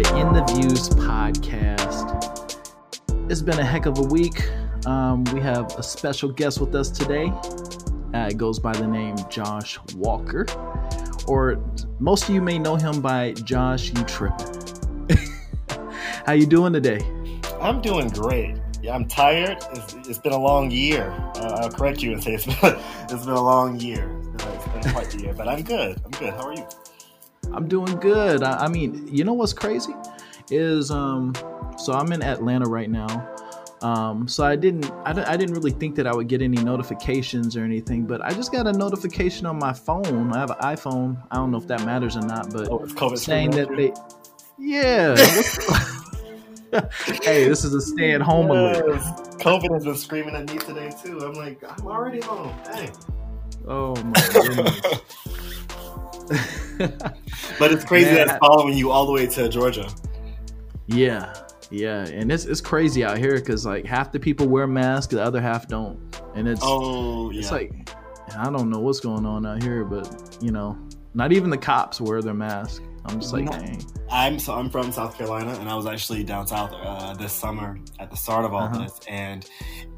The In the Views podcast. It's been a heck of a week. Um, we have a special guest with us today. Uh, it goes by the name Josh Walker, or most of you may know him by Josh U Trippin'. How you doing today? I'm doing great. Yeah, I'm tired. It's, it's been a long year. Uh, I'll correct you and say it's been, it's been a long year. It's been, it's been quite the year, but I'm good. I'm good. How are you? I'm doing good. I, I mean, you know what's crazy is um, so I'm in Atlanta right now. Um, so I didn't, I, I didn't really think that I would get any notifications or anything, but I just got a notification on my phone. I have an iPhone. I don't know if that matters or not, but Oh, saying that they, yeah. hey, this is a stay at home alert. COVID has been screaming at me today too. I'm like, I'm already home. Dang. Oh my goodness. But it's crazy Man, that following you all the way to Georgia. Yeah, yeah, and it's it's crazy out here because like half the people wear masks, the other half don't, and it's Oh, yeah. it's like I don't know what's going on out here, but you know, not even the cops wear their mask. I'm just like, No. dang, I'm so I'm from South Carolina, and I was actually down south uh, this summer at the start of all Uh-huh. this, and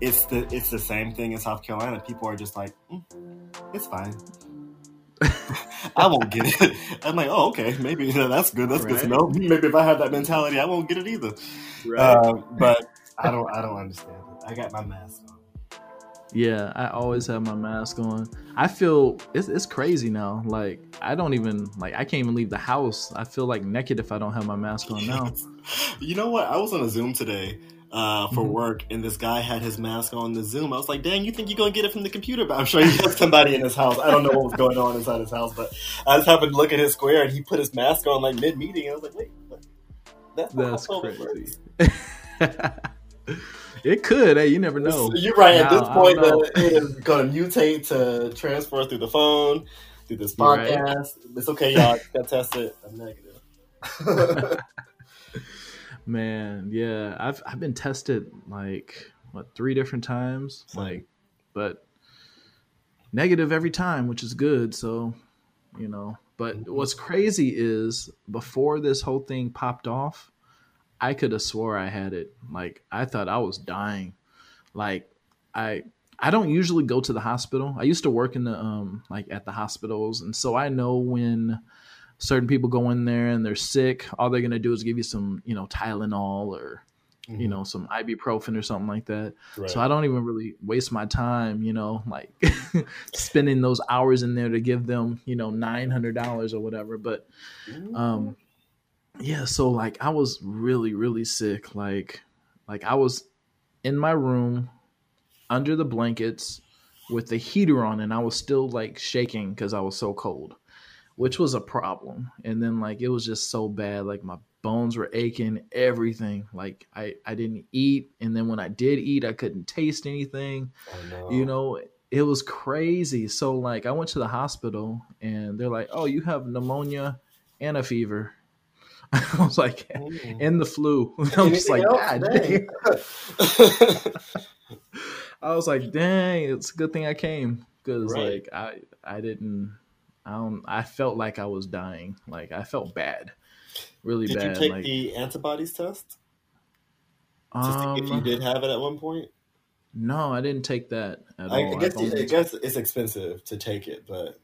it's the it's the same thing in South Carolina. People are just like, "Mm, it's fine. I won't get it. I'm like, oh, okay, maybe that's good. That's good to know. Maybe if I had that mentality, I won't get it either. right? Uh, but I don't I don't understand it. I got my mask on. yeah, I always have my mask on. I feel it's it's crazy now. Like I don't even like I can't even leave the house. I feel like naked if I don't have my mask on now. You know what? I was on a Zoom today uh, for Mhm. work, and this guy had his mask on the Zoom. I was like, "Dang, you think you're gonna get it from the computer?" But I'm sure he has somebody in his house. I don't know what was going on inside his house, but I just happened to look at his square, and he put his mask on like mid meeting. I was like, "Wait, what? that's That's crazy. it could. Hey, you never know. You're right. At Now, this point, uh, it is going to mutate to transfer through the phone, through this Right. podcast. It's okay, y'all. Got tested. I'm negative. Man, yeah, I've I've been tested like what three different times, like, but negative every time, which is good. So, you know, but Mhm. what's crazy is before this whole thing popped off, I could have swore I had it. Like I thought I was dying. Like I I don't usually go to the hospital. I used to work in the um like at the hospitals, and so I know when certain people go in there and they're sick, all they're gonna do is give you some, you know, Tylenol or you know some ibuprofen or something like that. Right. So I don't even really waste my time, you know, like spending those hours in there to give them, you know, nine hundred dollars or whatever. But um yeah so like i was really really sick like like i was in my room under the blankets with the heater on and i was still like shaking because i was so cold which was a problem. And then like it was just so bad like my bones were aching everything. Like i i didn't eat. And then when i did eat i couldn't taste anything. Oh, no. you know it was crazy. So like i went to the hospital and they're like oh you have pneumonia and a fever. I was like Mm. and the flu. I'm just like God dang. i was like dang it's a good thing i came. Because Right. like i i didn't i don't i felt like i was dying like i felt bad really Did bad Did you take like the antibodies test to see if you um, did have it at one point? no i didn't take that at I, all I guess I've I guess it's expensive to take it, but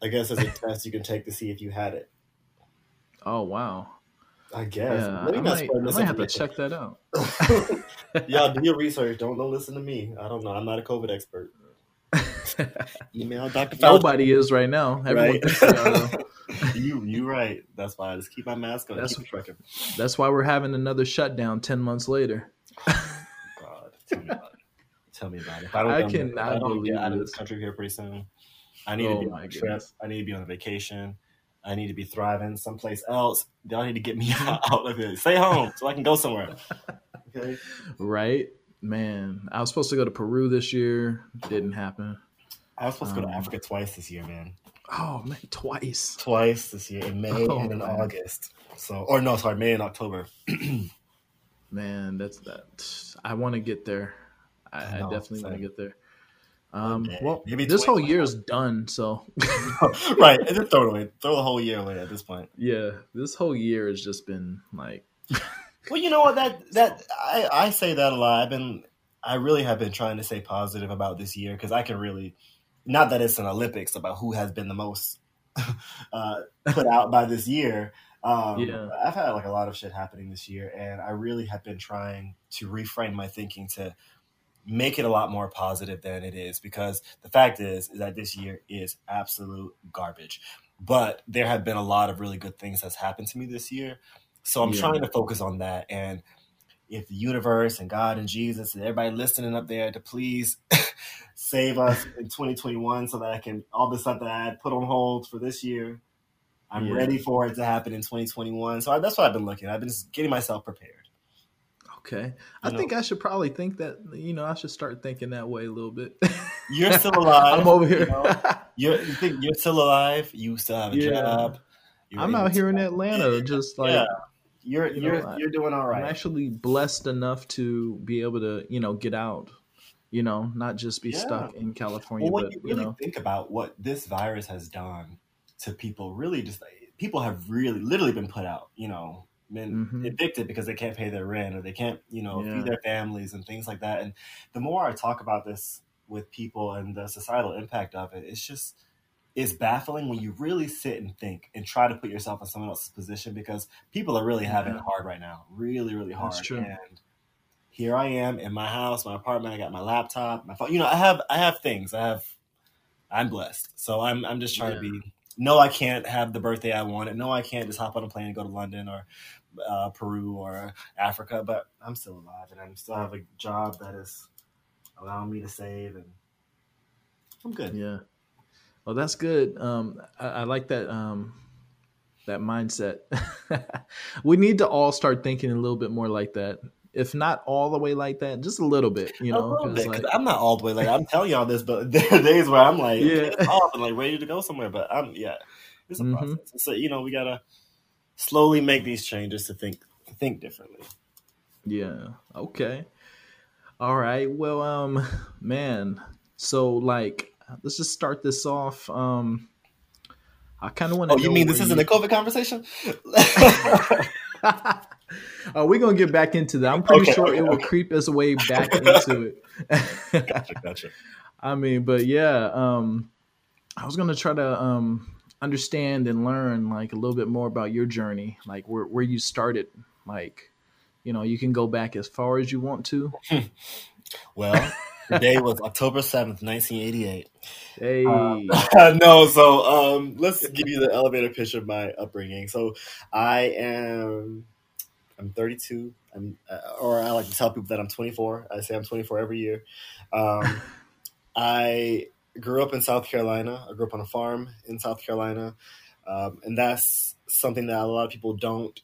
I guess as a test you can take to see if you had it. oh wow I guess. yeah Maybe I not might, I might have to check that out Y'all do your research. Don't don't listen to me. I don't know. I'm not a COVID expert. Email Dr. Fauci. Nobody is right now. Everyone Right. thinks they are, you you right. That's why I just keep my mask on. That's-. That's why we're having another shutdown ten months later. Oh, God, tell me about it. Tell me about it. I don't, I cannot I don't believe get out of this. this country here pretty soon. I need Oh to be on a trip. goodness. I need to be on a vacation. I need to be thriving someplace else. Y'all need to get me out of here. Stay home so I can go somewhere. Okay. Right? Man, I was supposed to go to Peru this year. Didn't happen. I was supposed to go to Um, Africa twice this year, man. Oh man, twice. Twice this year in May Oh, and in man. August. So, or no, sorry, May and October. Man, that's that. I want to get there. I, I I, definitely want to get there. Um, Okay. well, Maybe this whole year is done, so right, and just throw it away. Throw the whole year away at this point. yeah, this whole year has just been like, Well, you know what? That that I, I say that a lot. I've been I really have been trying to stay positive about this year because I can really not that it's an Olympics about who has been the most uh, put out by this year. Um, Yeah. I've had like a lot of shit happening this year, and I really have been trying to reframe my thinking to make it a lot more positive than it is because the fact is, is that this year is absolute garbage. But there have been a lot of really good things that's happened to me this year. So I'm Yeah. trying to focus on that. And if the universe and God and Jesus and everybody listening up there to please save us in 2021 so that I can all the stuff that I had put on hold for this year, I'm Yeah. ready for it to happen in 2021. So I, that's what I've been looking at. I've been just getting myself prepared. okay, I You know? think I should probably think that. You know, I should start thinking that way a little bit. You're still alive. I'm over here. you know? You're, you think you're still alive. You still have a Yeah. job. You're I'm out here in Atlanta, just like yeah, you're you you're know, you're doing all right. I'm actually blessed enough to be able to, you know, get out. You know, not just be Yeah. stuck in California, Well, when but you you really know, think about what this virus has done to people, really just people have really literally been put out. You know, been Mhm. evicted because they can't pay their rent or they can't, you know, Yeah. feed their families and things like that. And the more I talk about this with people and the societal impact of it, it's just it's baffling when you really sit and think and try to put yourself in someone else's position because people are really having Yeah. it hard right now, really, really hard. And here I am in my house, my apartment. I got my laptop, my phone. You know, I have I have things. I have. I'm blessed, so I'm I'm just trying to be. No, I can't have the birthday I wanted. No, I can't just hop on a plane and go to London or uh, Peru or Africa. But I'm still alive, and I still have a job that is allowing me to save, and I'm good. yeah. Well, that's good. Um, I, I like that. Um, that mindset. we need to all start thinking a little bit more like that. If not all the way like that, just a little bit. You know, bit, like, I'm not all the way like I'm telling y'all this, but there are days where I'm like Yeah. off and like ready to go somewhere. But I'm yeah, it's a Mhm. process. So you know we gotta slowly make these changes to think think differently. Yeah. Okay. All right. Well, um, man. So, like, let's just start this off. Um, I kind of want to. Oh, you mean this isn't a COVID conversation? Are we gonna get back into that? I'm pretty Okay, sure okay, it will okay. creep its way back into it. gotcha, gotcha. I mean, but yeah, um, I was gonna try to um understand and learn like a little bit more about your journey, like where where you started. Like, you know, you can go back as far as you want to. Well, the day was October seventh, nineteen eighty eight. Hey, no, so um, let's give you the elevator pitch of my upbringing. So I am, I'm 32. I'm, uh, or I like to tell people that I'm 24. I say I'm 24 every year. Um, I grew up in South Carolina. I grew up on a farm in South Carolina, um, and that's something that a lot of people don't.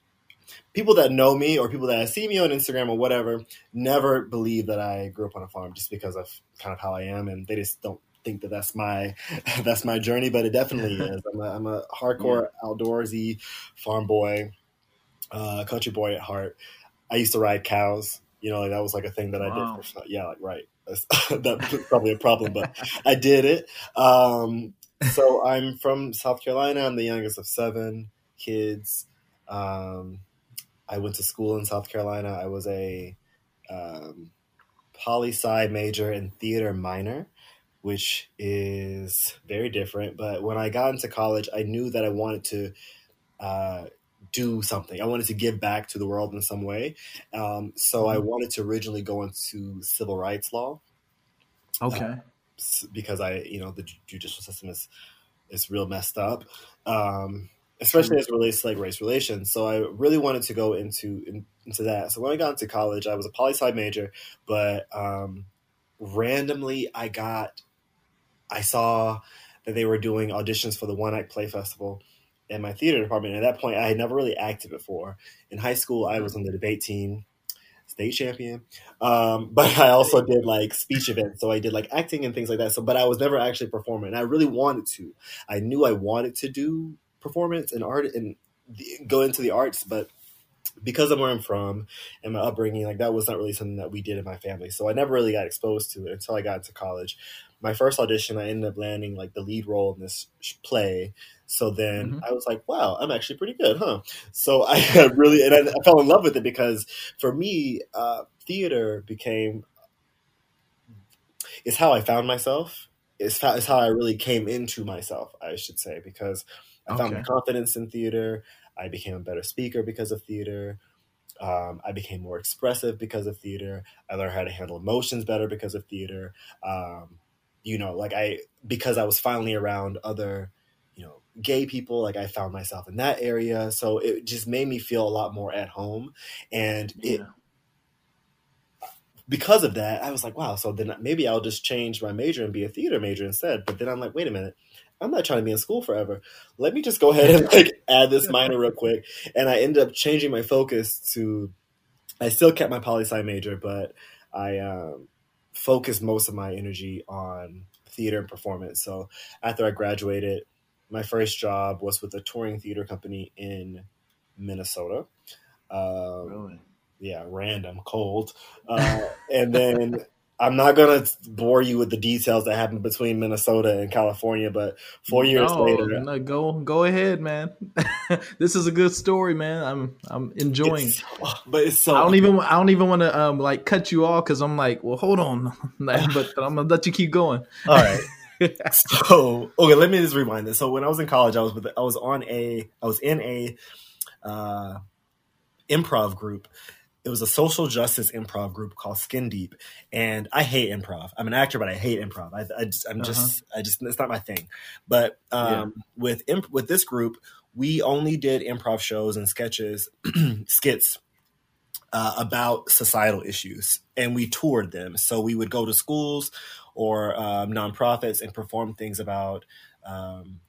People that know me or people that see me on Instagram or whatever never believe that I grew up on a farm just because of kind of how I am, and they just don't think that that's my that's my journey, but it definitely is. I'm a, I'm a hardcore outdoorsy farm boy, uh, country boy at heart. I used to ride cows. You know, like that was like a thing that I Wow. did. For, yeah, like right. That's, that's probably a problem, but I did it. Um, so I'm from South Carolina. I'm the youngest of seven kids. Um, I went to school in South Carolina. I was a um, poli sci major and theater minor, which is very different. But when I got into college, I knew that I wanted to uh, do something. I wanted to give back to the world in some way. Um, so I wanted to originally go into civil rights law okay. s- because I, you know, the judicial system is is real messed up, um, especially as it relates to like race relations. So I really wanted to go into in, into that. So when I got into college, I was a poli sci major, but um, randomly I got, I saw that they were doing auditions for the One Act Play Festival in my theater department. And at that point, I had never really acted before. In high school, I was on the debate team, state champion. Um, but I also did like speech events. So I did like acting and things like that. So, but I was never actually performing. And I really wanted to. I knew I wanted to do performance and art and the- go into the arts, but because of where I'm from and my upbringing, like that was not really something that we did in my family. So I never really got exposed to it until I got into college. My first audition, I ended up landing like the lead role in this play. So then mm-hmm. I was like, wow, I'm actually pretty good, huh? So I really, and I, I fell in love with it because for me, uh, theater became, it's how I found myself. It's how, it's how I really came into myself, I should say, because I found okay. confidence in theater. I became a better speaker because of theater. Um, I became more expressive because of theater. I learned how to handle emotions better because of theater. Um, you know, like I, because I was finally around other, you know, gay people, like I found myself in that area. So it just made me feel a lot more at home. And yeah. it, because of that, I was like, wow, so then maybe I'll just change my major and be a theater major instead. But then I'm like, wait a minute, I'm not trying to be in school forever. Let me just go ahead and like add this minor real quick. And I ended up changing my focus to I still kept my poli sci major, but I um, focused most of my energy on theater and performance. So after I graduated, my first job was with a touring theater company in Minnesota. Um, really? Yeah, random, cold. Uh, and then I'm not gonna bore you with the details that happened between Minnesota and California, but four years no, later, no, go go ahead, man. this is a good story, man. I'm I'm enjoying. It's, but it's so. I don't even I don't even want to um like cut you off because I'm like, well, hold on, but I'm gonna let you keep going. All right. so okay, let me just rewind this. So when I was in college, I was with I was on a I was in a uh, improv group it was a social justice improv group called Skin Deep, and I hate improv. I'm an actor, but I hate improv. I, I just, I'm uh-huh. just, I just, it's not my thing. But um, yeah. with imp- with this group, we only did improv shows and sketches, skits uh, about societal issues, and we toured them. So we would go to schools or um, nonprofits and perform things about. Um,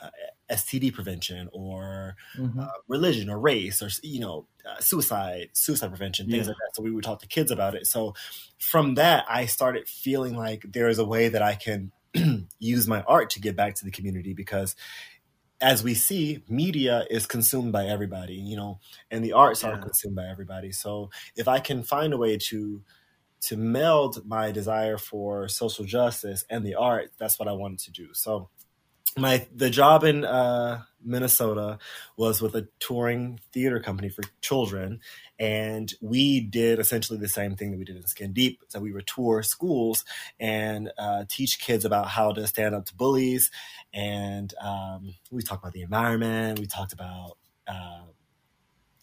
uh, STD prevention or mm-hmm. uh, religion or race or you know uh, suicide suicide prevention things yeah. like that. So we would talk to kids about it. So from that, I started feeling like there is a way that I can use my art to give back to the community because as we see, media is consumed by everybody, you know, and the arts yeah. are consumed by everybody. So if I can find a way to to meld my desire for social justice and the art, that's what I wanted to do. So my the job in uh, Minnesota was with a touring theater company for children, and we did essentially the same thing that we did in Skin Deep. So we would tour schools and uh, teach kids about how to stand up to bullies, and um, we talked about the environment. We talked about uh,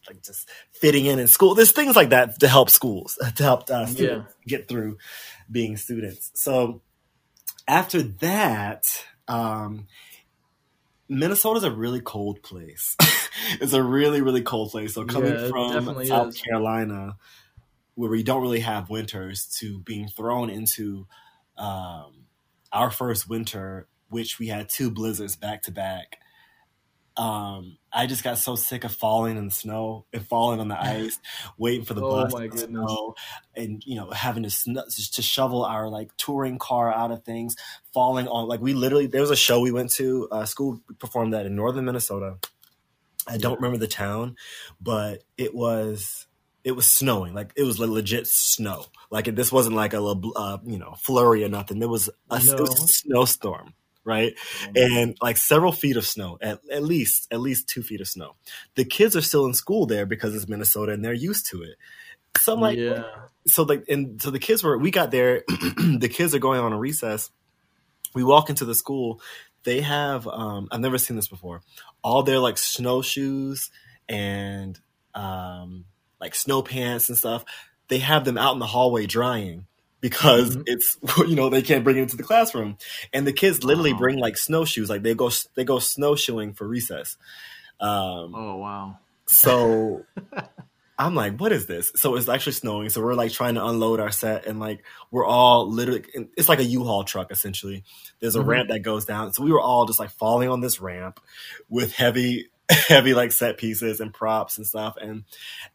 like just fitting in in school. There's things like that to help schools to help uh, students yeah. get through being students. So after that um, Minnesota's a really cold place. it's a really, really cold place. So coming yeah, from South is. Carolina, where we don't really have winters, to being thrown into um, our first winter, which we had two blizzards back to back, um, I just got so sick of falling in the snow and falling on the ice, waiting for the oh bus to snow, and you know having to sn- to shovel our like touring car out of things, falling on like we literally there was a show we went to, uh, school performed that in northern Minnesota. I don't remember the town, but it was it was snowing like it was legit snow. Like this wasn't like a uh, you know flurry or nothing. It was a, no. it was a snowstorm right? And like several feet of snow, at, at least at least two feet of snow. The kids are still in school there because it's Minnesota and they're used to it. So I'm like, yeah. So like, and so the kids were. We got there. the kids are going on a recess. We walk into the school. They have. Um, I've never seen this before. All their like snowshoes and um, like snow pants and stuff. They have them out in the hallway drying because mm-hmm. it's you know they can't bring it into the classroom. And the kids literally oh. bring like snowshoes. Like they go they go snowshoeing for recess. Um, oh wow. so i'm like what is this? So it's actually snowing. So we're like trying to unload our set and like we're all literally it's like a u-haul truck essentially. There's a mm-hmm. ramp that goes down. So we were all just like falling on this ramp with heavy heavy like set pieces and props and stuff. And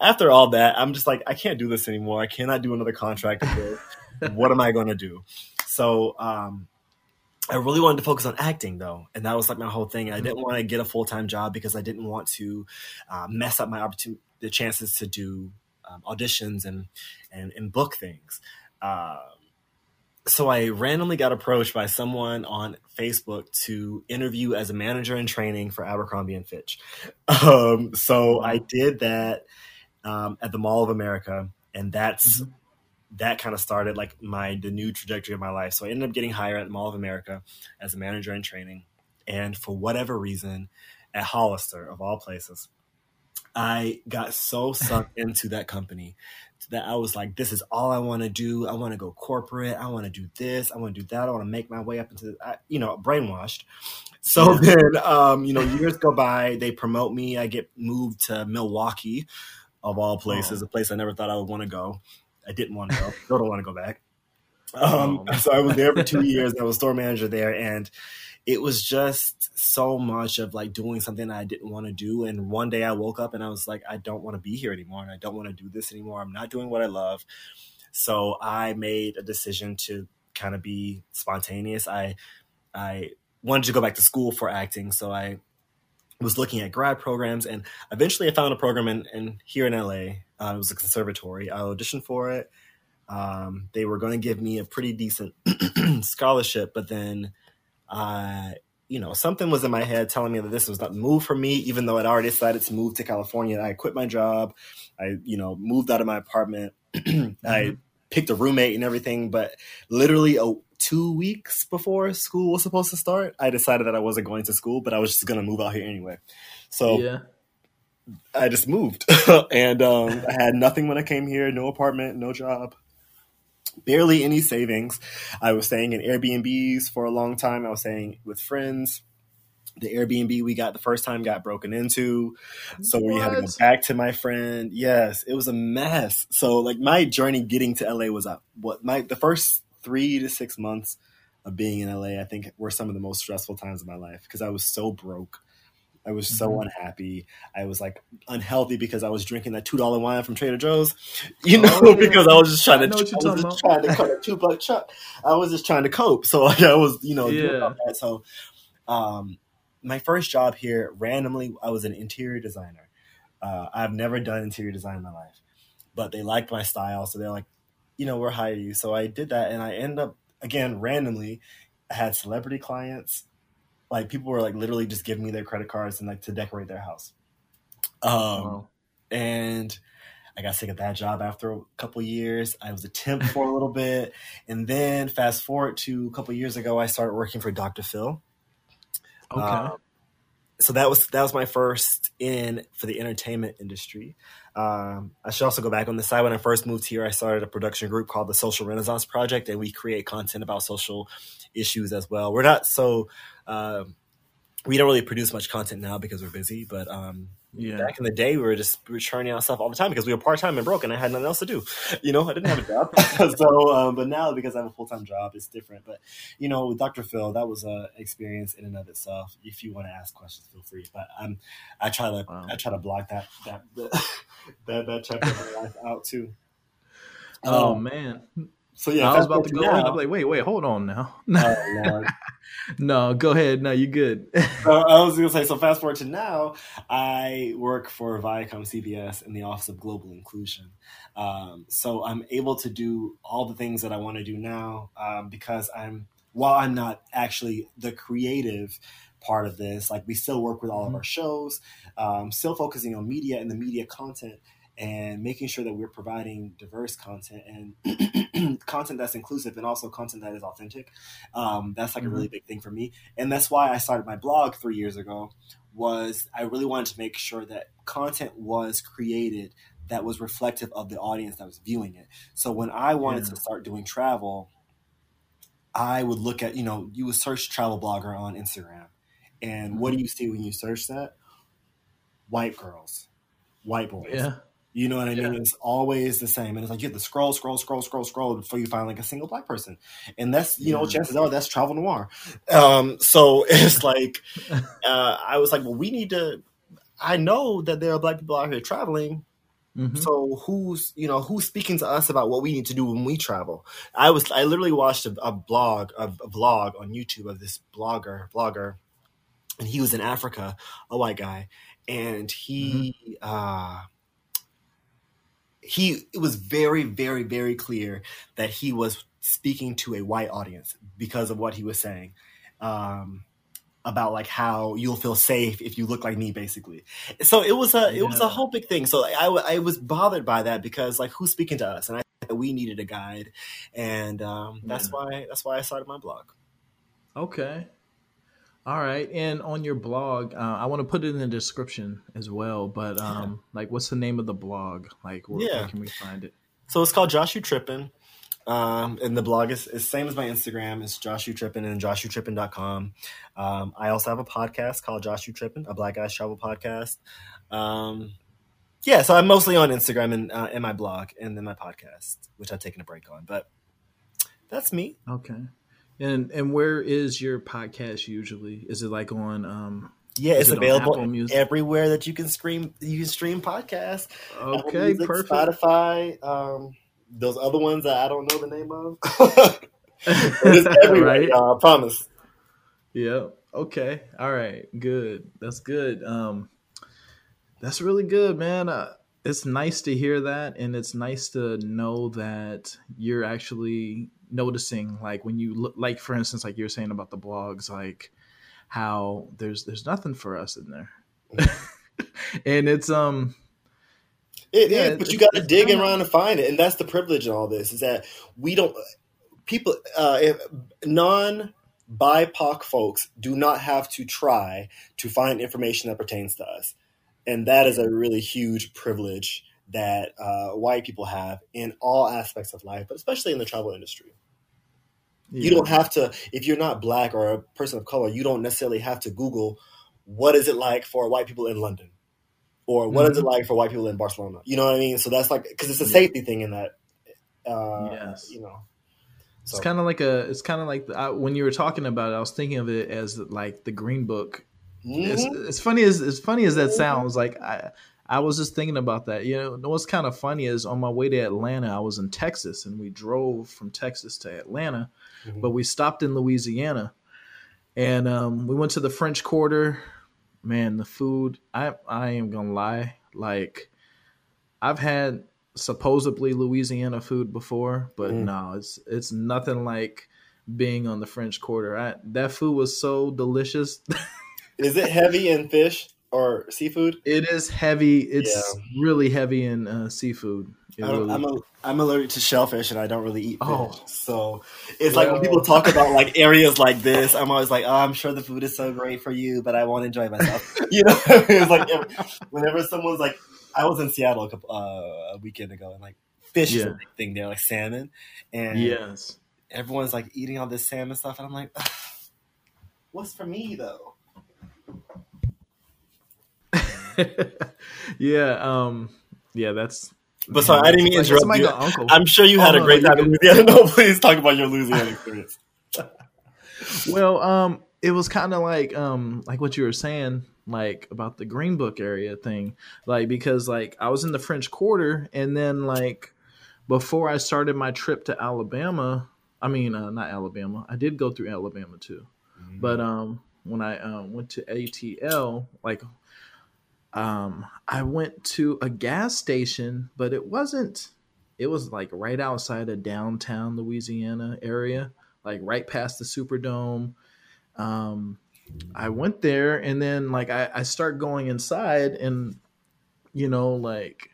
after all that i'm just like i can't do this anymore. I cannot do another contract what am I going to do? So um, I really wanted to focus on acting though, and that was like my whole thing. I didn't want to get a full time job because I didn't want to uh, mess up my opportunity, the chances to do um, auditions and and and book things. Um, so I randomly got approached by someone on Facebook to interview as a manager in training for Abercrombie and Fitch. Um, so I did that um, at the Mall of America, and that's mm-hmm. That kind of started like my the new trajectory of my life. So I ended up getting hired at the Mall of America as a manager in training, and for whatever reason, at Hollister of all places. I got so sucked into that company that I was like, this is all I want to do. I want to go corporate. I want to do this. I want to do that. I want to make my way up into, I, you know, brainwashed. So then, um, you know, years go by. They promote me. I get moved to Milwaukee, of all places, oh. a place I never thought I would want to go. I didn't want to go. Still don't want to go back. Um, oh. So I was there for two years. I was store manager there, and it was just so much of like doing something I didn't want to do. And one day I woke up and I was like, I don't want to be here anymore. And I don't want to do this anymore. I'm not doing what I love. So I made a decision to kind of be spontaneous. I, I wanted to go back to school for acting. So I was looking at grad programs and eventually I found a program in, in here in LA. Uh, it was a conservatory. I auditioned for it. Um, they were going to give me a pretty decent scholarship, but then uh, you know, something was in my head telling me that this was not the move for me, even though I'd already decided to move to California. I quit my job. I, you know, moved out of my apartment. mm-hmm. I picked a roommate and everything, but literally a, two weeks before school was supposed to start, I decided that I wasn't going to school, but I was just going to move out here anyway. So yeah. I just moved and um, I had nothing when I came here, no apartment, no job barely any savings. I was staying in Airbnbs for a long time. I was staying with friends. The Airbnb we got the first time got broken into. So what? we had to go back to my friend. Yes, it was a mess. So like my journey getting to LA was up. What my the first 3 to 6 months of being in LA I think were some of the most stressful times of my life because I was so broke I was so mm-hmm. unhappy. I was like unhealthy because I was drinking that two dollar wine from Trader Joe's, you know, oh, because I was just trying to, I, I was just trying to cut a two buck chuck. I was just trying to cope. So like, I was, you know, yeah. So, um, my first job here, randomly, I was an interior designer. Uh, I've never done interior design in my life, but they liked my style, so they're like, you know, we're hiring you. So I did that, and I ended up again randomly. I had celebrity clients like people were like literally just giving me their credit cards and like to decorate their house. Um, wow. and I got sick of that job after a couple years. I was a temp for a little bit, and then fast forward to a couple years ago, I started working for Dr. Phil. Okay. Um, so that was that was my first in for the entertainment industry. Um, I should also go back on the side. When I first moved here, I started a production group called the Social Renaissance Project, and we create content about social issues as well. We're not so um, we don't really produce much content now because we're busy, but um, yeah. back in the day, we were just we were churning out stuff all the time because we were part time and broke, and I had nothing else to do. You know, I didn't have a job, so um, but now because I have a full time job, it's different. But you know, with Dr. Phil, that was a experience in and of itself. If you want to ask questions, feel free. But um, I try to wow. I try to block that that that that chapter of my life out too. Oh um, man. So yeah, I was about to go now. I'm like, wait, wait, hold on now. Oh, no, go ahead. No, you good. I was gonna say. So fast forward to now, I work for Viacom CBS in the Office of Global Inclusion. Um, so I'm able to do all the things that I want to do now um, because I'm while I'm not actually the creative part of this, like we still work with all mm-hmm. of our shows, um, still focusing on media and the media content and making sure that we're providing diverse content and content that's inclusive and also content that is authentic. Um, that's like mm-hmm. a really mm-hmm. big thing for me, and that's why I started my blog three years ago. Was I really wanted to make sure that content was created that was reflective of the audience that was viewing it. So when I wanted yeah. to start doing travel, I would look at you know you would search travel blogger on Instagram, and what do mm-hmm. you see when you search that? White girls, white boys. Yeah you know what I mean? It's always the same. And it's like you have to scroll, scroll, scroll, scroll, scroll before you find like a single black person. And that's, you know, chances are that's Travel Noire. Um, so it's like, uh, I was like, well, we need to, I know that there are black people out here traveling. Mm-hmm. So who's you know who's speaking to us about what we need to do when we travel? I was I literally watched a, a blog a, a vlog on YouTube of this blogger blogger, and he was in Africa, a white guy, and he mm-hmm. uh, he it was very very very clear that he was speaking to a white audience because of what he was saying. Um, about like how you'll feel safe if you look like me basically so it was a it yeah. was a whole big thing so I, I was bothered by that because like who's speaking to us and i we needed a guide and um, that's yeah. why that's why i started my blog okay all right and on your blog uh, i want to put it in the description as well but um yeah. like what's the name of the blog like where, yeah. where can we find it so it's called josh you tripping um, and the blog is, is same as my Instagram. It's Josh U Trippin and joshutrippin.com. Um, I also have a podcast called Josh U Trippin, a Black Guys Travel podcast. Um, yeah, so I'm mostly on Instagram and, uh, and my blog and then my podcast, which I've taken a break on. But that's me. Okay. And and where is your podcast usually? Is it like on um yeah, it's it available everywhere that you can stream you can stream podcasts. Okay, Music, perfect. Spotify, um, those other ones that I don't know the name of. it's everywhere, right? I promise. Yeah. Okay. All right. Good. That's good. Um, that's really good, man. Uh, it's nice to hear that, and it's nice to know that you're actually noticing, like when you look, like for instance, like you were saying about the blogs, like how there's there's nothing for us in there, and it's um it yeah, is, but you got to dig around and find it, and that's the privilege in all this is that we don't people uh, non BIPOC folks do not have to try to find information that pertains to us, and that is a really huge privilege that uh, white people have in all aspects of life, but especially in the travel industry. Yeah. You don't have to if you're not black or a person of color, you don't necessarily have to Google what is it like for white people in London or what mm-hmm. is it like for white people in Barcelona? You know what I mean? So that's like because it's a safety thing in that. Uh, yes. You know. So. It's kind of like a. It's kind of like the, I, when you were talking about it, I was thinking of it as like the Green Book. Mm-hmm. It's, it's, funny as as funny as that mm-hmm. sounds. Like I, I was just thinking about that. You know, what's kind of funny is on my way to Atlanta, I was in Texas, and we drove from Texas to Atlanta, mm-hmm. but we stopped in Louisiana, and um, we went to the French Quarter man, the food, I I am gonna lie, like I've had supposedly Louisiana food before, but mm. no, it's it's nothing like being on the French Quarter. I, that food was so delicious. Is it heavy in fish or seafood? It is heavy. It's yeah. really heavy in uh, seafood. I'm, I'm, a, I'm allergic to shellfish and I don't really eat fish. Oh. So it's like when people talk about like areas like this, I'm always like, oh, I'm sure the food is so great for you, but I won't enjoy myself. you know, it's like whenever someone's like, I was in Seattle a, couple, uh, a weekend ago and like fish yeah. is a big thing there, like salmon. And yes, everyone's like eating all this salmon stuff. And I'm like, what's for me though? yeah. Um, yeah, that's but sorry, I didn't mean to interrupt you. Uncle. I'm sure you had oh, a great no, time in Louisiana. No, please talk about your Louisiana experience. well, um, it was kind of like um like what you were saying like about the green book area thing like because like i was in the french quarter and then like before i started my trip to alabama i mean uh, not alabama i did go through alabama too mm-hmm. but um when i uh, went to atl like um, I went to a gas station, but it wasn't. It was like right outside of downtown Louisiana area, like right past the Superdome. Um, I went there, and then like I, I start going inside, and you know, like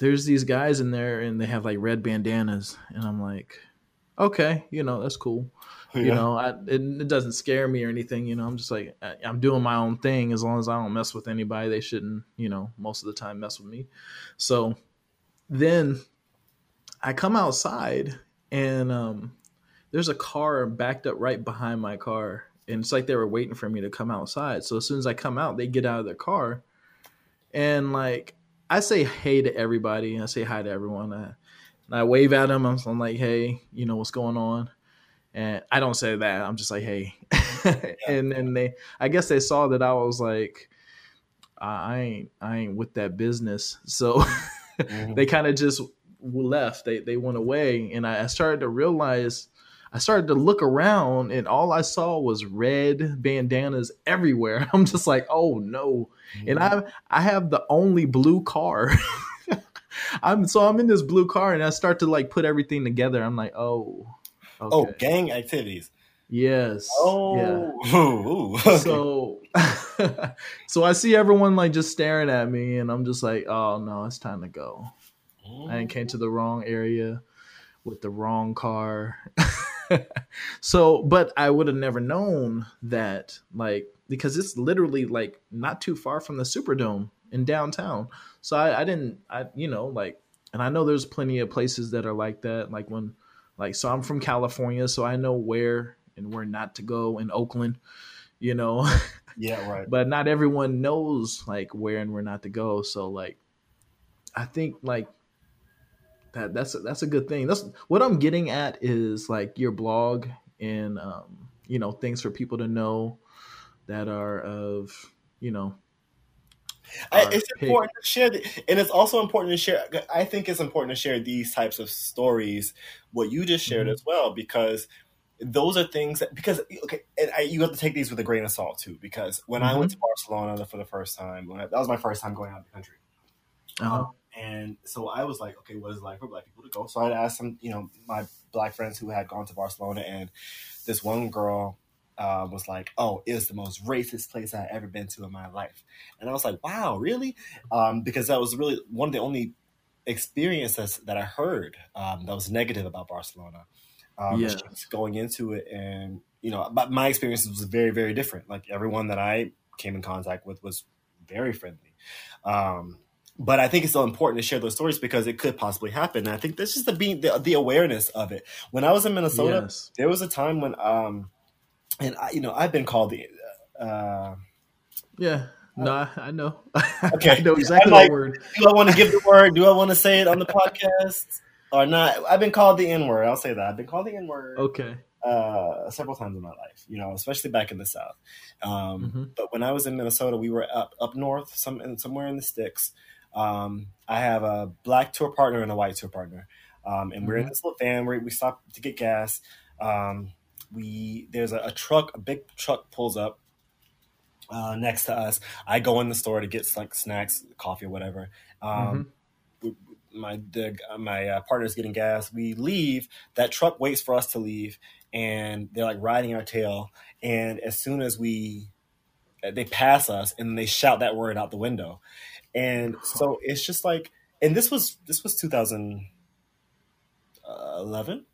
there's these guys in there, and they have like red bandanas, and I'm like, okay, you know, that's cool. Yeah. You know, I, it, it, doesn't scare me or anything. You know, I'm just like I, I'm doing my own thing as long as I don't mess with anybody. They shouldn't, you know, most of the time mess with me. So then I come outside and um, there's a car backed up right behind my car, and it's like they were waiting for me to come outside. So as soon as I come out, they get out of their car, and like I say hey to everybody. I say hi to everyone. I, and I wave at them. I'm, I'm like, hey, you know what's going on? And I don't say that. I'm just like, hey. and then they, I guess they saw that I was like, I ain't I ain't with that business. So mm-hmm. they kind of just left. They they went away, and I, I started to realize. I started to look around, and all I saw was red bandanas everywhere. I'm just like, oh no! Mm-hmm. And I I have the only blue car. I'm so I'm in this blue car, and I start to like put everything together. I'm like, oh, okay. oh, gang activities. Yes. Oh. Yeah. So, so I see everyone like just staring at me, and I'm just like, oh no, it's time to go. Mm. I came to the wrong area with the wrong car. so, but I would have never known that, like, because it's literally like not too far from the Superdome in downtown. So I, I didn't, I, you know, like, and I know there's plenty of places that are like that. Like when, like, so I'm from California, so I know where and where not to go in Oakland, you know. Yeah, right. but not everyone knows like where and where not to go. So like, I think like that that's a, that's a good thing. That's what I'm getting at is like your blog and um, you know things for people to know that are of you know I, it's pick. important to share, the, and it's also important to share. I think it's important to share these types of stories, what you just shared mm-hmm. as well, because those are things that because okay, and I, you have to take these with a grain of salt too. Because when mm-hmm. I went mm-hmm. to Barcelona for the first time, I, that was my first time going out of the country, uh-huh. um, and so I was like, okay, what is it like for black people to go? So I asked some, you know, my black friends who had gone to Barcelona, and this one girl uh, was like, "Oh, it's the most racist place I've ever been to in my life," and I was like, "Wow, really?" Um, because that was really one of the only experiences that I heard um, that was negative about Barcelona. Um, yeah. going into it, and you know, but my experience was very, very different. Like everyone that I came in contact with was very friendly. Um, but I think it's still important to share those stories because it could possibly happen. And I think this is the being the, the awareness of it. When I was in Minnesota, yes. there was a time when um, and I, you know, I've been called the. Uh, yeah. No, I, I know. Okay, I know exactly like, word. Do I want to give the word? Do I want to say it on the podcast or not? I've been called the N word. I'll say that. I've been called the N word. Okay. Uh, several times in my life, you know, especially back in the South. Um, mm-hmm. But when I was in Minnesota, we were up up north, some somewhere in the sticks. Um, I have a black tour partner and a white tour partner, um, and mm-hmm. we're in mm-hmm. this little van. Where we stop to get gas. Um, we there's a, a truck, a big truck pulls up uh, next to us. I go in the store to get like snacks, coffee, or whatever. Um, mm-hmm. My the, my uh, partner's getting gas. We leave. That truck waits for us to leave, and they're like riding our tail. And as soon as we they pass us, and they shout that word out the window, and so it's just like, and this was this was 2011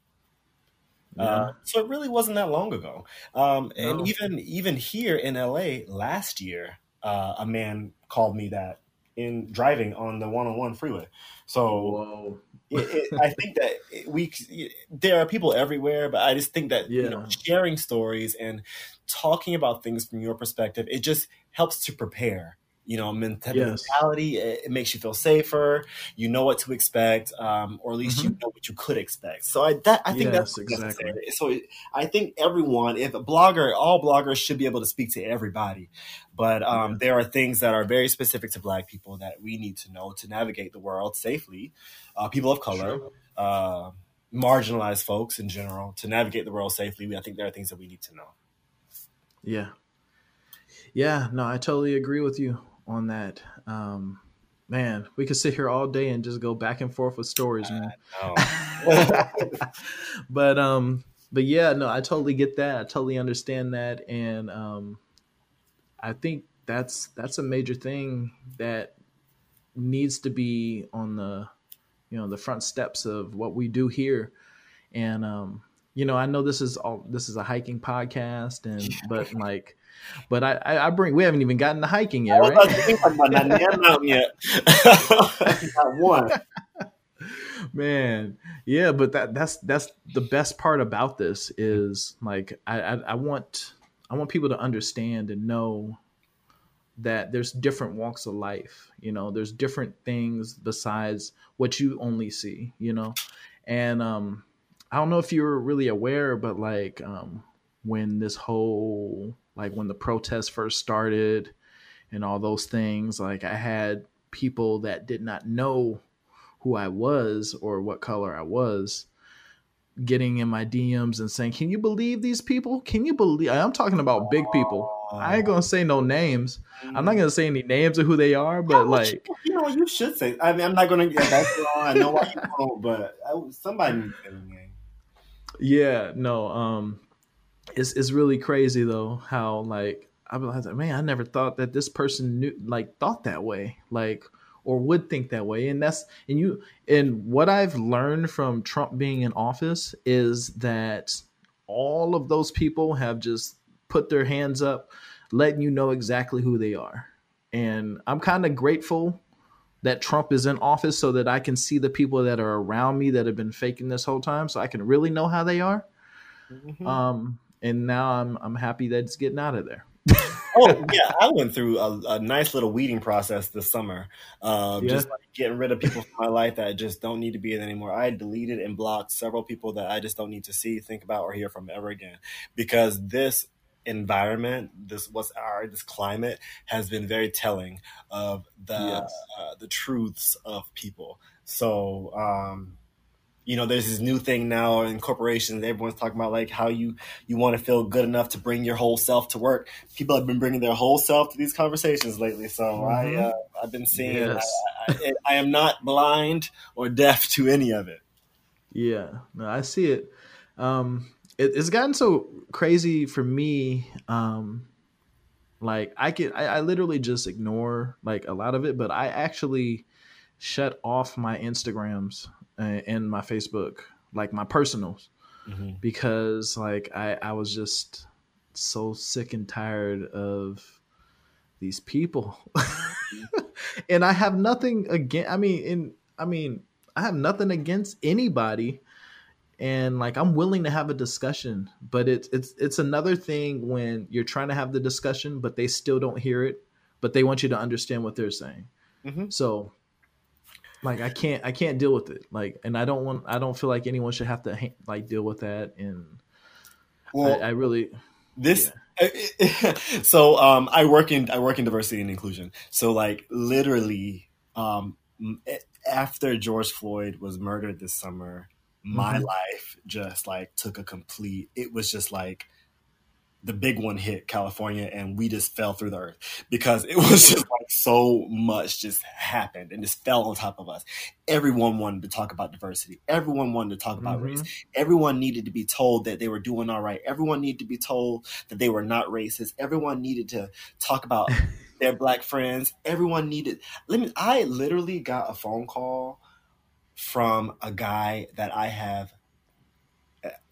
yeah. Uh, so it really wasn't that long ago. Um, no. And even even here in LA last year, uh, a man called me that in driving on the 101 freeway. So it, it, I think that we there are people everywhere, but I just think that yeah. you know sharing stories and talking about things from your perspective, it just helps to prepare you know yes. mentality it, it, makes you feel safer you know what to expect um, or at least mm-hmm. you know what you could expect so i that i think yes, that's exactly necessary. so i think everyone if a blogger all bloggers should be able to speak to everybody but um, yeah. there are things that are very specific to black people that we need to know to navigate the world safely uh, people of color sure. uh, marginalized folks in general to navigate the world safely i think there are things that we need to know yeah yeah no i totally agree with you on that. Um, man, we could sit here all day and just go back and forth with stories, man. but um, but yeah, no, I totally get that. I totally understand that, and um, I think that's that's a major thing that needs to be on the you know the front steps of what we do here, and um, you know, I know this is all this is a hiking podcast, and but like but I, I bring we haven't even gotten to hiking yet, right? not yet. not one. Man, yeah, but that that's that's the best part about this is like I, I, I want I want people to understand and know that there's different walks of life. You know, there's different things besides what you only see. You know, and um, I don't know if you're really aware, but like um, when this whole like when the protests first started and all those things. Like I had people that did not know who I was or what color I was getting in my DMs and saying, "Can you believe these people? Can you believe?" I'm talking about big people. I ain't gonna say no names. I'm not gonna say any names of who they are, but like you know, you should say. I mean, I'm not gonna get that. I know why you won't, but I, somebody needs to name. Yeah, no. Um, it's it's really crazy though how like I was like, man, I never thought that this person knew like thought that way. Like or would think that way and that's and you and what i've learned from trump being in office is that all of those people have just put their hands up letting you know exactly who they are and i'm kind of grateful that trump is in office so that i can see the people that are around me that have been faking this whole time so i can really know how they are mm-hmm. um and now i'm i'm happy that it's getting out of there oh yeah, I went through a, a, nice little weeding process this summer. Uh, yeah. Just like getting rid of people from my life that just don't need to be there anymore. I deleted and blocked several people that I just don't need to see, think about, or hear from ever again. Because this environment, this what's our this climate has been very telling of the yes. uh, the truths of people. So um, you know there's this new thing now in corporations. Everyone's talking about like how you you want to feel good enough to bring your whole self to work. People have been bringing their whole self to these conversations lately so mm-hmm. i uh, i've been seeing yes. I, I, I, am not blind or deaf to any of it. Yeah. No i see it. Um it, it's gotten so crazy for me um like i can I, I literally just ignore like a lot of it but i actually shut off my instagrams in my Facebook, like my personals, mm-hmm. because like I I was just so sick and tired of these people, and I have nothing again. I mean, in I mean, I have nothing against anybody, and like I'm willing to have a discussion, but it's it's it's another thing when you're trying to have the discussion, but they still don't hear it, but they want you to understand what they're saying. Mm-hmm. So like I can't I can't deal with it. Like, and I don't want I don't feel like anyone should have to like deal with that. And well, I, I really this. Yeah. so um, I work in I work in diversity and inclusion. So like literally, um, after George Floyd was murdered this summer, my mm-hmm. life just like took a complete. It was just like the big one hit California and we just fell through the earth because it was just like so much just happened and just fell on top of us. Everyone wanted to talk about diversity. Everyone wanted to talk about mm-hmm. race. Everyone needed to be told that they were doing all right. Everyone needed to be told that they were not racist. Everyone needed to talk about their black friends. Everyone needed let me I literally got a phone call from a guy that I have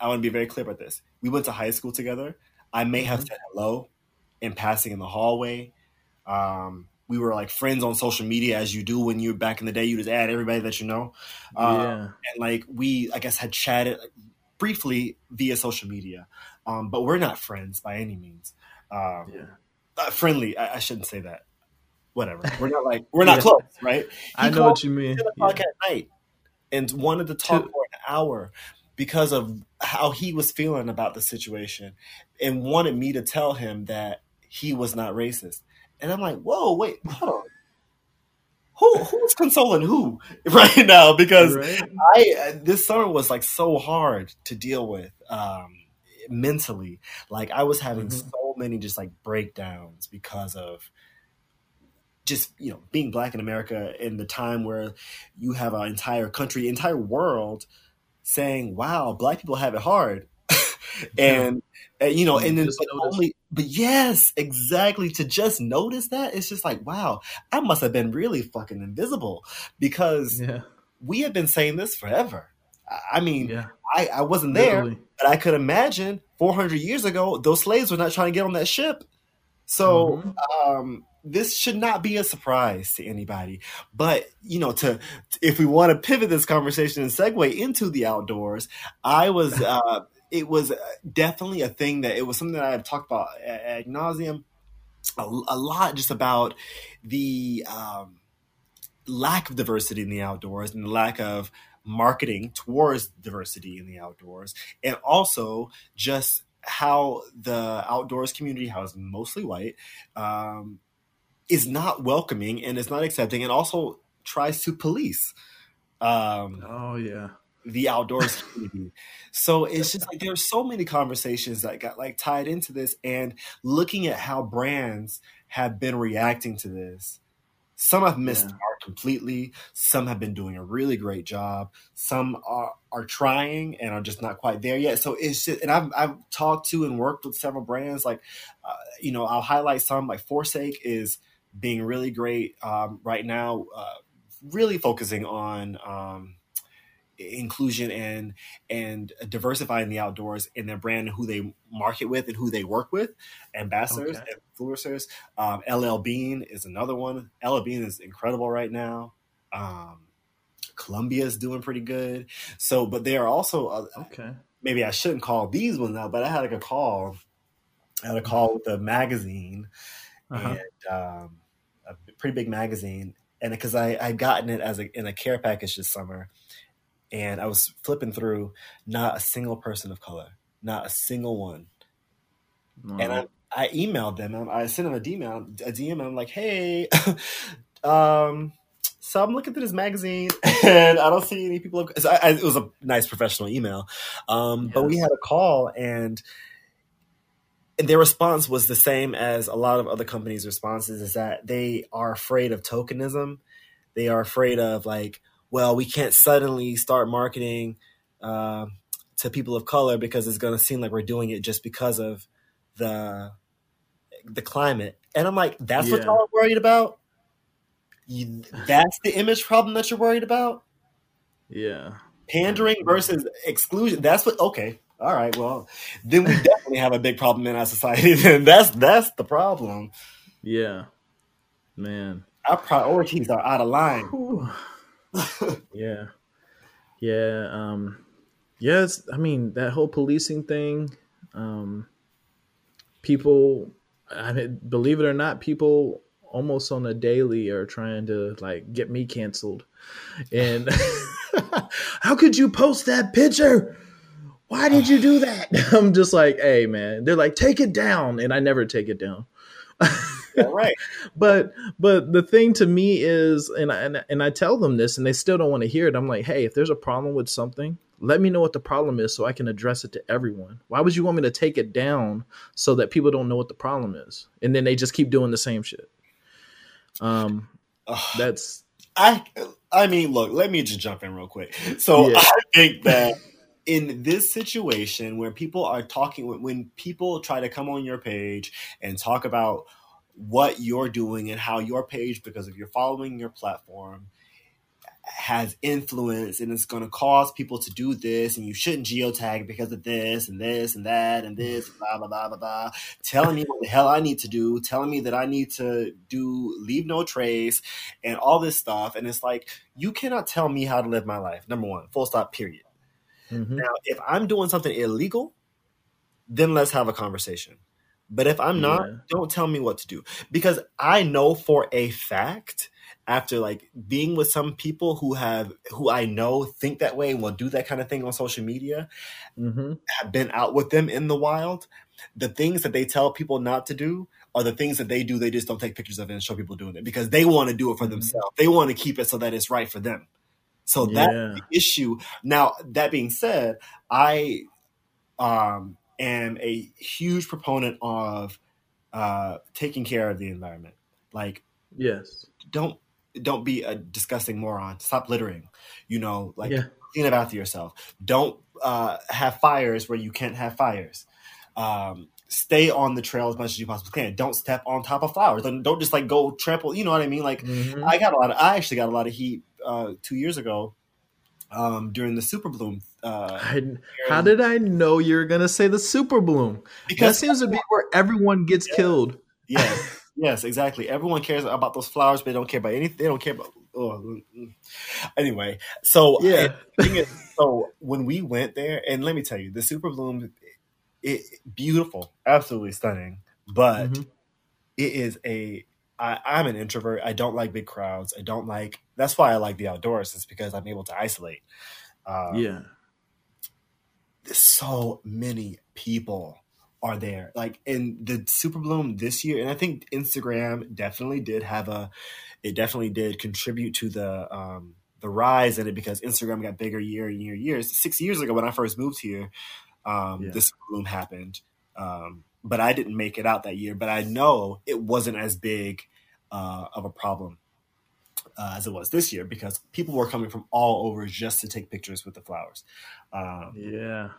I want to be very clear about this. We went to high school together I may have mm-hmm. said hello in passing in the hallway. Um, we were like friends on social media as you do when you're back in the day. You just add everybody that you know. Um, yeah. And like we, I guess, had chatted briefly via social media, um, but we're not friends by any means. Um, yeah. Uh, friendly, I, I, shouldn't say that. Whatever. We're not like we're not yeah. close, right? He I know what you mean. Yeah. at night and wanted to talk to- for an hour because of how he was feeling about the situation and wanted me to tell him that he was not racist. And I'm like, whoa, wait, hold on. Who who's consoling who right now? Because right. I this summer was like so hard to deal with um, mentally. Like I was having mm-hmm. so many just like breakdowns because of just you know being black in America in the time where you have an entire country, entire world saying, "Wow, black people have it hard," and uh, you know, and then only, but yes, exactly. To just notice that, it's just like, wow, I must have been really fucking invisible because yeah. we have been saying this forever. I mean, yeah. I, I wasn't there, Literally. but I could imagine 400 years ago, those slaves were not trying to get on that ship. So, mm-hmm. um, this should not be a surprise to anybody. But you know, to if we want to pivot this conversation and segue into the outdoors, I was uh, it was definitely a thing that it was something that I've talked about ad nauseum a, a lot, just about the um, lack of diversity in the outdoors and the lack of marketing towards diversity in the outdoors, and also just how the outdoors community, how it's mostly white, um, is not welcoming and is not accepting, and also tries to police. Um, oh yeah, the outdoors community. So it's just like there's so many conversations that got like tied into this, and looking at how brands have been reacting to this. Some have missed yeah. Completely. Some have been doing a really great job. Some are, are trying and are just not quite there yet. So it's just, and I've, I've talked to and worked with several brands. Like, uh, you know, I'll highlight some. Like Forsake is being really great um, right now. Uh, really focusing on um, inclusion and and diversifying the outdoors in their brand and who they market with and who they work with ambassadors okay. influencers. Um, ll bean is another one. Ll bean is incredible right now. Um, columbia is doing pretty good. So but they are also uh, okay. maybe i shouldn't call these ones out but i had like a call i had a call with a magazine uh-huh. and um, a pretty big magazine. And because I I'd gotten it as a in a care package this summer, and I was flipping through, not a single person of color, not a single one. And I, I emailed them. I sent them a DM, a DM. I'm like, hey, um, so I'm looking through this magazine and I don't see any people. Of, I, I, it was a nice professional email, um, yes. but we had a call and. And their response was the same as a lot of other companies' responses is that they are afraid of tokenism. They are afraid of like, well, we can't suddenly start marketing uh, to people of color because it's going to seem like we're doing it just because of the the climate. And I'm like, that's yeah. what y'all are worried about. You, that's the image problem that you're worried about. Yeah, pandering versus exclusion. That's what. Okay, all right. Well, then we definitely have a big problem in our society. Then that's that's the problem. Yeah, man. Our priorities are out of line. Yeah. Yeah. Um, yes. I mean, that whole policing thing, um, people, I mean, believe it or not, people almost on a daily are trying to like get me canceled. And how could you post that picture? Why did you do that? I'm just like, hey man. They're like, take it down, and I never take it down right. but but the thing to me is, and I, and and I tell them this, and they still don't want to hear it. I'm like, hey, if there's a problem with something, let me know what the problem is so I can address it to everyone. Why would you want me to take it down so that people don't know what the problem is, and then they just keep doing the same shit? Um, that's I. I mean, look, let me just jump in real quick. So yeah. I think that in this situation where people are talking when people try to come on your page and talk about what you're doing and how your page, because if you're following your platform, has influence and it's going to cause people to do this and you shouldn't geotag because of this and this and that and this blah blah blah blah blah. Telling me what the hell i need to do telling me that i need to do leave no trace and all this stuff. And it's like you cannot tell me how to live my life number one full stop period. Mm-hmm. now if i'm doing something illegal then let's have a conversation but if I'm not, yeah. don't tell me what to do because I know for a fact after like being with some people who have who I know think that way and will do that kind of thing on social media, mm-hmm. have been out with them in the wild. The things that they tell people not to do are the things that they do. They just don't take pictures of it and show people doing it because they want to do it for mm-hmm. themselves. They want to keep it so that it's right for them. So yeah. that's issue. Now that being said, I um am a huge proponent of uh, taking care of the environment. Like, yes, don't don't be a disgusting moron. Stop littering. You know, like yeah. clean up after yourself. Don't uh, have fires where you can't have fires. Um, stay on the trail as much as you possibly can. Don't step on top of flowers. Don't, don't just like go trample. You know what I mean? Like mm-hmm. I got a lot of. I actually got a lot of heat uh, two years ago um, during the Super Bloom. Uh, I, how did I know you were going to say the Super Bloom? Because that seems to be where everyone gets yeah. killed. Yeah. yes, exactly. Everyone cares about those flowers, but they don't care about anything. They don't care about. Oh. Mm, mm. Anyway, so yeah. Is, so when we went there, and let me tell you, the Super Bloom, it beautiful, absolutely stunning, but mm-hmm. it is a I, I'm an introvert. I don't like big crowds. I don't like. That's why I like the outdoors. It's because I'm able to isolate. Um, yeah. So many people are there. Like in the Super Bloom this year, and I think Instagram definitely did have a, it definitely did contribute to the um, the rise in it because Instagram got bigger year and year years. Six years ago when I first moved here, um, yeah. the Super Bloom happened, um, but I didn't make it out that year. But I know it wasn't as big uh, of a problem. Uh, as it was this year, because people were coming from all over just to take pictures with the flowers. Um, yeah,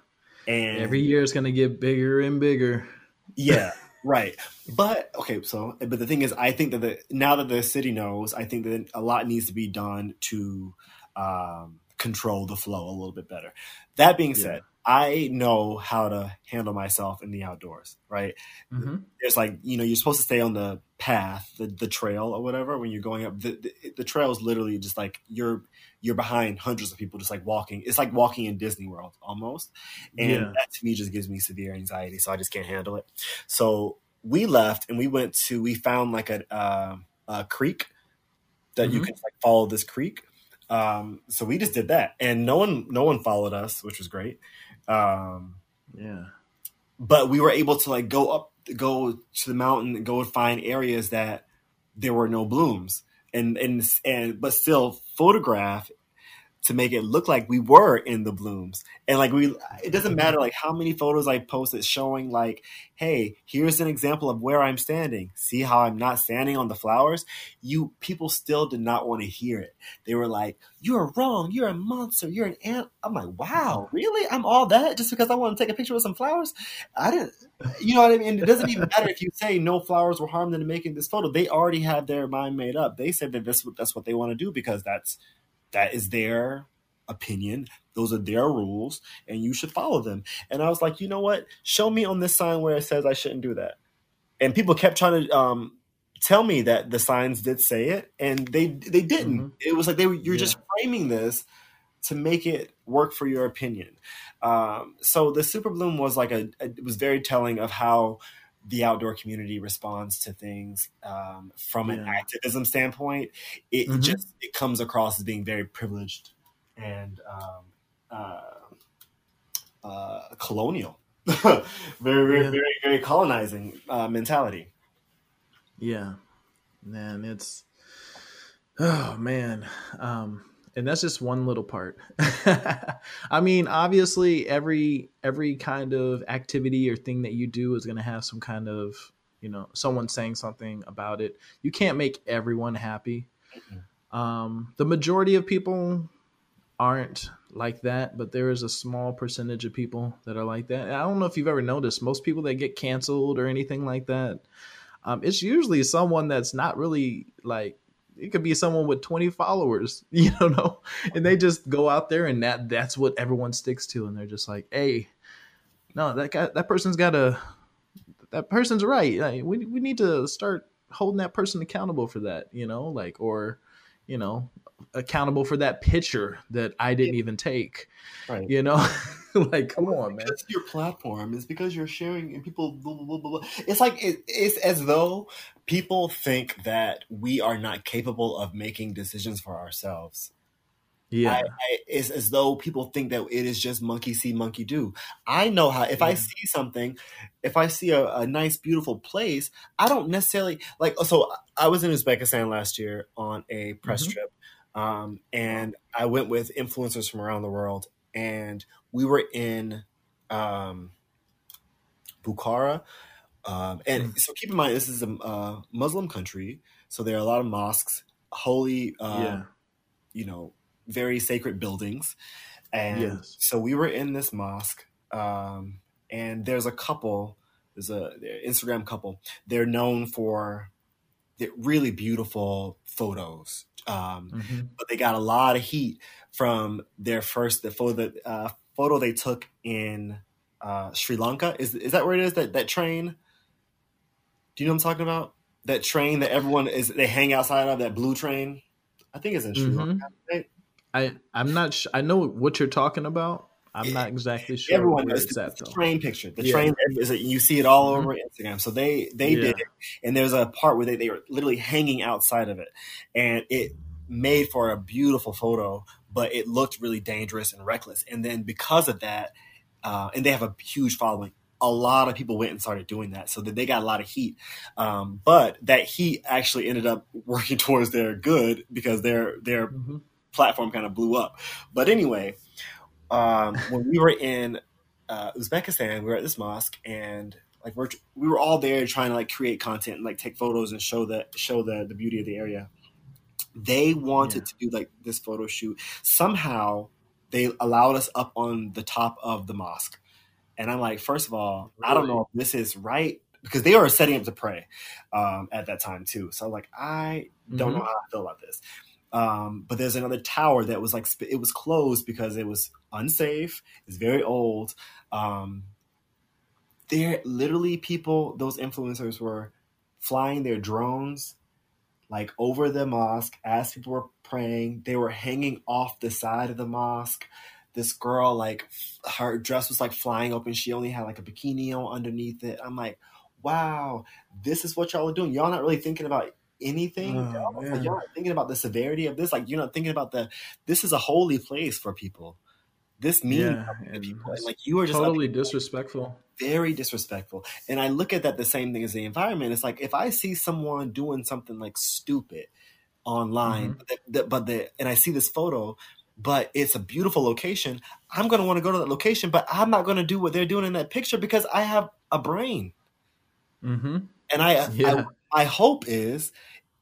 and every year it's going to get bigger and bigger. Yeah, right. But okay, so but the thing is, I think that the now that the city knows, I think that a lot needs to be done to um, control the flow a little bit better. That being yeah. said, I know how to handle myself in the outdoors, right? Mm-hmm. There's like, you know, you're supposed to stay on the path, the, the trail or whatever when you're going up. The, the, the trail is literally just like you're you're behind hundreds of people just like walking. It's like walking in Disney World almost. And yeah. that to me just gives me severe anxiety. So I just can't handle it. So we left and we went to, we found like a, uh, a creek that mm-hmm. you can like follow this creek. Um, so we just did that and no one, no one followed us, which was great. Um, yeah. But we were able to like go up, go to the mountain and go and find areas that there were no blooms and and and but still photograph to make it look like we were in the blooms. And like we it doesn't matter like how many photos I posted showing like, hey, here's an example of where I'm standing. See how I'm not standing on the flowers? You people still did not want to hear it. They were like, You're wrong, you're a monster, you're an ant. I'm like, wow, really? I'm all that just because I want to take a picture with some flowers? I didn't you know what I mean? It doesn't even matter if you say no flowers were harmed in making this photo. They already have their mind made up. They said that this that's what they want to do because that's that is their opinion. Those are their rules, and you should follow them. And I was like, you know what? Show me on this sign where it says I shouldn't do that. And people kept trying to um, tell me that the signs did say it, and they they didn't. Mm-hmm. It was like they were you're yeah. just framing this to make it work for your opinion. Um, so the super bloom was like a, a, it was very telling of how the outdoor community responds to things um, from yeah. an activism standpoint, it mm-hmm. just it comes across as being very privileged and um, uh, uh, colonial, very very, yeah. very very colonizing uh, mentality. Yeah, man, it's oh man. Um, and that's just one little part. I mean obviously every every kind of activity or thing that you do is going to have some kind of you know someone saying something about it. You can't make everyone happy. Um, the majority of people aren't like that but there is a small percentage of people that are like that. I don't know if you've ever noticed most people that get canceled or anything like that um, it's usually someone that's not really like it could be someone with 20 followers, you know, and they just go out there and that that's what everyone sticks to, and they're just like, hey, no, that guy, that person's got a, that person's right. Like, we we need to start holding that person accountable for that, you know, like or, you know, accountable for that picture that I didn't even take, right? You know. like, come on, man. It's your platform. It's because you're sharing and people. Blah, blah, blah, it's like it, it's as though people think that we are not capable of making decisions for ourselves. Yeah, I, I, it's as though people think that it is just monkey see, monkey do. I know how. If yeah. I see something, if I see a, a, nice, beautiful place, I don't necessarily like. So I was in Uzbekistan last year on a press mm-hmm. trip, um, and I went with influencers from around the world, and we were in um, Bukhara. Um, and mm. so keep in mind, this is a Muslim country, so there are a lot of mosques, holy, uh, yeah. you know, very sacred buildings. And yes. so we were in this mosque, um, and there's a couple, there's a Instagram couple. They're known for really beautiful photos, um, mm-hmm. but they got a lot of heat from their first the photo that uh, photo they took in uh, Sri Lanka. Is is that where it is? That that train? Do you know what I'm talking about? That train that everyone is they hang outside of that blue train. I think it's in Sri mm-hmm. Lanka. Right? I I'm not. Sh- I know what you're talking about. I'm not exactly sure. Everyone knows the, at, the train picture. The yeah. train is it. you see it all mm-hmm. over Instagram. So they they yeah. did it, and there's a part where they they were literally hanging outside of it, and it made for a beautiful photo but it looked really dangerous and reckless. And then because of that, uh, and they have a huge following a lot of people went and started doing that, so that they got a lot of heat. Um, but that heat actually ended up working towards their good because their their mm-hmm. platform kind of blew up. But anyway, um, when we were in uh, Uzbekistan, we were at this mosque and like we're we were all there trying to like create content and like take photos and show that show the the beauty of the area. They wanted yeah. to do like this photo shoot. Somehow they allowed us up on the top of the mosque. And I'm like, first of all, really? I don't know if this is right because they were setting up to pray um, at that time too. So like, I don't mm-hmm. know how I feel about this. Um, but there's another tower that was like it was closed because it was unsafe. It's very old. Um, there literally people, those influencers were flying their drones like over the mosque as people were praying. They were hanging off the side of the mosque. This girl, like her dress was like flying open. She only had like a bikini on underneath it. I'm like, wow, this is what y'all are doing. Y'all not really thinking about anything. Oh, like, y'all not thinking about the severity of this. Like you're not thinking about the. This is a holy place for people. This means yeah, people. And like you are just totally disrespectful very disrespectful. And I look at that the same thing as the environment. It's like if I see someone doing something like stupid online, mm-hmm. but, the, but the and I see this photo, but it's a beautiful location, I'm going to want to go to that location, but I'm not going to do what they're doing in that picture because I have a brain. Mm-hmm. And I, yeah. I, my hope is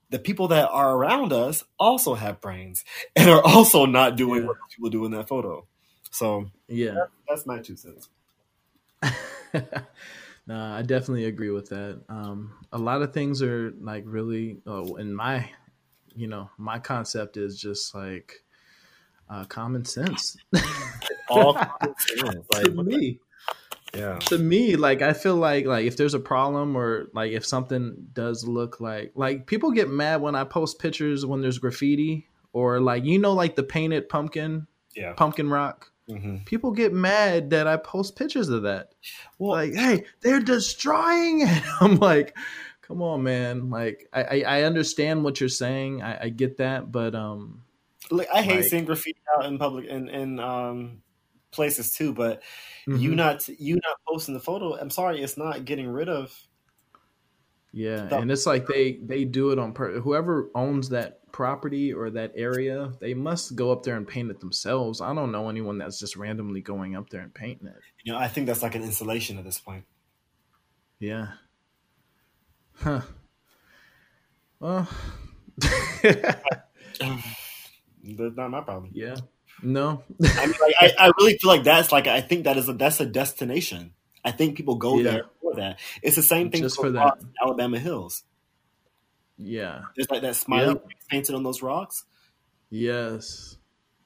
the people that are around us also have brains and are also not doing yeah. what people do in that photo. So yeah, that, that's my two cents. no, I definitely agree with that. Um, a lot of things are like really, uh, in my, you know, my concept is just like uh, common sense. All common sense. Like, to me. Yeah. To me, like I feel like like if there's a problem or like if something does look like like people get mad when I post pictures when there's graffiti or like you know like the painted pumpkin, yeah, pumpkin rock. Mm-hmm. People get mad that I post pictures of that. Well, like, hey, they're destroying it. I'm like, come on, man. Like, I, I, I understand what you're saying. I, I, get that, but um, like, I hate like, seeing graffiti out in public in in um places too. But mm-hmm. you not you not posting the photo. I'm sorry, it's not getting rid of. Yeah, the- and it's like they they do it on per- whoever owns that property or that area, they must go up there and paint it themselves. I don't know anyone that's just randomly going up there and painting it. You know, I think that's like an installation at this point. Yeah. Huh. Well, that's not my problem. Yeah. No. I mean, like, I, I really feel like that's like I think that is a that's a destination. I think people go yeah. there for that. It's the same thing just for that. Alabama Hills. Yeah. There's like that smiley yep. painted on those rocks. Yes.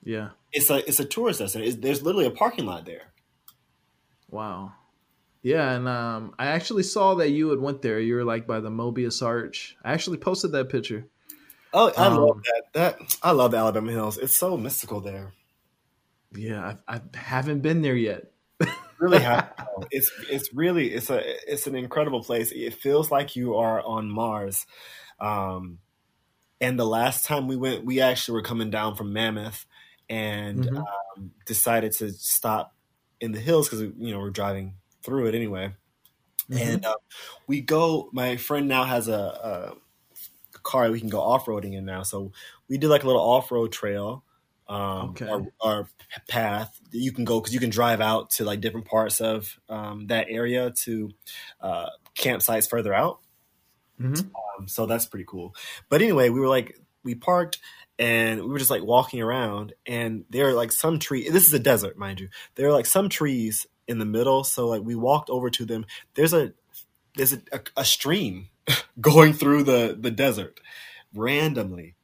Yeah. It's a it's a tourist destination. there's literally a parking lot there. Wow. Yeah, and um, I actually saw that you had went there. You were like by the Mobius Arch. I actually posted that picture. Oh, I um, love that. That I love the Alabama Hills. It's so mystical there. Yeah, I, I haven't been there yet. really have. It's it's really it's a it's an incredible place. It feels like you are on Mars. Um, and the last time we went, we actually were coming down from Mammoth and mm-hmm. um, decided to stop in the hills because you know we're driving through it anyway. Mm-hmm. And uh, we go. My friend now has a, a car we can go off roading in now, so we did like a little off road trail. Um, okay. our, our, path you can go because you can drive out to like different parts of um, that area to uh, campsites further out. Mm-hmm. Um, so that's pretty cool. But anyway, we were like, we parked and we were just like walking around, and there are like some tree. This is a desert, mind you. There are like some trees in the middle. So like we walked over to them. There's a there's a, a, a stream going through the the desert randomly,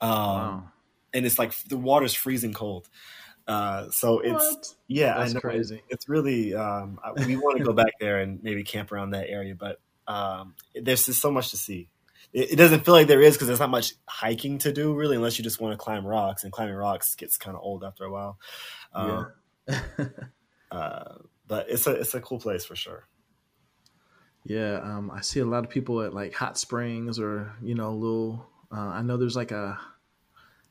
um, wow. and it's like the water's freezing cold. Uh, so it's what? yeah, That's I know crazy. It's really um, we want to go back there and maybe camp around that area, but um, there's just so much to see. It, it doesn't feel like there is because there's not much hiking to do really, unless you just want to climb rocks, and climbing rocks gets kind of old after a while. Um, yeah. uh, but it's a it's a cool place for sure. Yeah, um, I see a lot of people at like hot springs or you know little. Uh, I know there's like a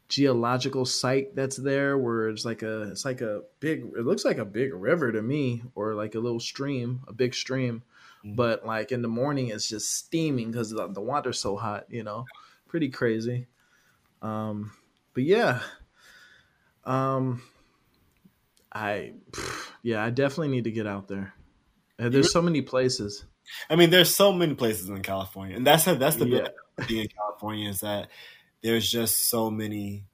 geological site that's there where it's like a it's like a big it looks like a big river to me or like a little stream a big stream. But like in the morning it's just steaming because the, the water's so hot you know? Pretty crazy. Um but yeah. Um i yeah i definitely need to get out there. There's so many places. I mean there's so many places in california and that's that's the yeah. thing in california is that there's just so many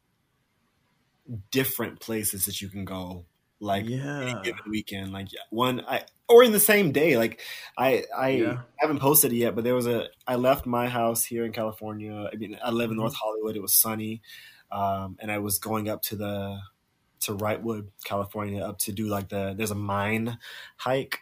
different places that you can go like yeah. given weekend like one i or in the same day like i i yeah. haven't posted it yet but there was a i left my house here in california i mean i live in mm-hmm. north hollywood it was sunny um, and i was going up to the to Wrightwood, California, up to do like the there's a mine hike.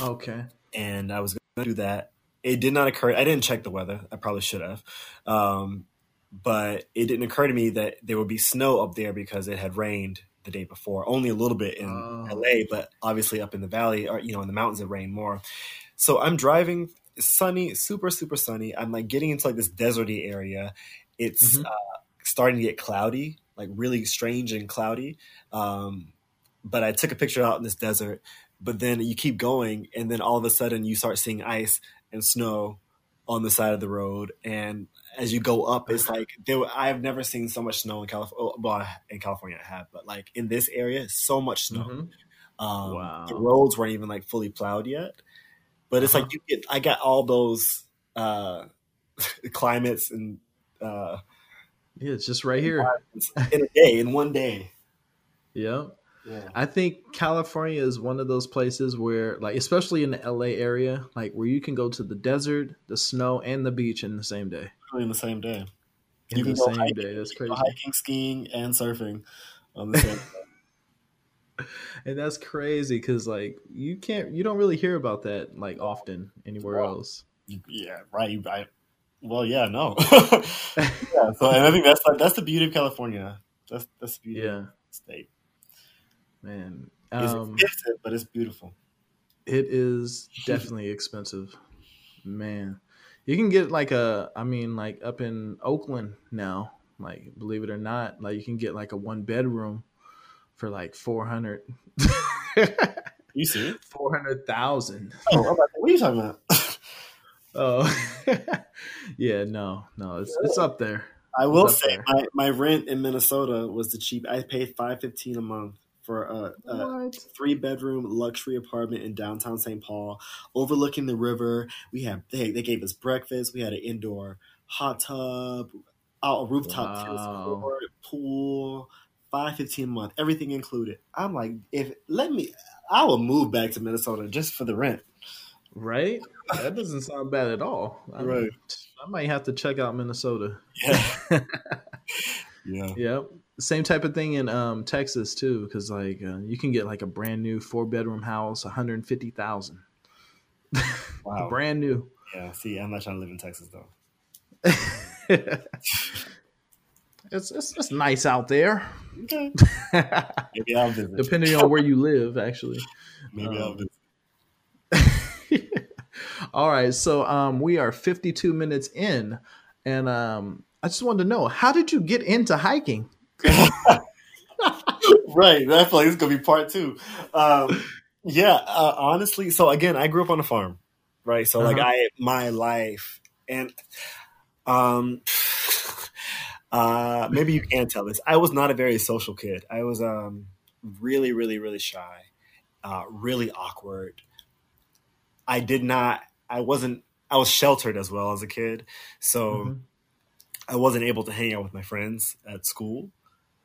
Okay. And I was gonna do that. It did not occur. I didn't check the weather. I probably should have. Um, but it didn't occur to me that there would be snow up there because it had rained the day before. Only a little bit in oh. LA, but obviously up in the valley or you know in the mountains it rained more. So I'm driving sunny, super super sunny. I'm like getting into like this deserty area. It's mm-hmm. uh, starting to get cloudy, like really strange and cloudy. Um, but I took a picture out in this desert. But then you keep going, and then all of a sudden you start seeing ice and snow on the side of the road, and as you go up, it's like there. I've never seen so much snow in California. Oh, well, in California I have, but like in this area, so much snow. Mm-hmm. Um, wow. The roads weren't even like fully plowed yet, but it's uh-huh. like you get. I got all those uh, climates and. Uh, yeah, it's just right here in a day, in one day. Yeah. Yeah. I think California is one of those places where, like, especially in the LA area, like where you can go to the desert, the snow, and the beach in the same day in the same day. In you the same hiking, day. That's crazy. Hiking, skiing, and surfing on the same day. and that's crazy because like you can't you don't really hear about that like often anywhere well, else yeah right I, well yeah no yeah so and i think that's like that's the beauty of california that's that's the beauty yeah of the state man it's um, expensive but it's beautiful it is definitely expensive man you can get like a, I mean, like up in Oakland now, like believe it or not, like you can get like a one bedroom for like four hundred. you see, four hundred thousand. Oh, what are you talking about? oh, yeah, no, no, it's it's up there. I will say my, my rent in Minnesota was the cheap. I paid five fifteen a month for a, a three bedroom luxury apartment in downtown St. Paul, overlooking the river. We had they, they gave us breakfast. We had an indoor hot tub, a rooftop wow. tennis court, pool. Five fifteen a month, everything included. I'm like, if let me, I will move back to Minnesota just for the rent. Right? That doesn't sound bad at all. I right. I might have to check out Minnesota. Yeah. yeah. Yep same type of thing in um, Texas too, because like uh, you can get like a brand new four bedroom house, one hundred fifty thousand. Wow, brand new. Yeah. See, I'm not trying to live in Texas though. it's, it's it's nice out there. Okay. Maybe I'll visit. Depending on where you live, actually. Maybe um, I'll visit. all right, so um, we are 52 minutes in, and um, I just wanted to know how did you get into hiking? right. That like is gonna be part two. Um, yeah. Uh, honestly, so again, I grew up on a farm, right? So uh-huh. like I my life and um uh maybe you can tell this. I was not a very social kid. I was um really really really shy, uh really awkward. I did not I wasn't I was sheltered as well as a kid. So mm-hmm. I wasn't able to hang out with my friends at school.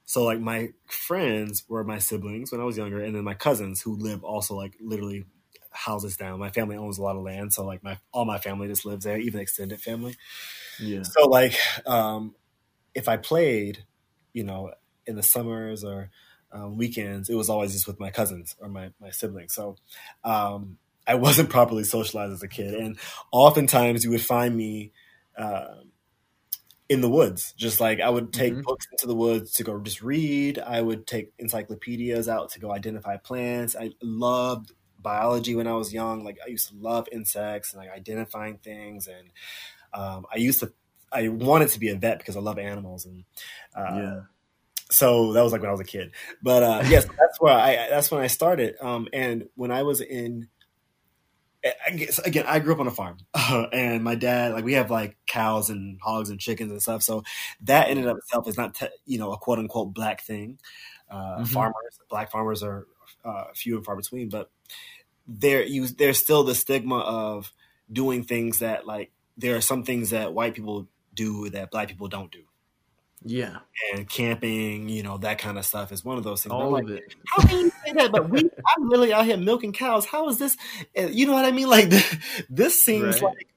So like my friends were my siblings when I was younger, and then my cousins who live also like literally houses down. My family owns a lot of land, so like my all my family just lives there, even extended family. Yeah. So like, um, if I played, you know, in the summers or um, weekends, it was always just with my cousins or my my siblings. So um, I wasn't properly socialized as a kid, and oftentimes you would find me. Uh, in the woods. Just like I would take mm-hmm. books into the woods to go just read. I would take encyclopedias out to go identify plants. I loved biology when I was young. Like I used to love insects and like identifying things. And um, I used to, I wanted to be a vet because I love animals. And uh, yeah. so that was like when I was a kid. But uh, yes, that's where I that's when I started. Um, and when I was in, I guess again, I grew up on a farm, uh, and my dad like we have like cows and hogs and chickens and stuff. So that in and of itself is not te- you know a quote unquote black thing. Uh, mm-hmm. Farmers, black farmers are uh, few and far between, but there you there's still the stigma of doing things that like there are some things that white people do that black people don't do. Yeah. And camping, you know, that kind of stuff is one of those things. All like, of it. How can you say that? But we, I'm literally out here milking cows. How is this? Eh, you know what I mean? Like, this seems right. like,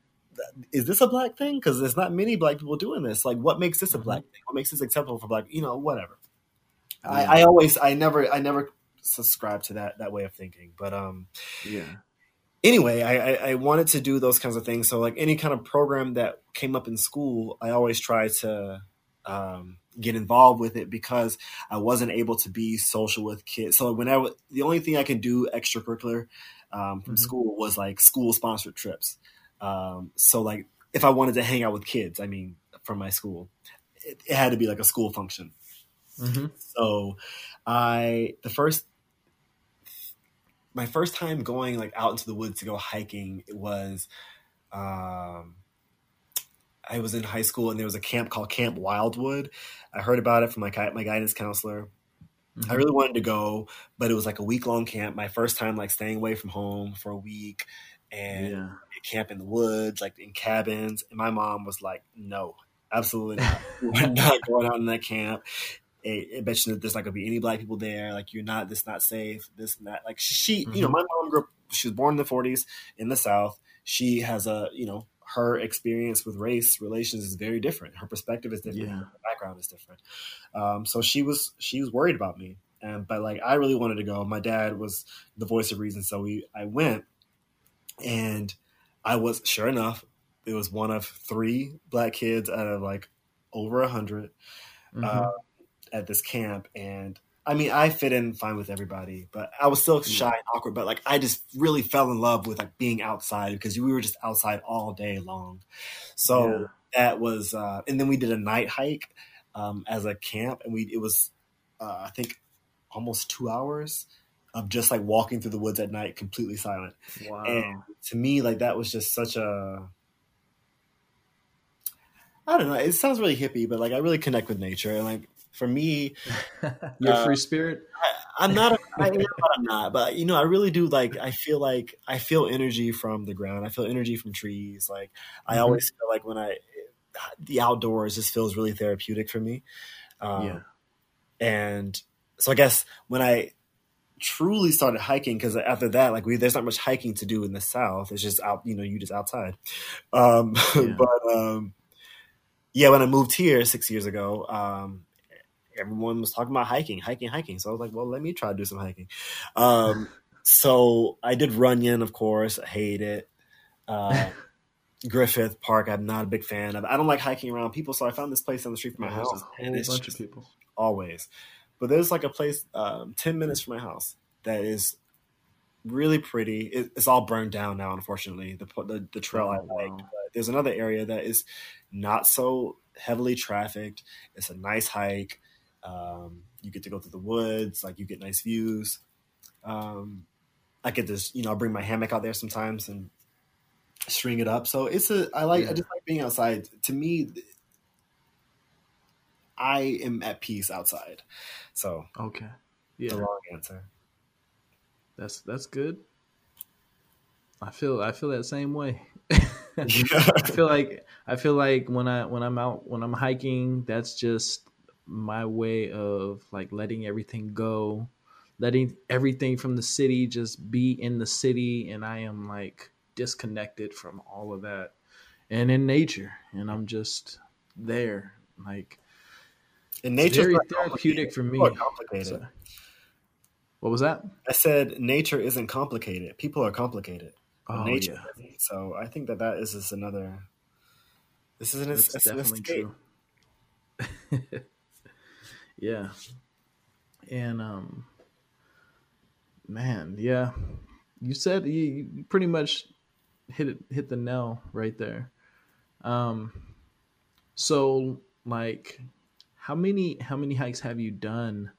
is this a black thing? Because there's not many black people doing this. Like, what makes this a mm-hmm. black thing? What makes this acceptable for black? You know, whatever. Yeah. I, I always, I never, I never subscribe to that that way of thinking. But um, yeah anyway, I, I, wanted to do those kinds of things. So like any kind of program that came up in school, I always try to um, get involved with it because I wasn't able to be social with kids. So when I the only thing I can do extracurricular um, from mm-hmm. school was like school sponsored trips. Um, so like if I wanted to hang out with kids, I mean from my school, it, it had to be like a school function. Mm-hmm. So I the first my first time going like out into the woods to go hiking it was um I was in high school and there was a camp called Camp Wildwood. I heard about it from my my guidance counselor. Mm-hmm. I really wanted to go, but it was like a week long camp. My first time like staying away from home for a week and yeah. camp in the woods, like in cabins. And my mom was like, "No, absolutely not. We're not going out in that camp." It, bet you that there's not gonna be any black people there. Like you're not. This not safe. This not like she. Mm-hmm. You know, mm-hmm. my mom grew up. She was born in the 40s in the South. She has a you know her experience with race relations is very different. Her perspective is different. Yeah. Her background is different. Um, so she was she was worried about me, and but like I really wanted to go. My dad was the voice of reason, so we I went, and I was sure enough, it was one of three black kids out of like over a 100 mm-hmm. uh, at this camp, and I mean, I fit in fine with everybody, but I was still shy and awkward. But like, I just really fell in love with like being outside because we were just outside all day long. So yeah. that was, uh, and then we did a night hike um, as a camp, and we it was, uh, I think, almost two hours of just like walking through the woods at night, completely silent. Wow. And to me, like that was just such a I don't know. It sounds really hippie, but like I really connect with nature, and like for me, you're uh, free spirit. I, am not. A, I am, but I'm not. But you know, I really do like. I feel like I feel energy from the ground. I feel energy from trees. Like I mm-hmm. always feel like when I the outdoors just feels really therapeutic for me. Um, yeah. And so I guess when I truly started hiking because after that like we there's not much hiking to do in the south it's just out you know you just outside um yeah. but um yeah when i moved here six years ago um everyone was talking about hiking, hiking, hiking. So I was like, well, let me try to do some hiking. Um, so I did Runyon, of course. I hate it. Uh, Griffith Park, I'm not a big fan of. I don't like hiking around people, so I found this place on the street from my house, and it's bunch of people always. But there's like a place um, ten minutes from my house that is really pretty. It, it's all burned down now, unfortunately. The the, the trail oh, I liked. Wow. There's another area that is not so heavily trafficked. It's a nice hike. Um, you get to go through the woods, like you get nice views. Um, I get this, you know, I bring my hammock out there sometimes and string it up. So it's a, I like, yeah. I just like being outside. To me, I am at peace outside. So okay, yeah, the long answer. That's that's good. I feel I feel that same way. I feel like I feel like when I when I'm out when I'm hiking, that's just my way of like letting everything go, letting everything from the city just be in the city, and I am like disconnected from all of that and in nature, and I'm just there, like. And nature very therapeutic for me. Complicated. So, what was that? I said nature isn't complicated. People are complicated. Oh, nature. Yeah. So I think that that is just another. This is an, That's definitely true. Yeah. And um man, yeah. You said you, you pretty much hit it hit the nail right there. Um so like how many how many hikes have you done?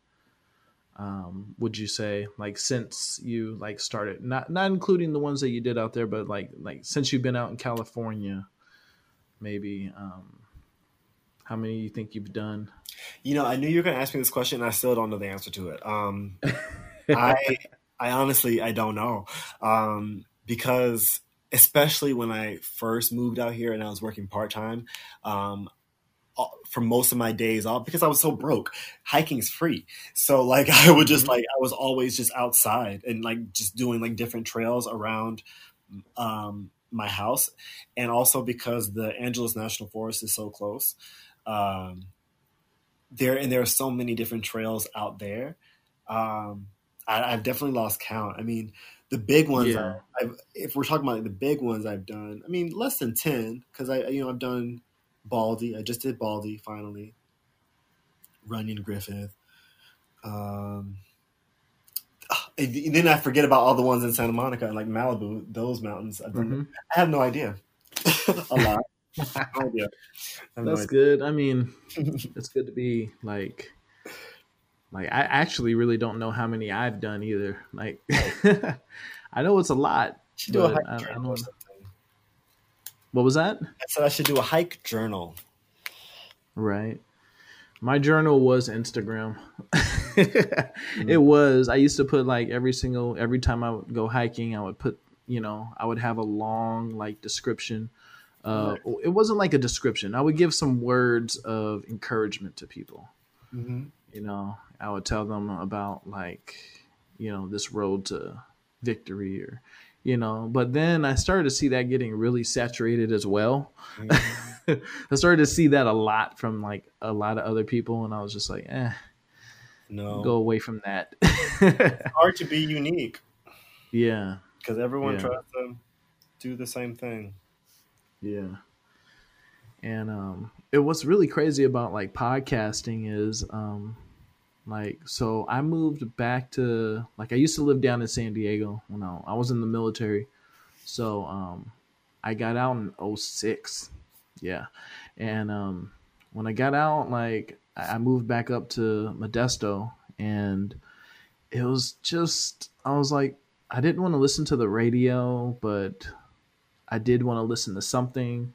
Um, would you say like since you like started not not including the ones that you did out there, but like like since you've been out in California, maybe um, how many you think you've done? You know, I knew you were going to ask me this question, and I still don't know the answer to it. Um, I I honestly I don't know um, because especially when I first moved out here and I was working part time. Um, for most of my days off because I was so broke. Hiking's free. So like I would just mm-hmm. like I was always just outside and like just doing like different trails around um my house and also because the Angeles National Forest is so close. Um there and there are so many different trails out there. Um I, have definitely lost count. I mean, the big ones. Yeah. I, if we're talking about like the big ones I've done, I mean, less than ten because I, you know, I've done Baldy. I just did Baldy finally. Runyon Griffith. Um, and then I forget about all the ones in Santa Monica and like Malibu, those mountains. Mm-hmm. I have no idea. a lot. idea. That's no idea. good. I mean, it's good to be like like I actually really don't know how many I've done either. Like I know it's a lot. Should do a hike I, journal I What was that? I said I should do a hike journal. Right. My journal was Instagram. mm-hmm. It was. I used to put like every single every time I would go hiking, I would put, you know, I would have a long like description. Uh. It wasn't like a description. I would give some words of encouragement to people. Mm-hmm. You know, I would tell them about like, you know, this road to victory or, you know, but then I started to see that getting really saturated as well. Mm-hmm. I started to see that a lot from like a lot of other people. And I was just like, eh, no, go away from that. it's hard to be unique. Yeah. Because everyone yeah. tries to do the same thing. Yeah. And um, it what's really crazy about like podcasting is um, like so I moved back to like I used to live down in San Diego when I, I was in the military. So um, I got out in 06. Yeah. And um, when I got out like I moved back up to Modesto and it was just I was like I didn't want to listen to the radio, but I did want to listen to something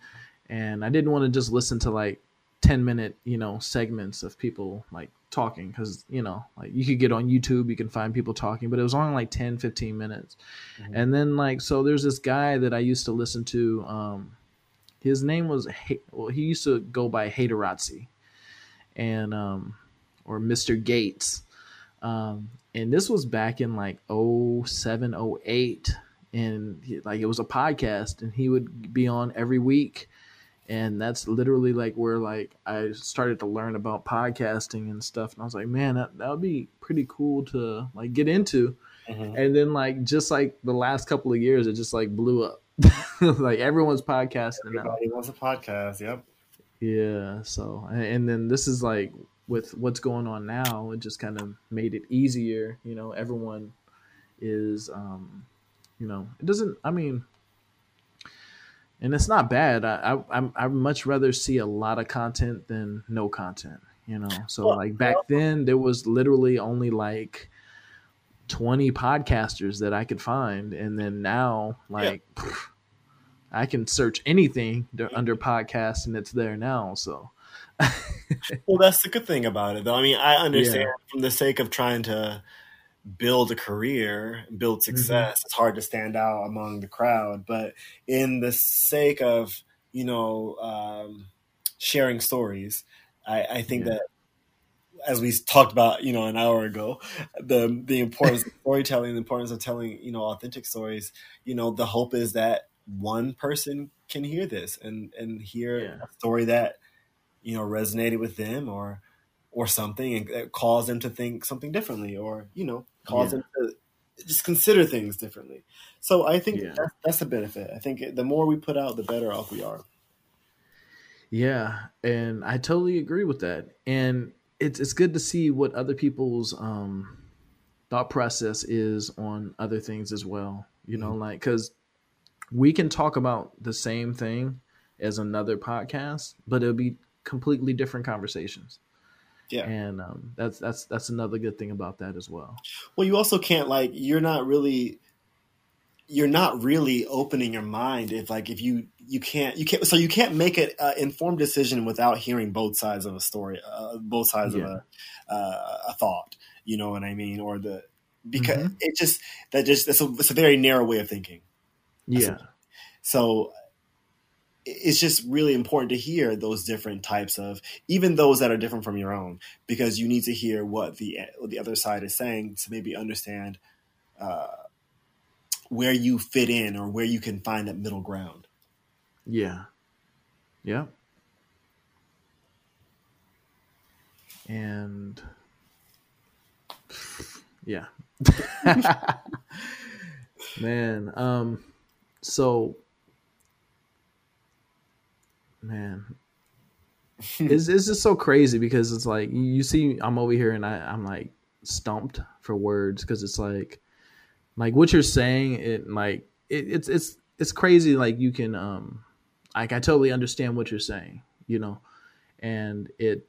and I didn't want to just listen to like 10 minute, you know, segments of people like talking because, you know, like you could get on YouTube, you can find people talking, but it was only like 10, 15 minutes. Mm-hmm. And then like, so there's this guy that I used to listen to. Um, his name was, well, he used to go by Haterazzi and, um, or Mr. Gates. Um, and this was back in like 07, 08 and he, like it was a podcast and he would be on every week. And that's literally like where like I started to learn about podcasting and stuff. And I was like man that that would be pretty cool to like get into. Mm-hmm. and then like just like the last couple of years it just like blew up. Like everyone's podcasting everybody now. wants a podcast yep. Yeah so and then this is like with what's going on now it just kind of made it easier you know everyone is um you know it doesn't i mean and it's not bad. I I I much rather see a lot of content than no content. You know, so well, like back well, then there was literally only like twenty podcasters that I could find, and then now like yeah. pff, I can search anything under podcast and it's there now. So. well, that's the good thing about it, though. I mean, I understand yeah. from the sake of trying to build a career, build mm-hmm. success, mm-hmm. it's hard to stand out among the crowd. But in the sake of you know um, sharing stories, I, I think yeah. that as we talked about, you know, an hour ago, the the importance of storytelling, the importance of telling, you know, authentic stories. You know, the hope is that one person can hear this and and hear yeah. a story that you know resonated with them or or something and cause them to think something differently or you know cause yeah. them to just consider things differently. So I think yeah. that's, that's a benefit. I think the more we put out, the better off we are. Yeah, and I totally agree with that. And it's it's good to see what other people's um, thought process is on other things as well. You know, mm-hmm. like because we can talk about the same thing as another podcast, but it'll be completely different conversations. Yeah. and um, that's that's that's another good thing about that as well. Well, you also can't like you're not really you're not really opening your mind if like if you you can't you can't so you can't make an uh, informed decision without hearing both sides of a story, uh, both sides of a uh, a thought. You know what I mean? Or the because Mhm. it just that just it's a, it's a very narrow way of thinking. Yeah, So it's just really important to hear those different types of even those that are different from your own because you need to hear what the what the other side is saying to maybe understand uh, where you fit in or where you can find that middle ground. yeah, yeah, and yeah, man. Um, so man. It's, it's just so crazy because it's like you- see i'm over here and I, i'm like stumped for words because it's like like what you're saying it like it, it's it's it's crazy like you can um like i totally understand what you're saying you know? And it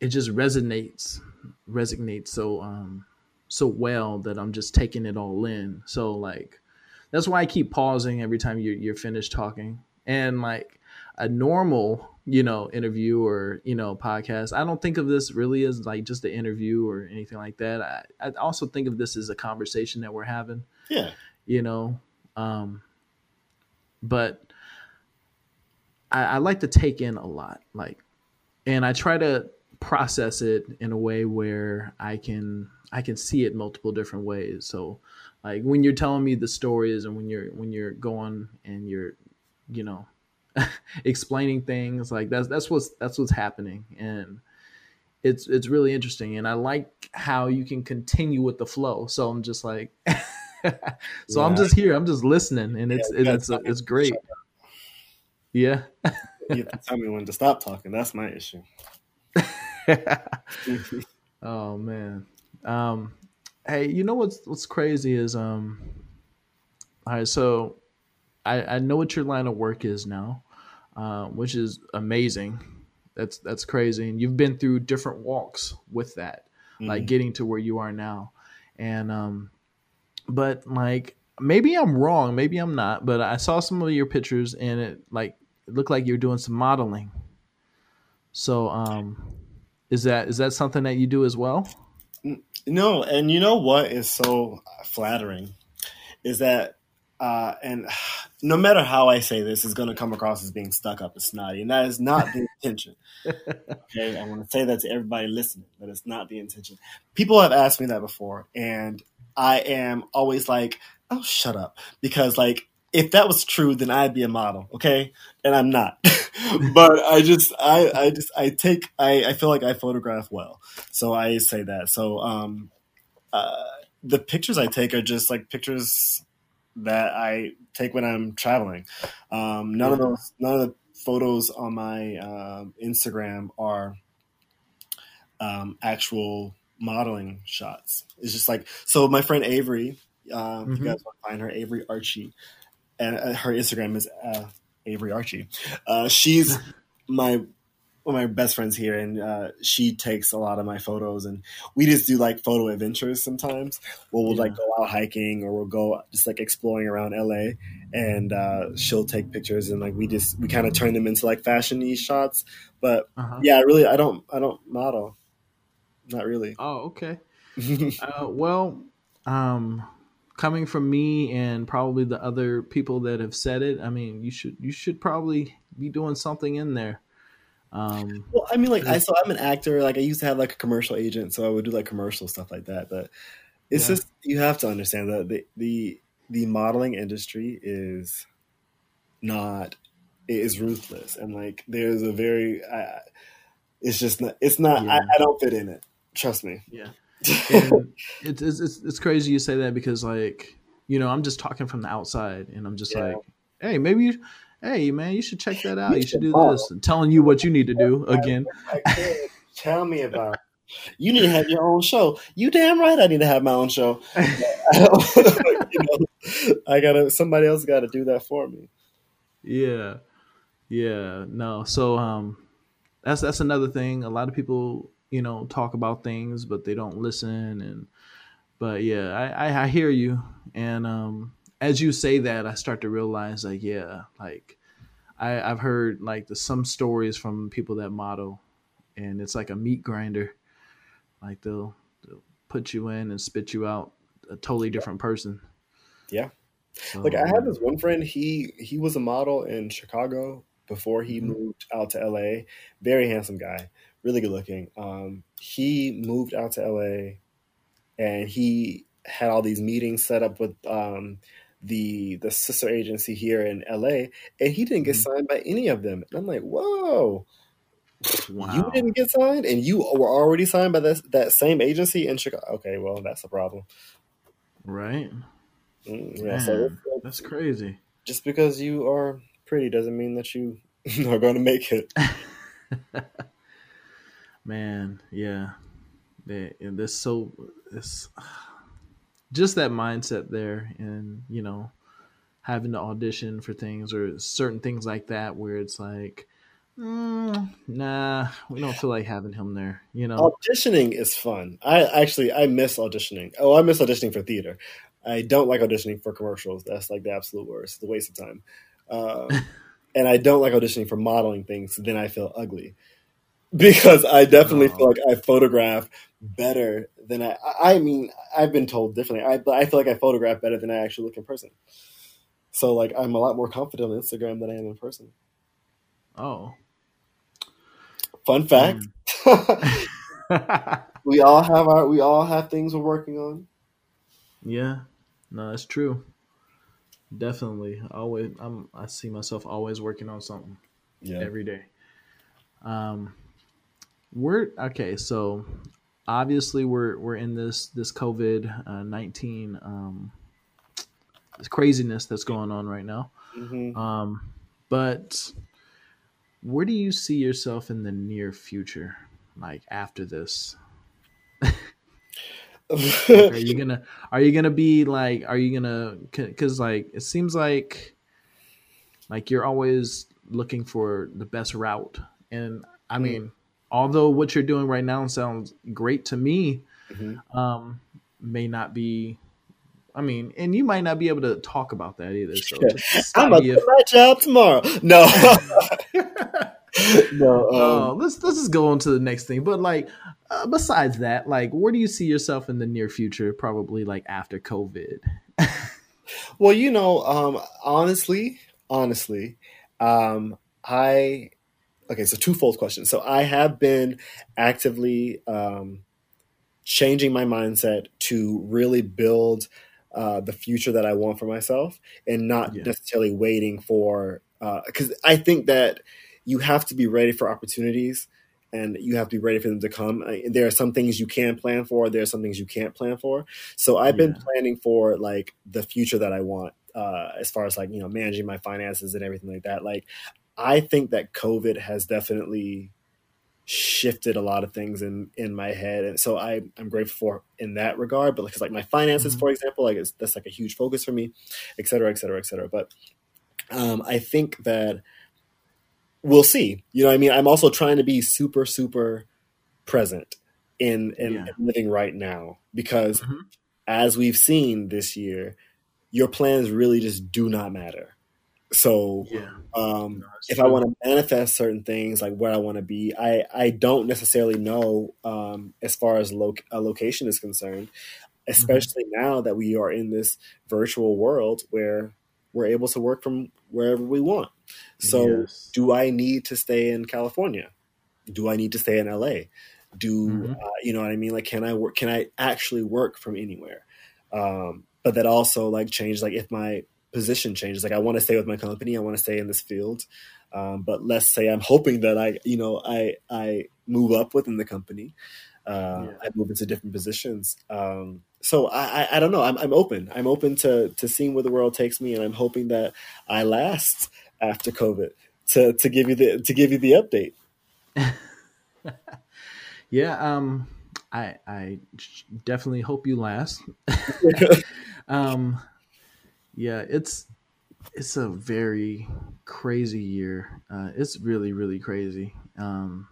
it just resonates resonates so um so well that i'm just taking it all in. So like that's why i keep pausing every time you're, you're finished talking. And like a normal you know interview or you know podcast. I don't think of this really as like just an interview or anything like that. I, I also think of this as a conversation that we're having. Yeah, you know um but I, I like to take in a lot like and i try to process it in a way where i can i can see it multiple different ways. So like when you're telling me the stories and when you're when you're going and you're you know explaining things like that's that's what's that's what's happening. And it's it's really interesting and i like how you can continue with the flow. So i'm just like so i'm just here i'm just listening and it's Yeah, you it's it's great. yeah. You have to tell me when to stop talking. That's my issue. oh man. Um hey you know what's what's crazy is um all right so i i know what your line of work is now uh, which is amazing. That's that's crazy. And you've been through different walks with that like Mhm. getting to where you are now. And um but like maybe i'm wrong maybe i'm not but i saw some of your pictures and it like it looked like you're doing some modeling. So um is that is that something that you do as well? No, and you know what is so flattering is that, uh, and no matter how I say this, is going to come across as being stuck up and snotty, and that is not the intention. Okay, I want to say that to everybody listening, that it's not the intention. People have asked me that before, and I am always like, "Oh, shut up," because like if that was true, then I'd be a model, okay, and I'm not. but I just, I, I just, I take, I, I feel like I photograph well, so I say that. So, um, uh, the pictures I take are just like pictures that I take when I'm traveling. Um, none of those, none of the photos on my um, Instagram are um, actual modeling shots. It's just like so. My friend Avery, uh, if Mhm. you guys want to find her, Avery Archie, and uh, her Instagram is uh, Avery Archie. Uh, she's my one of my best friends here, and uh, she takes a lot of my photos, and we just do like photo adventures sometimes. Where we'll like go out hiking, or we'll go just like exploring around LA, and uh, she'll take pictures, and like we just we kind of turn them into like fashiony shots. But uh-huh. yeah, I really I don't I don't model, not really. oh okay uh, well um coming from me and probably the other people that have said it i mean you should you should probably be doing something in there um Well, I mean, like I so I'm an actor. Like I used to have like a commercial agent, so I would do like commercial stuff like that. But it's Yeah. just you have to understand that the the the modeling industry is not it is ruthless, and like there's a very I, it's just not it's not I, Yeah. I don't fit in it. Trust me. yeah it's, it's it's it's crazy you say that because like you know i'm just talking from the outside and i'm just Yeah. like hey maybe you hey man you should check that out You you should do this and telling you what you need to do again Tell me about. it. You need to have your own show. You damn right. I need to have my own show. I you know, I gotta. Somebody else got to do that for me. Yeah. Yeah. No. So um that's that's another thing. A lot of people you know, talk about things, but they don't listen. And but yeah, I I, I hear you. And um, as you say that, I start to realize like yeah, like I I've heard like the some stories from people that model, and it's like a meat grinder. Like they'll, they'll put you in and spit you out a totally different person. Yeah. So, like I had this one friend, he he was a model in Chicago before he mm-hmm. moved out to LA. Very handsome guy, really good looking. Um, he moved out to LA and he had all these meetings set up with um, the the sister agency here in LA, and he didn't get mm-hmm. signed by any of them. And I'm like, whoa. Wow. You didn't get signed, and you were already signed by that that same agency in Chicago. Okay, well, that's a problem, right? Mm, yeah, Man, so that's crazy. Just because you are pretty doesn't mean that you are going to make it. Man, yeah, and this so this just that mindset there, and you know, having to audition for things or certain things like that, where it's like Mm, nah, we don't feel like having him there. You know, auditioning is fun. I actually I miss auditioning. Oh, I miss auditioning for theater. I don't like auditioning for commercials. That's like the absolute worst. It's a waste of time. Um, and I don't like auditioning for modeling things. Then I feel ugly because I definitely oh. feel like I photograph better than I. I mean, I've been told differently. I I feel like I photograph better than I actually look in person. So like I'm a lot more confident on Instagram than I am in person. Oh, Fun fact. Mm. we all have our we all have things we're working on. Yeah. No, that's true. Definitely. Always I'm I see myself always working on something. Yeah. Every day. Um we're okay, so obviously we're we're in this this COVID uh, nineteen um this craziness that's going on right now. Mm-hmm. Um but where do you see yourself in the near future like after this like, are you gonna are you gonna be like are you gonna because like it seems like like you're always looking for the best route and i mm. mean mm. Although what you're doing right now sounds great to me mm-hmm. um may not be I mean, and you might not be able to talk about that either. So I'm gonna quit my job tomorrow. No, no. Um, uh, let's let's just go on to the next thing. But like, uh, besides that, like, where do you see yourself in the near future? Probably like after COVID. well, you know, um, honestly, honestly, um, I okay. So twofold question. So I have been actively um, changing my mindset to really build uh, the future that I want for myself and not yeah. necessarily waiting for because uh, I think that you have to be ready for opportunities and you have to be ready for them to come. There are some things you can plan for. There are some things you can't plan for. So I've yeah. been planning for like the future that I want, uh, as far as like you know managing my finances and everything like that. Like I think that COVID has definitely shifted a lot of things in in my head and so i i'm grateful for in that regard but because like my finances mm-hmm. for example like it's, that's like a huge focus for me et cetera et cetera et cetera but um i think that we'll see you know i mean i'm also trying to be super super present in in, yeah. in living right now because mm-hmm. as we've seen this year your plans really just do not matter so yeah. um, no, if true. I want to manifest certain things like where I want to be, I, I don't necessarily know um, as far as lo- a location is concerned, especially mm-hmm. now that we are in this virtual world where we're able to work from wherever we want. So yes. do I need to stay in California? Do I need to stay in LA? Do mm-hmm. uh, you know what I mean? Like, can I work? Can I actually work from anywhere? Um, but that also like change. Like, if my position changes. Like I want to stay with my company, I want to stay in this field. Um, but let's say I'm hoping that I, you know, I I move up within the company. Uh, yeah. I move into different positions. Um, so I, I, I, don't know. I'm, I'm open. I'm open to to seeing where the world takes me, and I'm hoping that I last after COVID to to give you the to give you the update. yeah. Um. I I definitely hope you last. um yeah, it's it's a very crazy year. Uh, it's really really crazy. Um,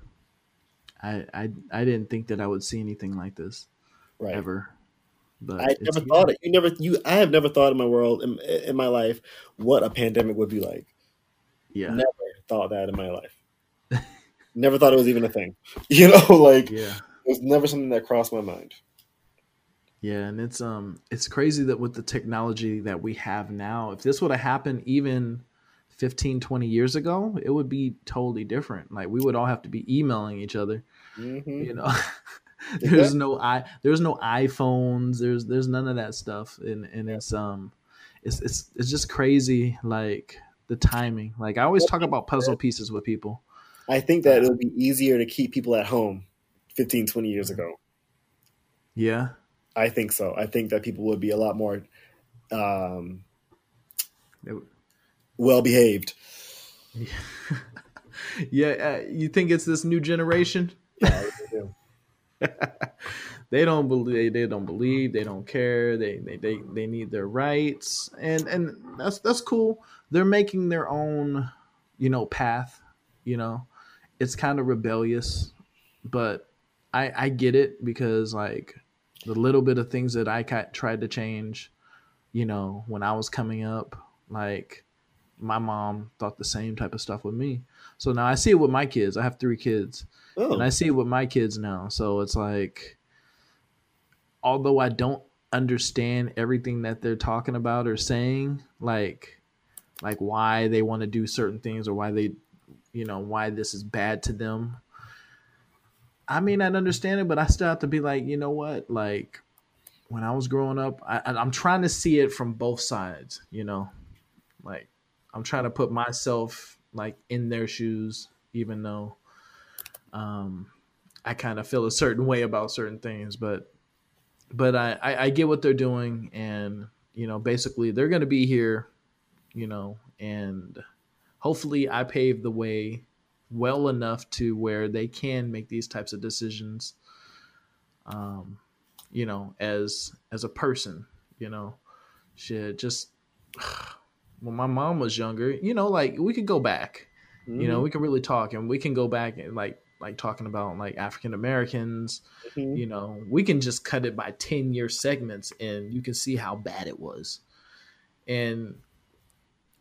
I, I I didn't think that I would see anything like this Right. ever. But I never thought it. You never. You. I have never thought in my world in, in my life what a pandemic would be like. Yeah, Never thought that in my life. never thought it was even a thing. You know, like it was never something that crossed my mind. Yeah, and it's um it's crazy that with the technology that we have now, if this would have happened even 15, 20 years ago, it would be totally different. Like we would all have to be emailing each other. hmm You know, there's no i there's no iPhones. There's there's none of that stuff, and and it's um it's it's it's just crazy like the timing. Like I always talk about puzzle pieces with people. I think that it'll be easier to keep people at home 15, 20 years ago. Yeah. I think so. I think that people would be a lot more um, well behaved. yeah, uh, you think it's this new generation? Yeah, do. They don't believe. They don't believe. They don't care. They they they, they need their rights, and and that's that's cool. They're making their own, you know, path. You know, it's kind of rebellious, but I I get it because like the little bit of things that I tried to change, you know, when I was coming up, like my mom thought the same type of stuff with me. So now I see it with my kids. I have three kids, Oh, and I oh. see it with my kids now. So it's like, although I don't understand everything that they're talking about or saying, like, like why they want to do certain things or why they, you know, why this is bad to them. I mean, I understand it, but I still have to be like, you know what? Like, when I was growing up, I, I'm trying to see it from both sides. You know, like I'm trying to put myself like in their shoes, even though um, I kind of feel a certain way about certain things, but but I, I, I get what they're doing, and you know, basically they're going to be here, you know, and hopefully I pave the way well enough to where they can make these types of decisions. Um, you know, as as a person, you know, shit, just when my mom was younger, you know, like we could go back you know we can really talk and we can go back and like like talking about like african americans Mhm. you know we can just cut it by 10 year segments and you can see how bad it was and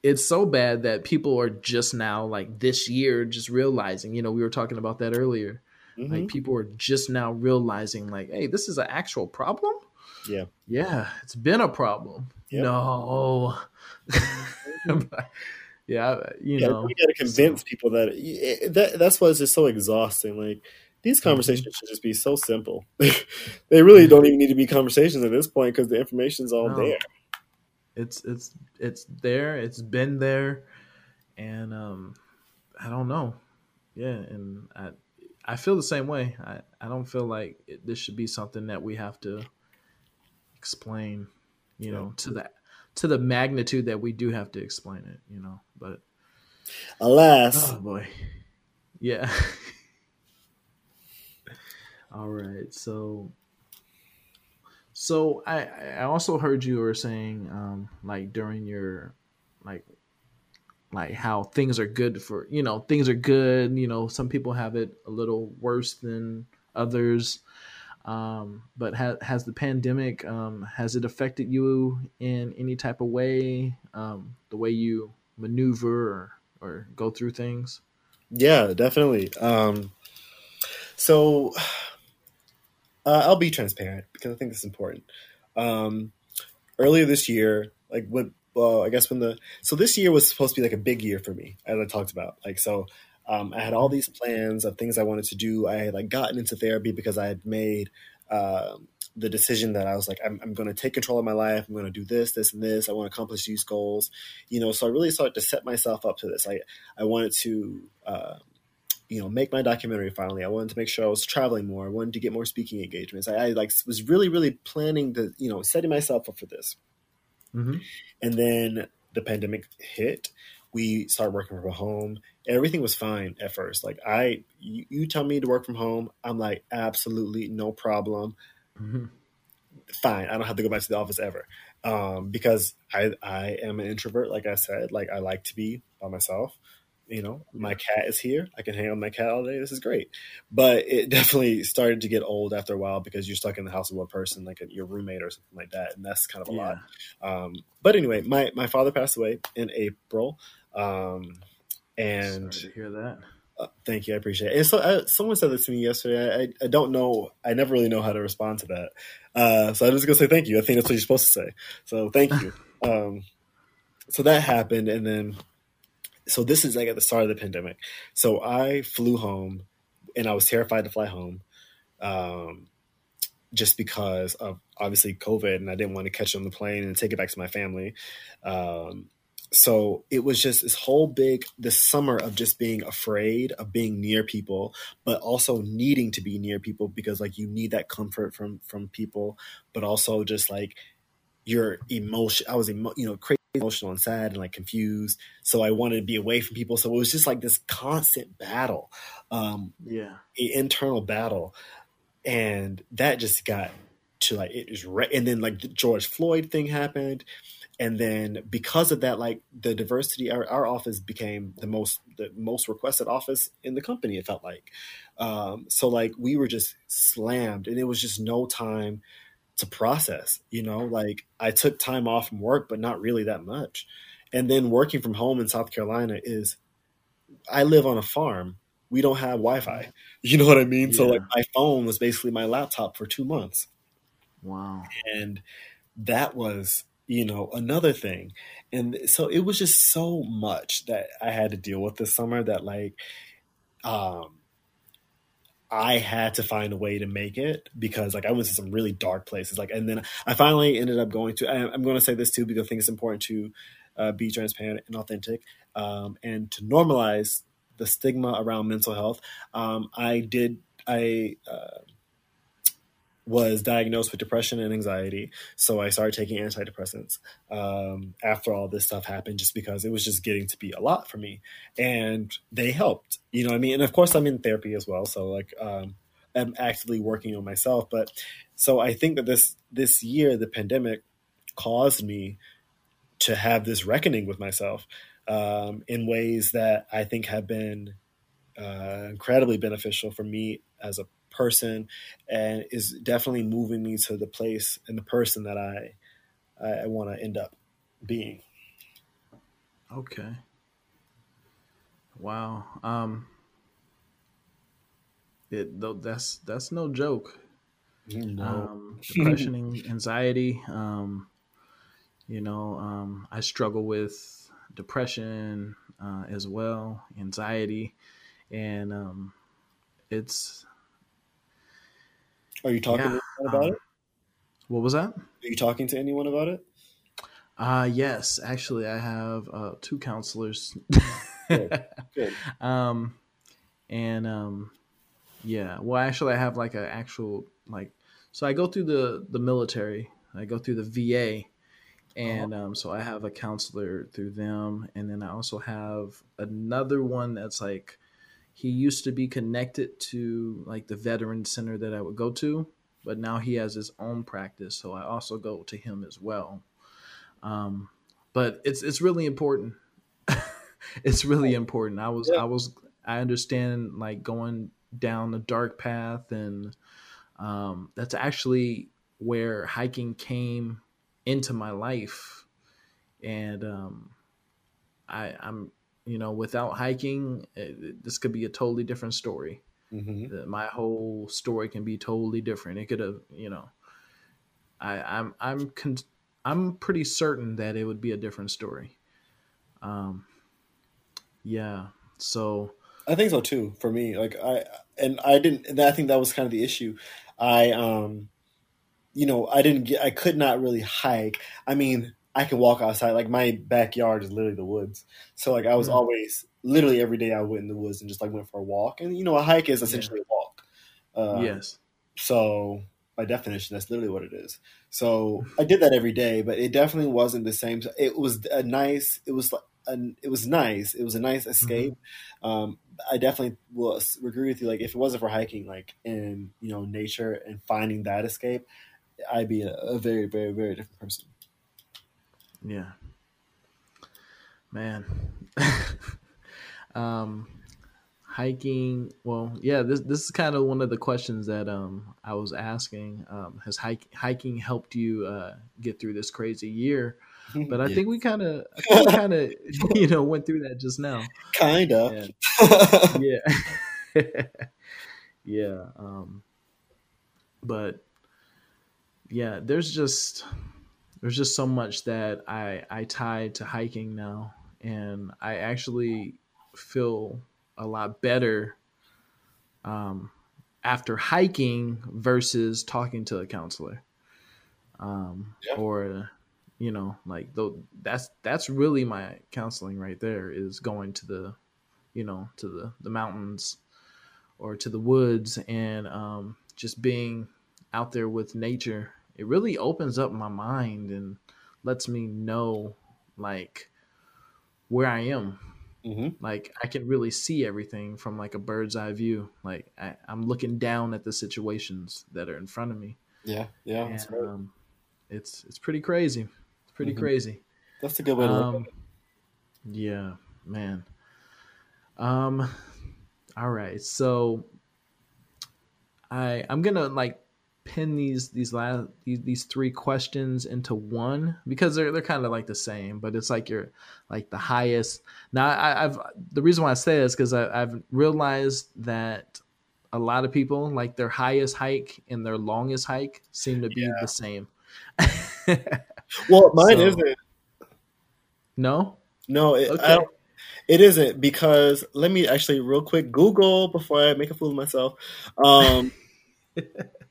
it's so bad that people are just now like this year just realizing you know we were talking about that earlier Mhm. like people are just now realizing like hey this is an actual problem Yeah. yeah it's been a problem Yep. no yeah you yeah, know we got to convince people that, it, that that's why it's just so exhausting. Like these Mm-hmm. conversations should just be so simple. they really don't even need to be conversations at this point because the information's all No. there. It's it's it's there it's been there and um i don't know. Yeah and i i feel the same way. I i don't feel like it, this should be something that we have to explain you know to that to the magnitude that we do have to explain it you know but Alas, oh boy. Yeah. All right so so i i also heard you were saying um like during your like like how things are good for you know things are good you know some people have it a little worse than others um but ha- has the pandemic um has it affected you in any type of way um the way you maneuver or or go through things yeah, definitely. Um, so uh, I'll be transparent because I think it's important. Um, earlier this year, like when, well, I guess when the so this year was supposed to be like a big year for me, as I talked about. Like so, um, I had all these plans of things I wanted to do. I had like gotten into therapy because I had made um the decision that I was like, I'm, I'm going to take control of my life. I'm going to do this, this, and this. I want to accomplish these goals. You know, so I really started to set myself up to this. I I wanted to. Uh, you know, make my documentary finally. I wanted to make sure I was traveling more. I wanted to get more speaking engagements. I, I like was really, really planning to, you know, setting myself up for this. mm-hmm. And then the pandemic hit. We started working from home. Everything was fine at first. Like I, you, you tell me to work from home, I'm like, absolutely no problem. Mm-hmm. Fine. I don't have to go back to the office ever. Um, because I, I am an introvert. Like I said, like I like to be by myself you know, my cat is here. I can hang out with my cat all day. This is great. But it definitely started to get old after a while because you're stuck in the house with one person, like a, your roommate or something like that, and that's kind of a Yeah. lot. Um, but anyway, my my father passed away in April, um, and to hear that. uh, thank you, I appreciate it. And so, uh, someone said this to me yesterday. I, I don't know. I never really know how to respond to that. Uh, so I'm just gonna say thank you. I think that's what you're supposed to say. So thank you. um, so that happened, and then so this is like at the start of the pandemic. So I flew home, and I was terrified to fly home, um, just because of obviously COVID, and I didn't want to catch it on the plane and take it back to my family. Um, so it was just this whole big this summer of just being afraid of being near people but also needing to be near people because like you need that comfort from from people but also just like your emotion i was emo- you know crazy emotional and sad and like confused. So i wanted to be away from people. So it was just like this constant battle um Yeah. internal battle. And that just got to like it was re- and then like the george floyd thing happened. And then because of that like the diversity our, our office became the most the most requested office in the company it felt like. Um, so like we were just slammed and it was just no time to process you know like i took time off from work but not really that much. And then working from home in south carolina is i live on a farm. We don't have wi-fi. You know what i mean? So like my phone was basically my laptop for two months. Wow. and that was you know another thing. And so it was just so much that i had to deal with this summer that like um i had to find a way to make it because like i went to some really dark places like and then i finally ended up going to I- i'm going to say this too because i think it's important to uh, be transparent and authentic um, and to normalize the stigma around mental health. Um, i did i uh, was diagnosed with depression and anxiety. So I started taking antidepressants um, after all this stuff happened, just because it was just getting to be a lot for me. And they helped, you know I mean? And of course, I'm in therapy as well. So, like, um, I'm actively working on myself. But so I think that this this year, the pandemic caused me to have this reckoning with myself um, in ways that I think have been uh, incredibly beneficial for me as a person and is definitely moving me to the place and the person that I I, I want to end up being. Okay. Wow. Um. It though that's that's no joke. Um, depression, anxiety. Um, you know, um, I struggle with depression uh, as well, anxiety, and um, it's Are you talking yeah. to anyone about um, it? What was that? Are you talking to anyone about it? Uh yes, actually I have uh two counselors. Good. Good. um and um yeah, well actually I have like an actual like so I go through the the military. I go through the VA and um so I have a counselor through them and then I also have another one that's like he used to be connected to like the veteran center that I would go to, but now he has his own practice, so I also go to him as well. Um, but it's it's really important. it's really important. I was Yeah. I was I understand like going down the dark path, and um, that's actually where hiking came into my life, and um, I I'm you know without hiking, it, this could be a totally different story hmm that my whole story can be totally different. It could have, you know, I, I'm I'm con- I'm pretty certain that it would be a different story. Um, yeah. So I think so too. For me, like I and I didn't. And I think that was kind of the issue. I um, you know, I didn't get. I could not really hike. I mean, I can walk outside. Like my backyard is literally the woods. So like I was Mhm. always literally every day I went in the woods and just like went for a walk. And you know, a hike is essentially a walk. Uh, yes, So by definition, that's literally what it is. So I did that every day, but it definitely wasn't the same. It was a nice. It was like. An, it was nice. It was a nice escape. Um, I definitely will agree with you. Like, if it wasn't for hiking, like in you know nature and finding that escape, I'd be a, a very, very, very different person. Yeah, man. Um, hiking. Well, yeah. This this is kind of one of the questions that um I was asking. Um, has hike, hiking helped you uh, get through this crazy year? But I Yeah. think we kind of, I think we kind of, you know, went through that just now. Kinda. And- yeah yeah um but yeah there's just there's just so much that i i tie to hiking now. And i actually feel a lot better um after hiking versus talking to a counselor. Um Yeah. or you know like though that's that's really my counseling right there is going to the you know to the the mountains or to the woods and um, just being out there with nature it really opens up my mind and lets me know like where i am hmm like i can really see everything from like a bird's eye view like I, i'm looking down at the situations that are in front of me Yeah, yeah. And right. um, it's it's pretty crazy it's pretty Mhm. crazy That's a good way to look um, it. yeah, man. Um, all right. So I I'm gonna like pin these these last these, these three questions into one because they're they're kind of like the same, but it's like you're like the highest. Now I, I've the reason why I say this is because I've realized that a lot of people like their highest hike and their longest hike seem to be the same. Well, mine So- isn't. no. No, it, Okay. it isn't because let me actually real quick Google before I make a fool of myself. Um,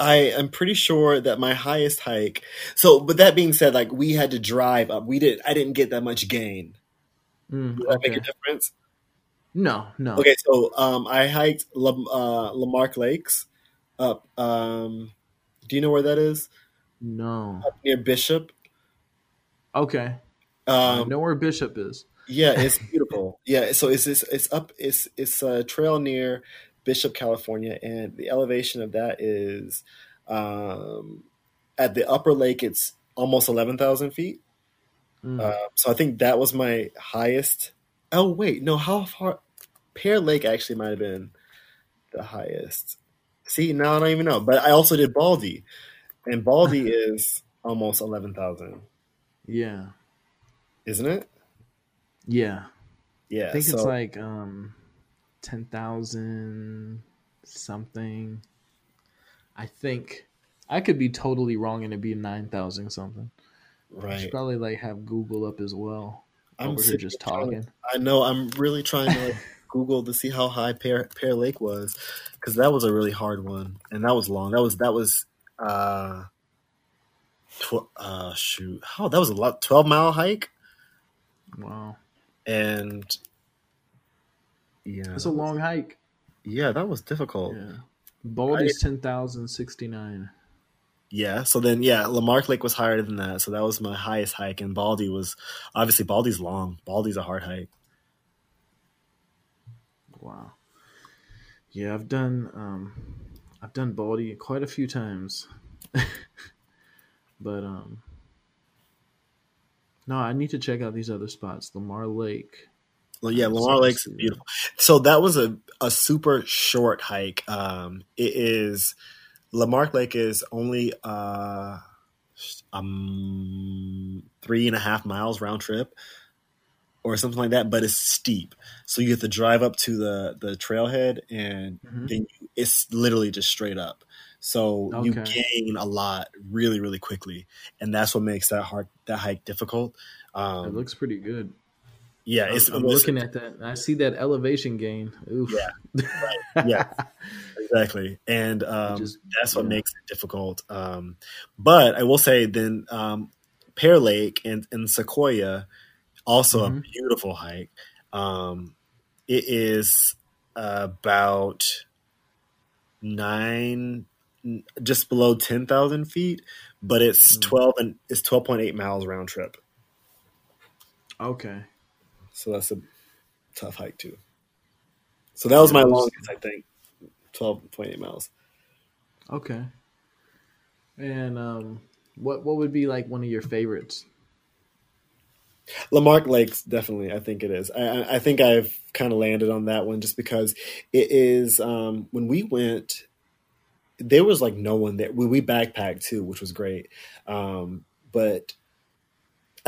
I am pretty sure that my highest hike. So, but that being said, like we had to drive up. We didn't. I didn't get that much gain. Mm, Does that make a difference? No, no. Okay, so um, I hiked La, uh, Lamarck Lakes up. Um, do you know where that is? No. Up near Bishop. Okay. I Um, know where Bishop is. Yeah, it's beautiful. yeah, so it's it's, it's up it's it's a trail near Bishop, California, and the elevation of that is um, at the upper lake. It's almost eleven thousand feet. Mm. Uh, so I think that was my highest. Oh wait, no, how far? Pear Lake actually might have been the highest. See, now I don't even know. But I also did Baldy, and Baldy is almost eleven thousand, yeah. isn't it? Yeah. Yeah, I think so it's like um 10,000 something. I think I could be totally wrong and it'd be 9,000 something. I right. should probably like have Google up as well. I'm over here just to- talking. I know. I'm really trying to like, Google to see how high Pear, Pear Lake was, because that was a really hard one, and that was long. That was that was uh, tw- uh shoot, oh, that was a lot. Twelve mile hike, Wow. and yeah, It's a long hike. yeah, that was difficult. Yeah. Yeah. Baldy's 10,069. Yeah, So then, yeah, Lamarck Lake was higher than that, so that was my highest hike, and Baldy was obviously Baldy's long. Baldy's a hard hike. Wow. Yeah, I've done um I've done Baldy quite a few times. but um no, I need to check out these other spots. Lamar Lake. Well, yeah, Lamar to Lake's beautiful. So that was a, a super short hike. Um, it is Lamarck Lake is only uh, um three and a half miles round trip or something like that, but it's steep. So you have to drive up to the the trailhead, and Mhm. then you, it's literally just straight up. So you gain a lot really, really quickly, and that's what makes that hard that hike difficult. Um, it looks pretty good. Yeah, I'm, it's I'm looking at that. I see that elevation gain. Oof. Yeah, yeah, exactly. And um, Just- that's what yeah. makes it difficult. Um, but I will say, then um, Pear Lake and, and Sequoia, also a Mhm. beautiful hike. Um, it is about nine, just below ten thousand feet, but it's Mm. twelve and it's twelve point eight miles round trip. Okay. So that's a tough hike too. So that was my longest, I think, twelve point eight miles. Okay. And um what what would be like one of your favorites? Lamarck Lakes, definitely. I think it is. I, I think I've kind of landed on that one just because it is. Um, when we went, there was like no one there. We, we backpacked too, which was great. Um, but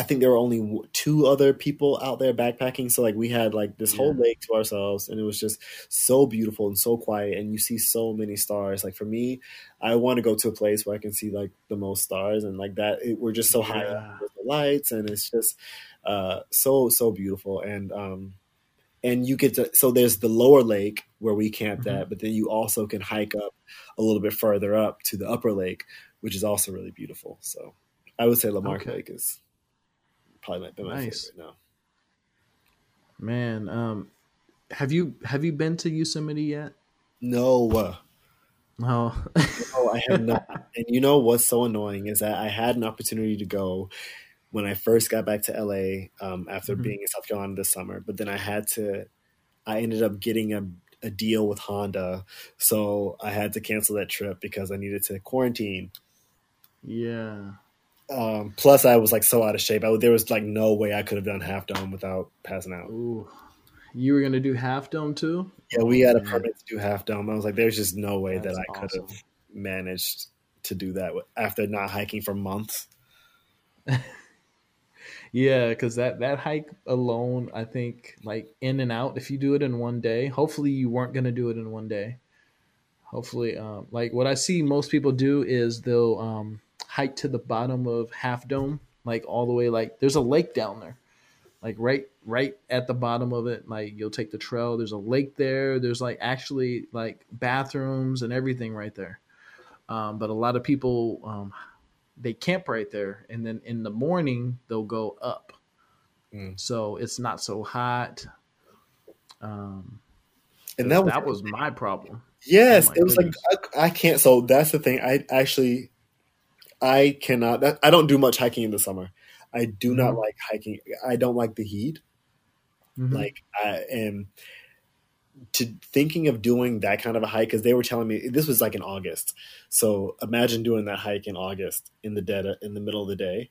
I think there were only two other people out there backpacking. So like we had like this whole lake to ourselves, and it was just so beautiful and so quiet. And you see so many stars. Like for me, I want to go to a place where I can see like the most stars, and like that it, we're just so high up with the lights, and it's just uh, so so beautiful. And um, and you get to so there's the lower lake where we camped mm-hmm. at, but then you also can hike up a little bit further up to the upper lake, which is also really beautiful. So I would say Lamarck okay. Lake is probably my, my nice. favorite now. Man, um, have you have you been to Yosemite yet? No. Oh. no, I have not. and you know what's so annoying is that I had an opportunity to go when I first got back to LA um, after mm-hmm. being in South Carolina this summer, but then I had to. I ended up getting a, a deal with Honda, so I had to cancel that trip because I needed to quarantine. Yeah. Um, plus, I was like so out of shape. I, there was like no way I could have done half dome without passing out. Ooh. You were gonna do half dome too? Yeah, we had a permit to do half dome. I was like, there's just no way That's that I could have managed to do that after not hiking for months. yeah, because that that hike alone, I think, like in and out. If you do it in one day, hopefully you weren't gonna do it in one day. Hopefully, um, like what I see most people do is they'll um, hike to the bottom of Half Dome, like all the way. Like there's a lake down there, like right right at the bottom of it. Like you'll take the trail. There's a lake there. There's like actually like bathrooms and everything right there. Um, but a lot of people um, they camp right there, and then in the morning they'll go up. Mm. So it's not so hot. Um, and that was, that was my problem. Yes, oh it was goodness. like I, I, can't. So that's the thing. I actually I cannot. That, I don't do much hiking in the summer. I do mm-hmm. not like hiking. I don't like the heat. Mm-hmm. Like I am to thinking of doing that kind of a hike because they were telling me this was like in August. So imagine doing that hike in August in the dead in the middle of the day.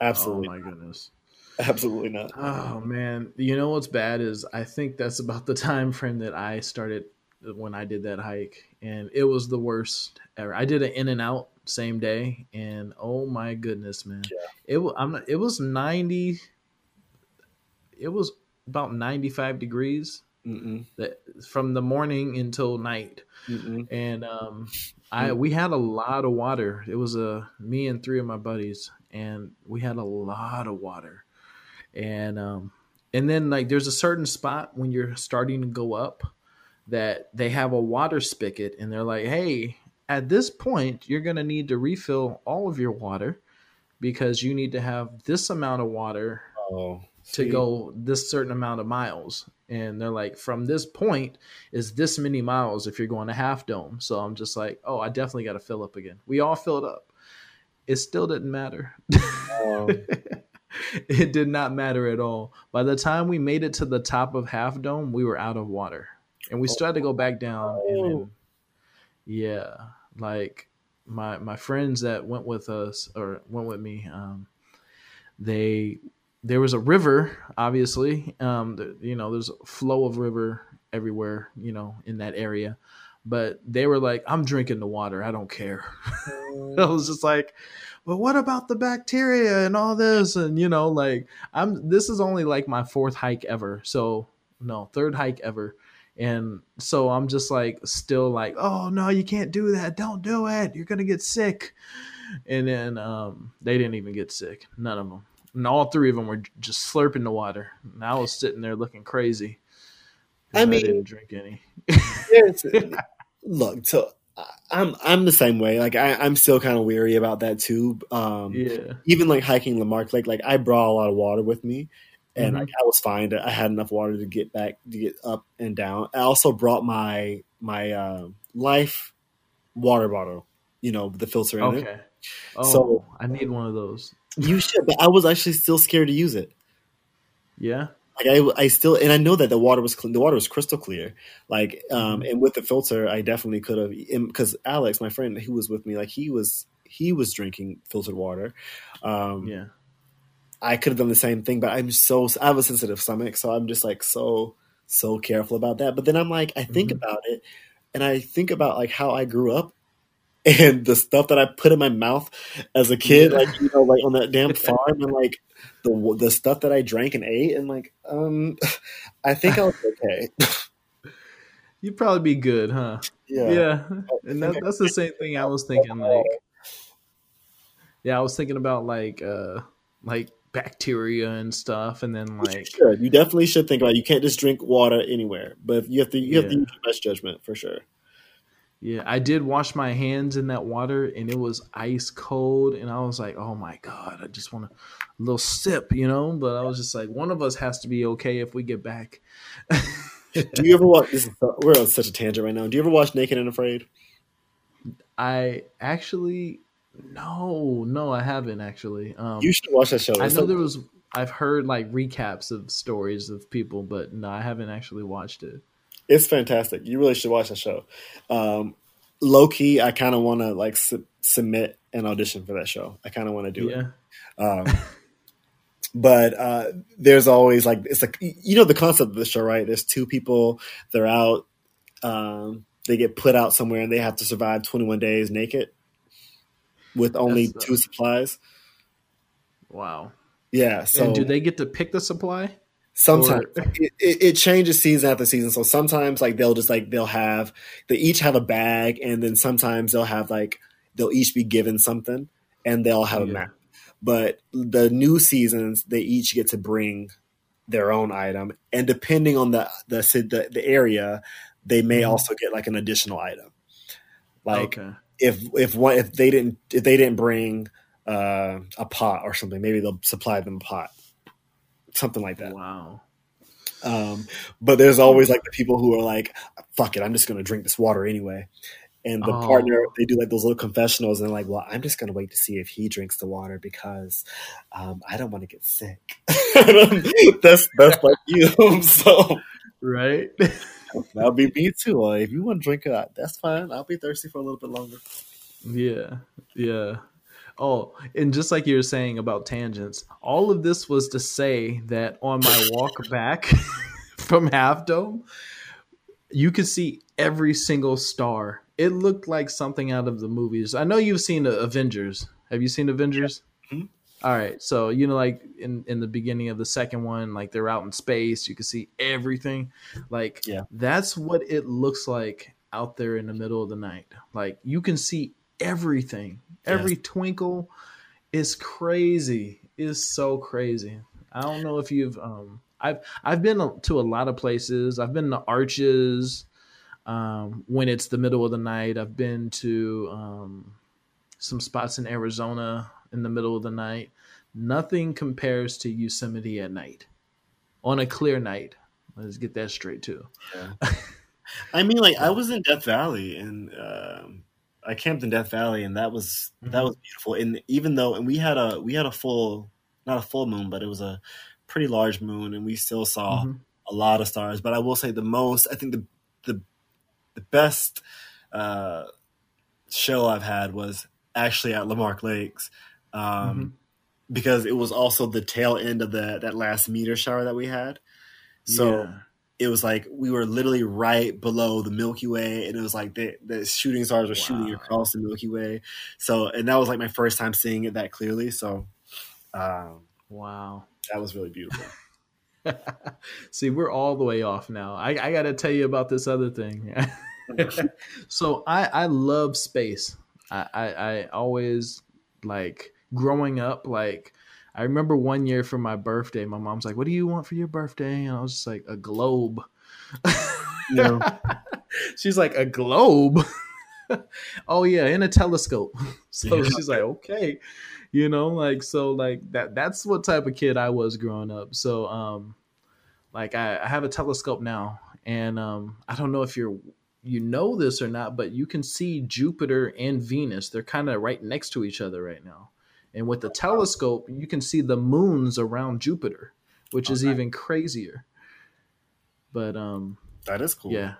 Absolutely. Oh my goodness. Absolutely not. Oh man, you know what's bad is I think that's about the time frame that I started when I did that hike, and it was the worst ever. I did an in and out same day, and oh my goodness, man, yeah. it was I'm it was ninety. It was about ninety five degrees that from the morning until night, Mm-mm. and um, I we had a lot of water. It was a uh, me and three of my buddies, and we had a lot of water, and um, and then like there's a certain spot when you're starting to go up that they have a water spigot, and they're like, hey at this point, you're going to need to refill all of your water because you need to have this amount of water oh, to go this certain amount of miles. And they're like, from this point is this many miles if you're going to half dome. So I'm just like, oh, I definitely got to fill up again. We all filled up. It still didn't matter. Um. it did not matter at all. By the time we made it to the top of half dome, we were out of water. And we still had to go back down and, and yeah, like my my friends that went with us or went with me, um, they there was a river, obviously. Um, the, you know, there's a flow of river everywhere, you know, in that area. But they were like, I'm drinking the water. I don't care. I was just like, but what about the bacteria and all this? And, you know, like, I'm, this is only like my fourth hike ever. So, no, third hike ever. And so I'm just like, still like, oh no, you can't do that. Don't do it. You're gonna get sick. And then um, they didn't even get sick. None of them. And all three of them were just slurping the water. And I was sitting there looking crazy. I mean, I didn't drink any. look, so I'm I'm the same way. Like I, I'm still kind of weary about that too. Um, yeah. Even like hiking Lamarck Lake, like I brought a lot of water with me, and mm-hmm. like, I was fine. I had enough water to get back to get up and down. I also brought my my uh, life water bottle, you know, the filter in okay. it. Oh, so I need one of those. You should, but I was actually still scared to use it. Yeah. Like I, I still, and I know that the water was clean. The water was crystal clear. Like, um, mm-hmm. and with the filter, I definitely could have. Because Alex, my friend who was with me, like he was, he was drinking filtered water. Um, yeah I could have done the same thing, but I'm so I have a sensitive stomach, so I'm just like so so careful about that. But then I'm like, I think Mhm. about it, and I think about like how I grew up and the stuff that I put in my mouth as a kid, Yeah. like you know, like on that damn farm, and like the the stuff that I drank and ate, and like, um, I think I was okay. You'd probably be good, huh? yeah. Yeah, and that, that's the same thing I was thinking. Like, yeah, I was thinking about like, uh, like bacteria and stuff, and then like, should. You definitely should think about. It. You can't just drink water anywhere, but you have to. You have to use your best judgment for sure. yeah, I did wash my hands in that water, and it was ice cold, and I was like, oh my god, I just want a little sip, you know. But I was just like, one of us has to be okay if we get back. Do you ever watch? This is, we're on such a tangent right now. Do you ever watch Naked and Afraid? I actually, no, no, I haven't actually. Um, You should watch that show. I know there was. I've heard like recaps of stories of people, but no, I haven't actually watched it. It's fantastic. You really should watch that show. Um, low key, I kind of want to like su- submit an audition for that show. I kind of want to do yeah, it. Um, but uh, there's always like it's like you know the concept of the show, right? There's two people. They're out. Um, they get put out somewhere and they have to survive 21 days naked with only That's, two supplies. wow. Yeah. So and do they get to pick the supply? Sometimes it, it, it changes season after season. So sometimes like they'll just like they'll have they each have a bag, and then sometimes they'll have like they'll each be given something, and they'll have a map. But the new seasons, they each get to bring their own item, and depending on the the the, the area, they may Mhm. also get like an additional item. Like okay, if if one if they didn't if they didn't bring uh, a pot or something, maybe they'll supply them a pot, something like that. wow. Um, but there's always like the people who are like, "Fuck it, I'm just gonna drink this water anyway." And the Oh. partner, they do like those little confessionals, and they're like, "Well, I'm just gonna wait to see if he drinks the water because um, I don't want to get sick." that's that's like you. so Right? That'll be me too. Well, if you want to drink it, that's fine. I'll be thirsty for a little bit longer. yeah, yeah. Oh, and just like you were saying about tangents, all of this was to say that on my walk back from Half Dome, you could see every single star. It looked like something out of the movies. I know you've seen Avengers. Have you seen Avengers? Mhm. All right, so you know, like in in the beginning of the second one, like they're out in space, you can see everything. Like, Yeah. that's what it looks like out there in the middle of the night. Like you can see everything, every twinkle is crazy. Is so crazy. I don't know if you've um I've I've been to a lot of places. I've been to Arches um when it's the middle of the night. I've been to um some spots in Arizona in the middle of the night. Nothing compares to Yosemite at night. On a clear night. Let's get that straight too. I mean, like I was in Death Valley, and um, I camped in Death Valley, and that was that Mhm. was beautiful. And even though, and we had a we had a full, not a full moon, but it was a pretty large moon, and we still saw Mhm. a lot of stars. But I will say the most, I think the the the best uh, show I've had was actually at Lamarck Lakes. Um, Mhm. Because it was also the tail end of the that last meteor shower that we had, so Yeah. it was like we were literally right below the Milky Way, and it was like the, the shooting stars were shooting across the Milky Way. So, and that was like my first time seeing it that clearly. So, um, Wow. that was really beautiful. See, we're all the way off now. I, I got to tell you about this other thing. so I, I love space. I, I, I always like growing up. Like I remember one year for my birthday, my mom's like, "What do you want for your birthday?" And I was just like, "A globe." Yeah. She's like, "A globe." oh yeah, in a telescope. So Yeah. she's like, "Okay." You know, like so like that that's what type of kid I was growing up. So um like I, I have a telescope now and um I don't know if you're you know this or not, but you can see Jupiter and Venus. They're kind of right next to each other right now. And with the telescope, you can see the moons around Jupiter, which is even crazier. But um that is cool. yeah.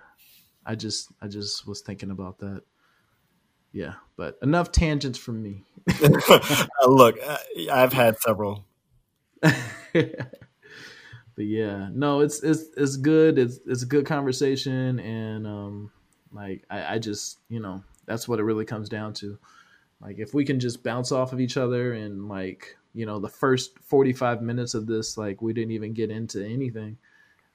I just I just was thinking about that. Yeah, but enough tangents from me. Uh, look, I- I've had several. but yeah, no, it's it's it's good. It's it's a good conversation, and um, like I, I just you know that's what it really comes down to. Like if we can just bounce off of each other and like you know the first forty five minutes of this, like we didn't even get into anything.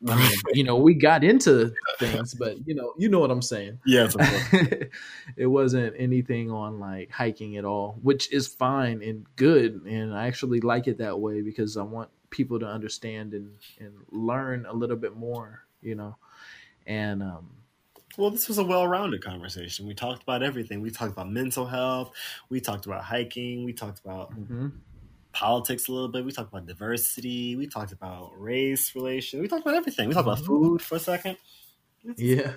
I mean, you know, we got into things, but you know, you know what I'm saying. Yes, it wasn't anything on like hiking at all, which is fine and good, and I actually like it that way because I want people to understand and and learn a little bit more, you know. And um well, this was a well-rounded conversation. We talked about everything. We talked about mental health. We talked about hiking. We talked about mm-hmm. politics a little bit. We talked about diversity. We talked about race relations. We talked about everything. We talked mm-hmm. about food for a second. Yeah.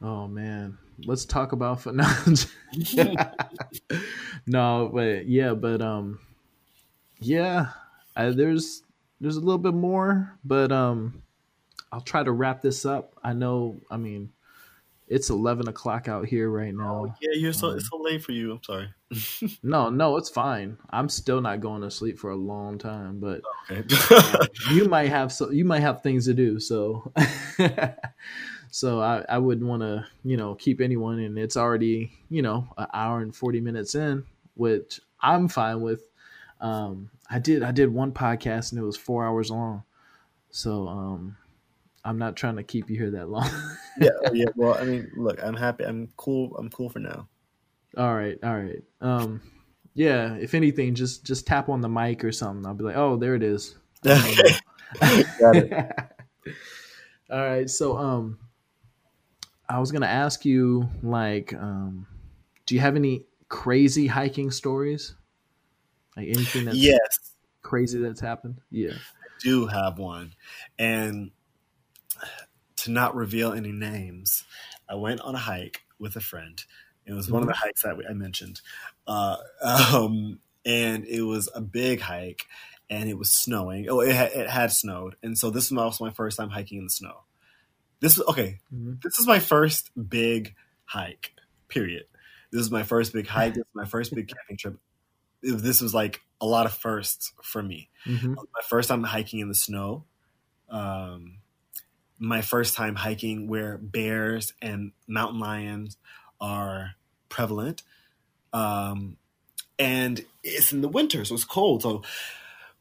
Oh man, let's talk about now. no, but yeah, but um, yeah, I, there's there's a little bit more, but um, I'll try to wrap this up. I know, I mean, it's eleven o'clock out here right now. Oh, yeah, you're so um, it's so late for you. I'm sorry. no, no, it's fine. I'm still not going to sleep for a long time, but okay. you might have so you might have things to do. So, so I I wouldn't want to you know keep anyone, and it's already you know an hour and forty minutes in, which I'm fine with. Um, I did I did one podcast and it was four hours long, so um, I'm not trying to keep you here that long. yeah, yeah. Well, I mean, look, I'm happy. I'm cool. I'm cool for now. All right, all right. Um, yeah. If anything, just just tap on the mic or something. I'll be like, oh, there it is. Okay. Got it. all right. So, um, I was gonna ask you, like, um, do you have any crazy hiking stories? Like anything that's yes crazy that's happened? Yeah. I do have one. And to not reveal any names, I went on a hike with a friend. It was one of the mm-hmm. hikes that I mentioned. Uh, um, and it was a big hike and it was snowing. Oh, it had, it had snowed. And so this was also my first time hiking in the snow. This was okay. Mm-hmm. This is my first big hike, period. This is my first big hike. This is my first big camping trip this was like a lot of firsts for me. Mm-hmm. My first time hiking in the snow. Um, my first time hiking where bears and mountain lions are prevalent. Um, and it's in the winter, so it's cold. So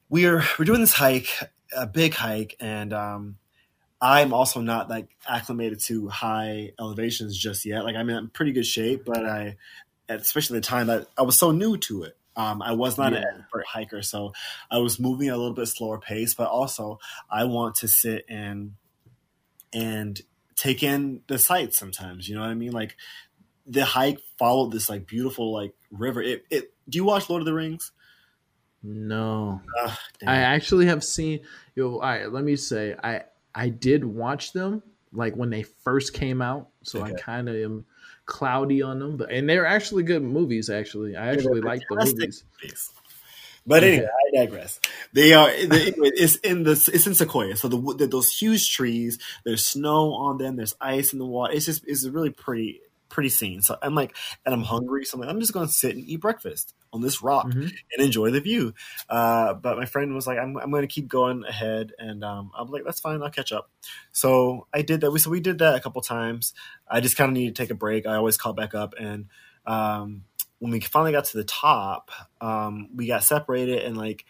we're we're doing this hike, a big hike, and um, I'm also not like acclimated to high elevations just yet. Like I'm in pretty good shape, but I, especially the time that I was so new to it. Um, I was not yeah. an expert hiker, so I was moving at a little bit slower pace. But also, I want to sit and and take in the sights. Sometimes, you know what I mean. Like the hike followed this like beautiful like river. It. it do you watch Lord of the Rings? No, Ugh, I actually have seen. You know, all right, let me say, I I did watch them like when they first came out, so okay. I kind of am cloudy on them, but and they're actually good movies. Actually, I actually yeah, like the movies. movies. But anyway, I digress. They are. It's in the. It's in Sequoia. So the, the, those huge trees. There's snow on them. There's ice in the water. It's just. It's a really pretty pretty scene. So I'm like, and I'm hungry. So I'm like, I'm just going to sit and eat breakfast on this rock mm-hmm. and enjoy the view. Uh, but my friend was like, I'm, I'm going to keep going ahead. And um, I'm like, that's fine. I'll catch up. So I did that. We, so we did that a couple times. I just kind of needed to take a break. I always caught back up. And um, when we finally got to the top, um, we got separated and like,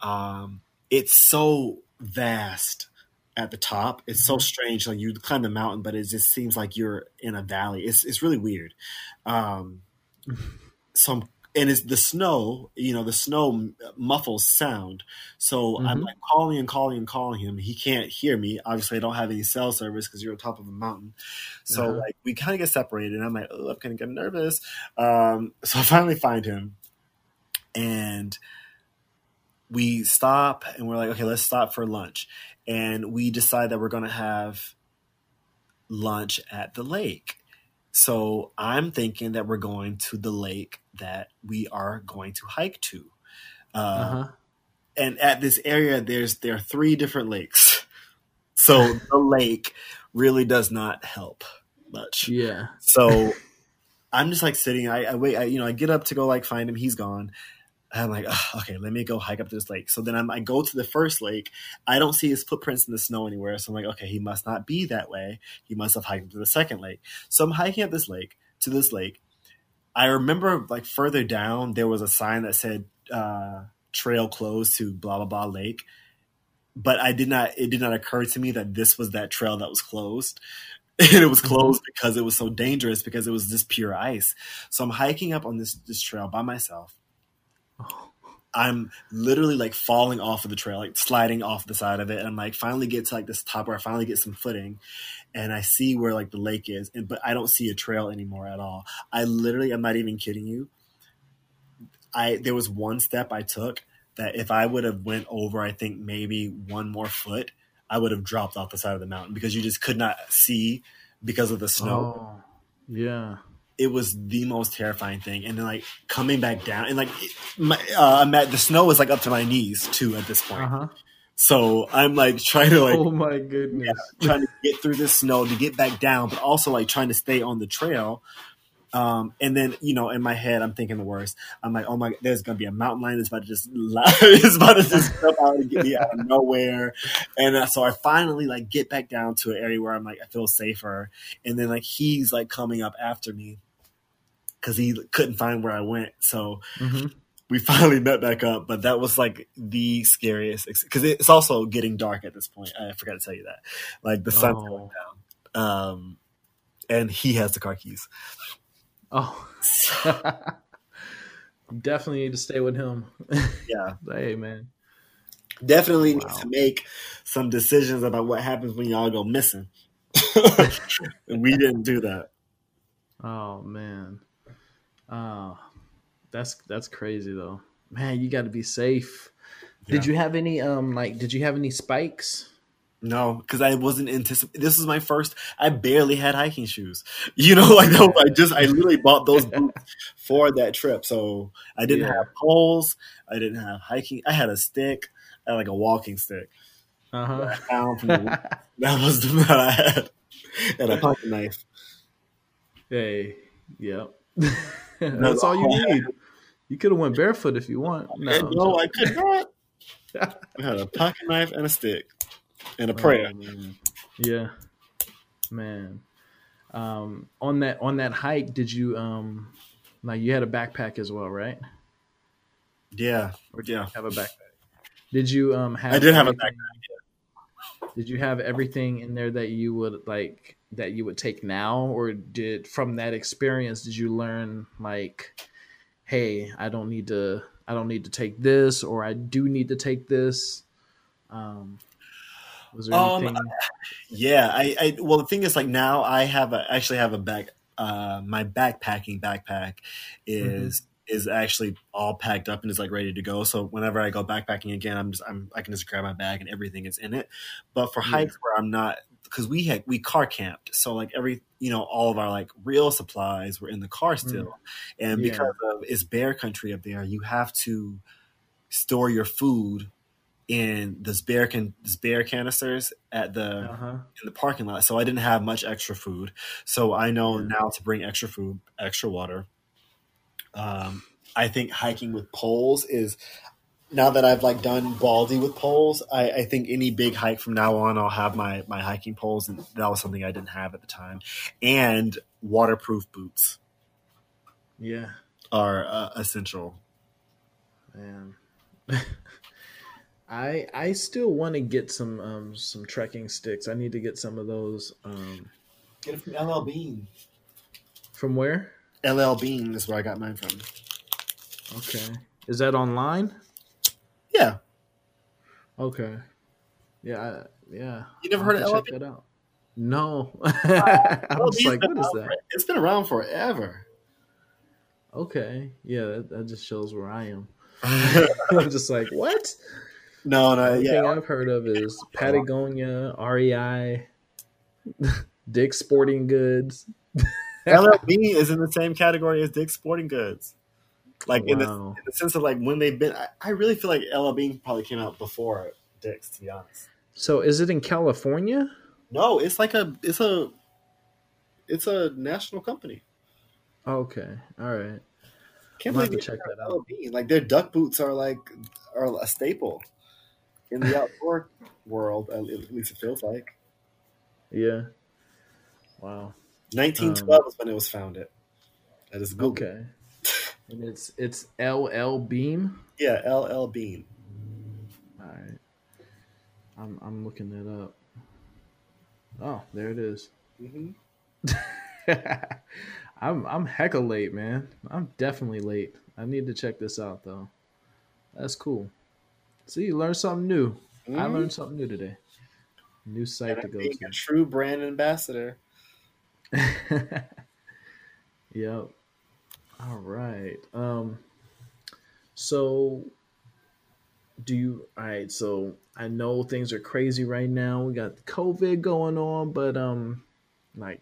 um, it's so vast at the top. It's so mm-hmm. strange. Like you climb the mountain, but it just seems like you're in a valley. It's it's really weird. Um, some and it's the snow. You know, the snow muffles sound. So mm-hmm. I'm like calling and calling and calling him. He can't hear me. Obviously, I don't have any cell service because you're on top of a mountain. So uh-huh. like we kind of get separated. And I'm like, oh, I'm kind of getting nervous. Um, so I finally find him, and we stop and we're like, okay, let's stop for lunch and we decide that we're going to have lunch at the lake. So I'm thinking that we're going to the lake that we are going to hike to. Uh, uh-huh. And at this area, there's there are three different lakes. So the lake really does not help much. Yeah. So I'm just like sitting. I, I wait. I, you know, I get up to go like find him. He's gone. I'm like, "Ugh, okay, let me go hike up to this lake. So then I'm, I go to the first lake. I don't see his footprints in the snow anywhere. So I'm like, okay, he must not be that way. He must have hiked up to the second lake. So I'm hiking up this lake to this lake. I remember like further down, there was a sign that said uh, trail closed to blah, blah, blah lake. But I did not, it did not occur to me that this was that trail that was closed. And it was closed because it was so dangerous because it was just pure ice. So I'm hiking up on this, this trail by myself. I'm literally like falling off of the trail, like sliding off the side of it. And I'm like finally get to like this top where I finally get some footing and I see where like the lake is, and but I don't see a trail anymore at all. I literally I'm not even kidding you. I there was one step I took that if I would have went over, I think maybe one more foot, I would have dropped off the side of the mountain because you just could not see because of the snow Oh, yeah. It was the most terrifying thing. And then like coming back down and like my, uh, I'm at the snow is like up to my knees too at this point. Uh huh. So I'm like trying to like oh my goodness. trying to get through this snow to get back down, but also like trying to stay on the trail. Um, and then you know, in my head, I'm thinking the worst. I'm like, oh my, there's gonna be a mountain lion that's about to just, it's about to just jump out and get me out of nowhere. And uh, so I finally like get back down to an area where I'm like, I feel safer. And then like he's like coming up after me because he couldn't find where I went. So hmm we finally met back up, but that was like the scariest because it's also getting dark at this point. I forgot to tell you that. Like the sun's Oh. going down, um, and he has the car keys. Oh, definitely need to stay with him. Yeah, hey, man. definitely need to make some decisions about what happens when y'all go missing. and we didn't do that. Oh man. Oh, that's that's crazy though. Man, you got to be safe. Did you have any um like did you have any spikes? No, because I wasn't anticipating. This was my first. I barely had hiking shoes. You know, like that was- I just I literally bought those boots for that trip. So I didn't Yeah. have poles. I didn't have hiking. I had a stick. I had like a walking stick. Uh-huh. that was the that I had, and a pocket knife. hey, yep. that's all you need. You could have went barefoot if you want. No, no, I could not. I had a pocket knife and a stick and a prayer. Man. Yeah, man. Um, on that on that hike, did you um like you had a backpack as well, right? Yeah, Or did yeah. you have a backpack? Did you um have I did have a everything- Did you have everything in there that you would like that you would take now, or did from that experience did you learn like, hey, I don't need to I don't need to take this, or I do need to take this? Um, was there Um, anything? Yeah, I, I well the thing is like now I have a actually have a back uh my backpacking backpack is is actually all packed up and is like ready to go. So whenever I go backpacking again, I'm just I'm I can just grab my bag and everything is in it. But for Yeah. hikes where I'm not because we had we car camped, so like every you know all of our like real supplies were in the car still, and Yeah. because of it's bear country up there, you have to store your food in this bear can this bear canisters at the Uh-huh. in the parking lot. So I didn't have much extra food. So I know now to bring extra food, extra water. Um, I think hiking with poles is now that I've like done Baldy with poles. I, I think any big hike from now on, I'll have my my hiking poles, and that was something I didn't have at the time. And waterproof boots Yeah, are uh, essential. man. I I still want to get some um some trekking sticks. I need to get some of those. Um, Get it from LL Bean. from where? LL Bean is where I got mine from. Okay, is that online? Yeah, Okay. Yeah, I, yeah. You never I'll heard of LL check that out? No. I was LL like, what is that? around- It's been around forever. Okay. Yeah, that, that just shows where I am. I'm just like, what? No, no, only yeah. thing I've heard of is Patagonia, REI, Dick's Sporting Goods. LL Bean is in the same category as Dick's Sporting Goods. Like in, the, in the sense of like when they've been, I, I really feel like LL Bean probably came out before Dick's. To be honest, So is it in California? no, it's like a, it's a, it's a national company. Okay. All right. Can't believe you check that out. Like their duck boots are like are a staple in the outdoor world. At least it feels like. Yeah. Wow. 1912 is when it was founded. That is Google. Okay. and it's it's LL Bean. Yeah, LL Bean. All right. I'm I'm looking it up. Oh, there it is. hmm I'm I'm hecka late, man. I'm definitely late. I need to check this out though. That's cool. See, you learned something new. I learned something new today. New site to go being a to. true brand ambassador. yep. All right. Um so do you all right, so I know things are crazy right now. We got COVID going on, but um like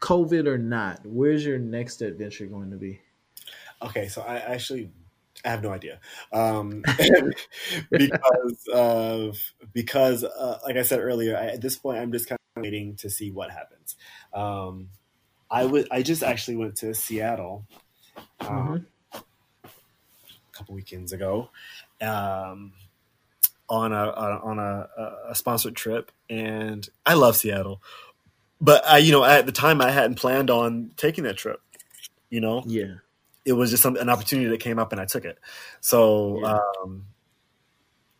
COVID or not, where's your next adventure going to be? Okay, so I actually I have no idea um, because of because uh, like I said earlier, I, at this point I'm just kind of waiting to see what happens. Um, I would I just actually went to Seattle um, a couple weekends ago um, on a, on a, a sponsored trip, and I love Seattle. But I, you know, at the time I hadn't planned on taking that trip. You know, Yeah. It was just some, an opportunity that came up and I took it. So Yeah. um,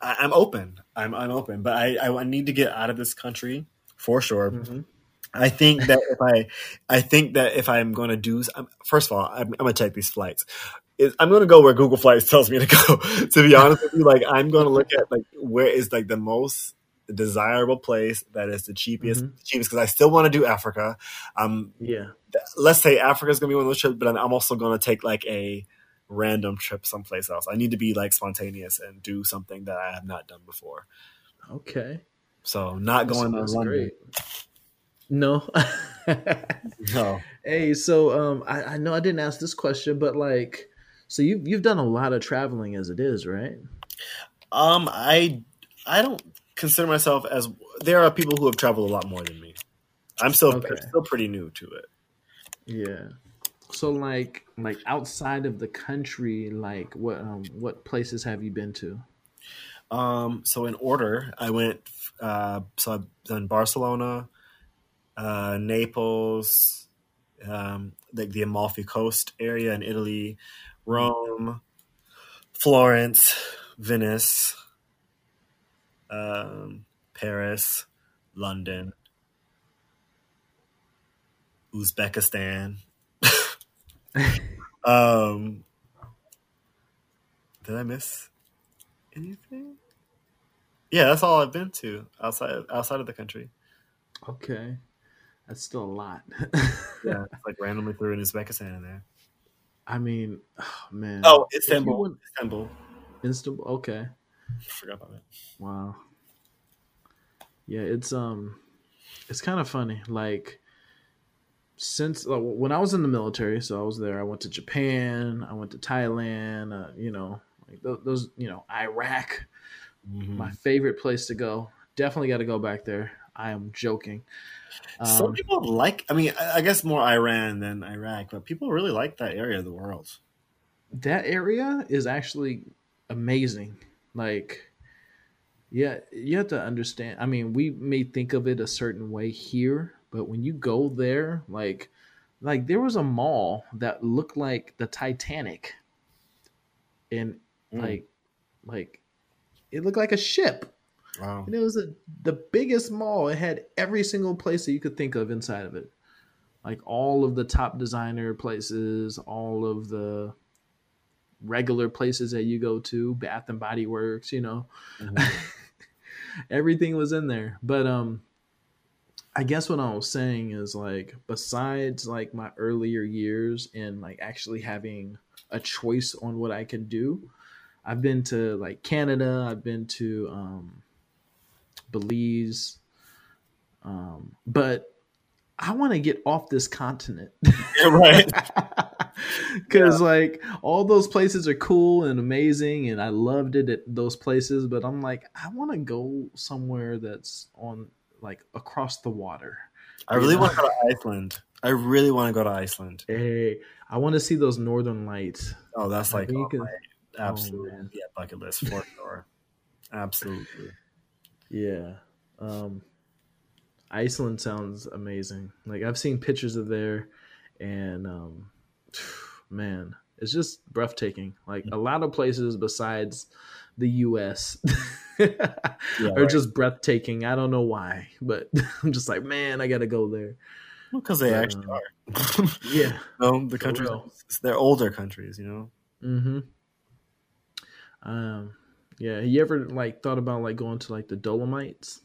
I, I'm open. I'm I'm open, but I, I I need to get out of this country for sure. Mhm. I think that if I I think that if I'm going to do first of all I'm, I'm going to take these flights. I'm going to go where Google Flights tells me to go. to be honest with you, like I'm going to look at like where is like the most desirable place that is the cheapest Mhm. cheapest because I still want to do Africa. Um, Yeah. let's say Africa is going to be one of those trips, but I'm also going to take like a random trip someplace else. I need to be like spontaneous and do something that I have not done before. Okay. So not That's- going to that's London. great. No. No. hey, so um I, I know I didn't ask this question, but like so you you've done a lot of traveling as it is, right? Um, I I don't consider myself as there are people who have traveled a lot more than me. I'm still Okay. I'm still pretty new to it. Yeah. So like like outside of the country, like what um what places have you been to? Um, so in order, I went. Uh, so I've done Barcelona, uh, Naples, um, like the Amalfi Coast area in Italy, Rome, Florence, Venice, um, Paris, London, Uzbekistan. um, did I miss anything? Yeah, that's all I've been to outside outside of the country. Okay. That's still a lot. Yeah, it's like randomly threw in Uzbekistan in there. I mean, oh, man. Oh, If you Istanbul. went- Istanbul. Istanbul. Okay. Forgot about that. Wow. Yeah, it's um it's kind of funny. Like since uh, when I was in the military, so I was there. I went to Japan, I went to Thailand, uh, you know, like those, those, you know, Iraq, Mhm. my favorite place to go. Definitely got to go back there. I am joking. Some Um, people like. I mean, I I guess more Iran than Iraq, but people really like that area of the world. that area is actually amazing. Like, yeah, you have to understand. I mean, we may think of it a certain way here, but when you go there, like, like there was a mall that looked like the Titanic, and Mm. like, like it looked like a ship. Wow. And it was a, the biggest mall. It had every single place that you could think of inside of it. Like all of the top designer places, all of the regular places that you go to, Bath and Body Works, you know. Mhm. Everything was in there. But um I guess what I was saying is like besides like my earlier years and like actually having a choice on what I can do, I've been to like Canada, I've been to um Belize. Um, but I want to get off this continent. Yeah, right. Cause like all those places are cool and amazing and I loved it at those places, but I'm like, I want to go somewhere that's on like across the water. I really want to go to Iceland. I really want to go to Iceland. Hey, I want to see those northern lights. Oh, that's like you on could- my absolute yeah bucket list for sure. Absolutely. Yeah. Um Iceland sounds amazing. Like I've seen pictures of there and um man, it's just breathtaking. Like a lot of places besides the US are right. just breathtaking. I don't know why, but I'm just like, man, I got to go there. Because they But, actually um, are. Yeah. no, the countries they're older countries, you know. Mm-hmm. Um yeah, you ever like thought about like going to like the Dolomites?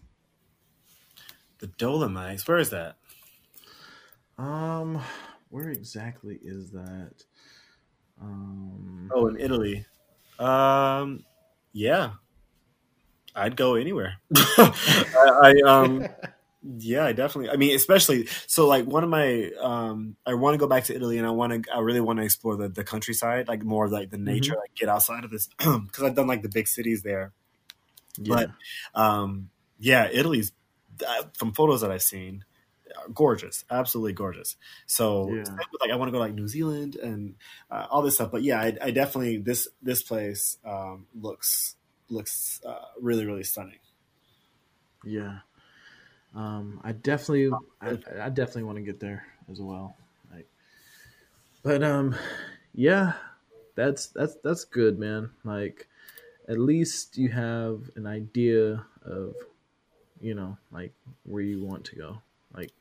The Dolomites. Where is that? Um, where exactly is that? Um, Oh, in Italy. Um, yeah, I'd go anywhere. I, I um, yeah, I definitely. I mean, especially so. Like one of my, um, I want to go back to Italy, and I want to. I really want to explore the the countryside, like more of like the nature, like get outside of this, because I've done like the big cities there. yeah, but- Um, yeah, Italy's uh, from photos that I've seen, gorgeous, absolutely gorgeous. So Yeah. like I want to go to, like New Zealand and uh, all this stuff. But yeah, I, I definitely this this place um, looks looks uh, really really stunning. yeah. Um, I definitely, I, I definitely want to get there as well. Like, but um, yeah, that's that's that's good, man. Like, at least you have an idea of, you know, like where you want to go. Like,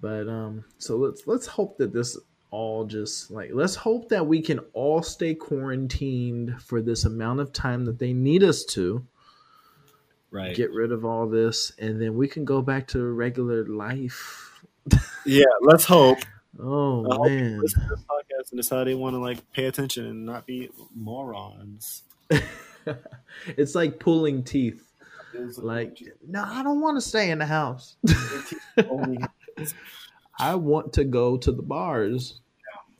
but um, so let's let's hope that this all just like let's hope that we can all stay quarantined for this amount of time that they need us to Right. get rid of all this and then we can go back to regular life yeah. Let's hope. oh I hope man listen to this podcast and decide they want to like pay attention and not be morons. it's like pulling teeth like no i don't want to stay in the house i want to go to the bars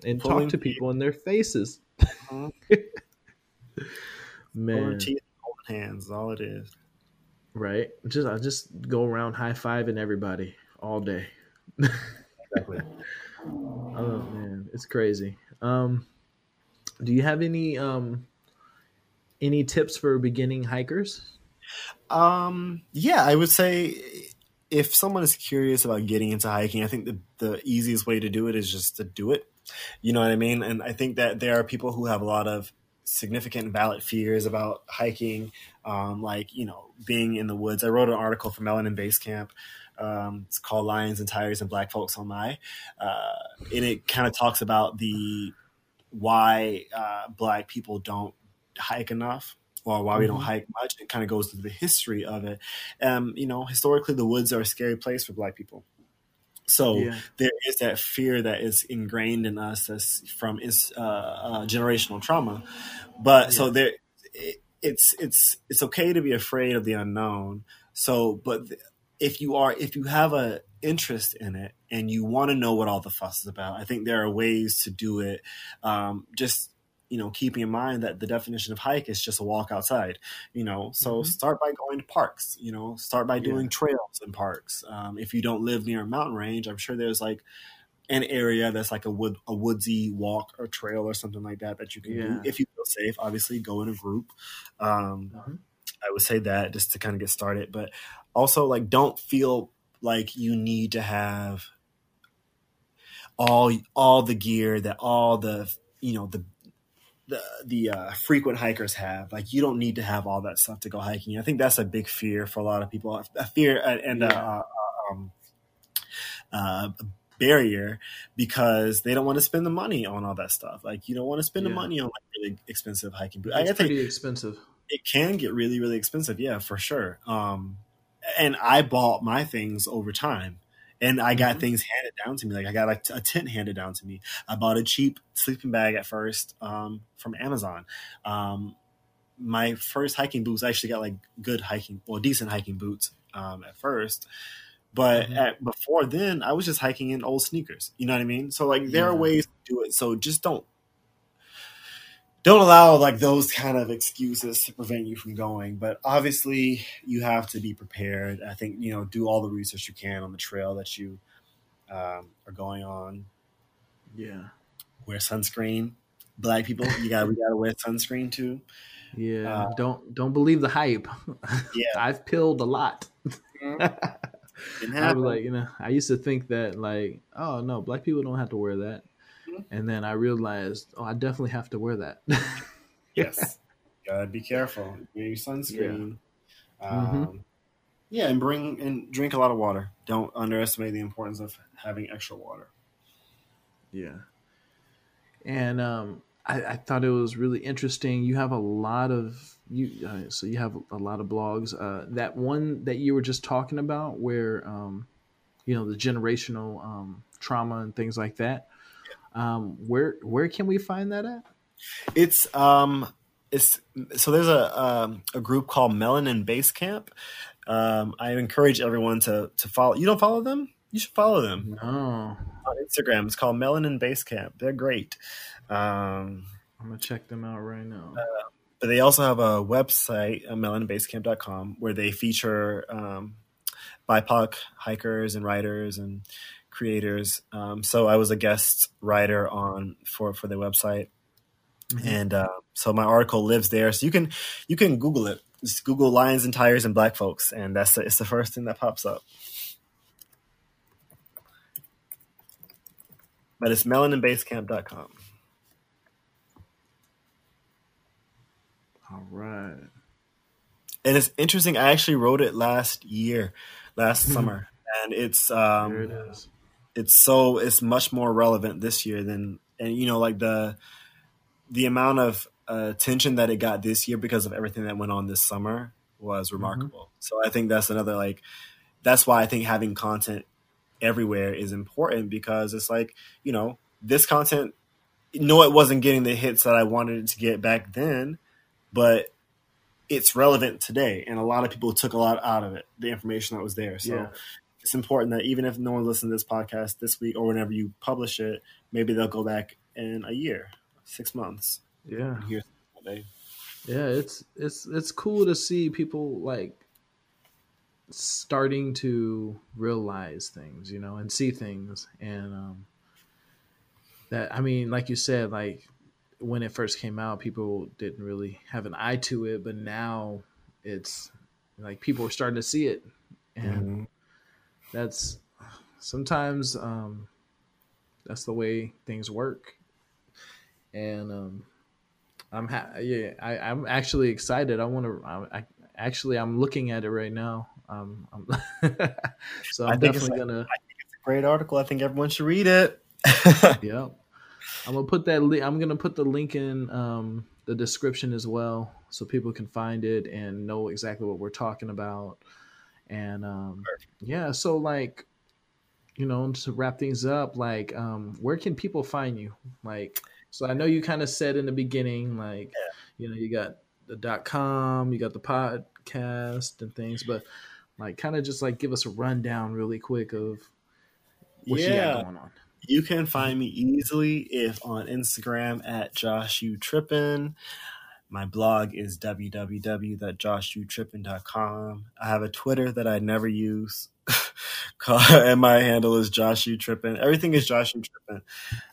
and Pulling talk to people in their faces Mhm. man teeth, hands, all it is. right just i just go around high-fiving everybody all day Exactly. Oh man, it's crazy. Um, do you have any um any tips for beginning hikers? Um, yeah, I would say if someone is curious about getting into hiking, I think the, the easiest way to do it is just to do it. You know what I mean? And I think that there are people who have a lot of significant valid fears about hiking, um, like, you know, being in the woods. I wrote an article for Melanin Base Camp. Um, it's called Lions and Tigers and Black Folks on My. Uh, and it kind of talks about the why uh, black people don't hike enough or why we don't Mhm. hike much. It kind of goes through the history of it. Um, you know, historically, the woods are a scary place for black people. So Yeah. there is that fear that is ingrained in us that's from is uh, uh, generational trauma. But so there, it, it's it's it's okay to be afraid of the unknown. So, but if you are if you have a interest in it and you want to know what all the fuss is about, I think there are ways to do it. Um, just you know, keeping in mind that the definition of hike is just a walk outside. You know, so Mhm. start by going to parks. You know, start by Yeah. doing trails in parks. Um, if you don't live near a mountain range, I'm sure there's like an area that's like a wood a woodsy walk or trail or something like that that you can Yeah. do if you feel safe. Obviously, go in a group. Um, Mhm. I would say that just to kind of get started, but also like don't feel like you need to have all all the gear that all the you know the the the uh, frequent hikers have. Like you don't need to have all that stuff to go hiking. I think that's a big fear for a lot of people. A fear uh, and Yeah. um, uh, a barrier because they don't want to spend the money on all that stuff. Like you don't want to spend the money on like really expensive hiking boots. I It's think pretty expensive. it can get really really expensive yeah for sure um and i bought my things over time and i got Mhm. things handed down to me. Like i got a, a tent handed down to me. I bought a cheap sleeping bag at first um, from amazon. Um, my first hiking boots I actually got like good hiking well decent hiking boots um, at first. But Mhm. at, before then i was just hiking in old sneakers. You know what i mean? So like there are ways to do it. So just don't don't allow like those kind of excuses to prevent you from going but obviously you have to be prepared i think you know do all the research you can on the trail that you um, are going on. Yeah. Wear sunscreen. Black people, you gotta we gotta wear sunscreen too. Yeah. Uh, don't don't believe the hype. Yeah. I've pilled a lot. Didn't I was like, you know, I used to think that like, oh no, black people don't have to wear that. And then I realized, oh, I definitely have to wear that. yes, gotta be careful. Your sunscreen. Mhm. Um, yeah, and bring and drink a lot of water. Don't underestimate the importance of having extra water. Yeah. And um, I, I thought it was really interesting. You have a lot of you, uh, so you have a lot of blogs. Uh, that one that you were just talking about, where um, you know the generational um, trauma and things like that. Um, where where can we find that at? It's um it's so there's a um, a group called Melanin Base Camp. Um, I encourage everyone to to follow. You don't follow them? You should follow them No, on Instagram. It's called Melanin Base Camp. They're great. Um, I'm gonna check them out right now. but they also have a website, uh, melaninbasecamp.com, where they feature um, BIPOC hikers and writers and creators. Um, so I was a guest writer on for for their website. Mhm. and uh, so my article lives there. So you can you can Google it. Just Google lions and tires and black folks, and that's the, it's the first thing that pops up. But it's melaninbasecamp.com. All right. And it's interesting. I actually wrote it last year, last Mhm. summer, and it's um, it is. It's so it's much more relevant this year than and you know like the the amount of uh, attention that it got this year because of everything that went on this summer was remarkable. So I think that's another like that's why I think having content everywhere is important because it's like you know this content. No, it wasn't getting the hits that I wanted it to get back then, but it's relevant today, and a lot of people took a lot out of it. The information that was there, so Yeah. It's important that even if no one listens to this podcast this week or whenever you publish it, maybe they'll go back in a year, six months, Yeah. and hear. Yeah, it's it's it's cool to see people like starting to realize things, you know, and see things and um that I mean, like you said, like when it first came out, people didn't really have an eye to it, but now it's like people are starting to see it and that's sometimes um that's the way things work. And um i'm ha- yeah I, i'm actually excited. I want to I, I actually i'm looking at it right now. Um I'm so I i'm think definitely like- gonna It's a great article. I think everyone should read it. yeah i'm gonna put that li- i'm gonna put the link in um the description as well so people can find it and know exactly what we're talking about and um yeah so like you know to wrap things up like um where can people find you? Like so i know you kind of said in the beginning like you know you got the dot com you got the podcast and things but like kind of just like give us a rundown really quick of what you Yeah. got going on. You can find me easily if on Instagram at Josh U Trippin. My blog is www.joshutrippin.com. I have a Twitter that I never use. And my handle is Josh Trippin. Everything is Josh Trippin.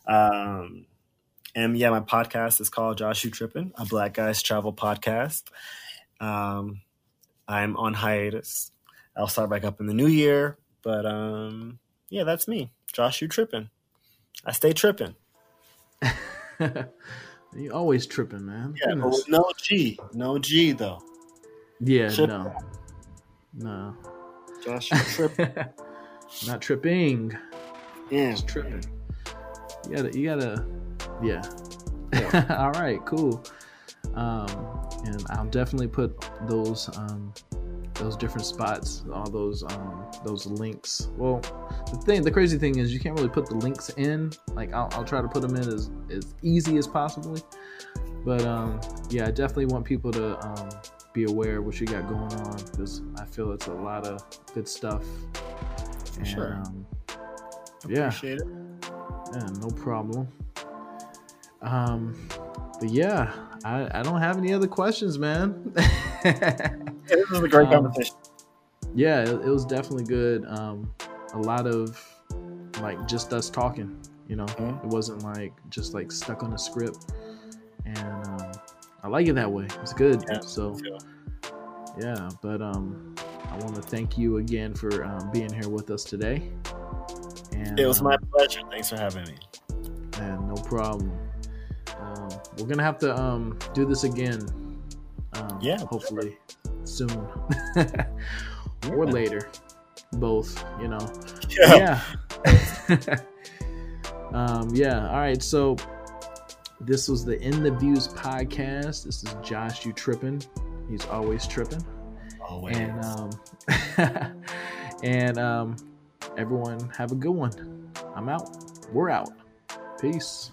Um, and yeah, my podcast is called Josh Trippin, a Black Guys Travel podcast. Um, I'm on hiatus. I'll start back up in the new year. But um, yeah, that's me, Josh Trippin. I stay tripping. you always tripping man Yeah, but with no G. No G though. yeah Trip- no no Josh U Trippin. not tripping yeah. Just tripping. You gotta, you gotta, yeah. All right, cool. Um, and I'll definitely put those, um, those different spots, all those, um, those links. Well, the thing, the crazy thing is, you can't really put the links in. Like, I'll, I'll try to put them in as as easy as possibly. But um, yeah, I definitely want people to um, be aware of what you got going on because I feel it's a lot of good stuff. For sure. Um, yeah. Appreciate it. Yeah, no problem. Um, but yeah, I, I don't have any other questions, man. Yeah, this was a great Um, conversation. yeah, it, it was definitely good. Um, a lot of like just us talking. You know, Mhm. it wasn't like just like stuck on a script, and um, I like it that way. It's good. Yeah, so yeah, but um, I want to thank you again for um, being here with us today. And It was um, my pleasure. Thanks for having me. and no problem. Um, we're gonna have to um, do this again. Um, Yeah, hopefully soon or Yeah. later, both. You know. Yeah. Yeah. um, yeah. All right. So this was the In the Views podcast. This is Josh. You tripping? He's always tripping. Always. And um, and um, everyone have a good one. I'm out. We're out. Peace.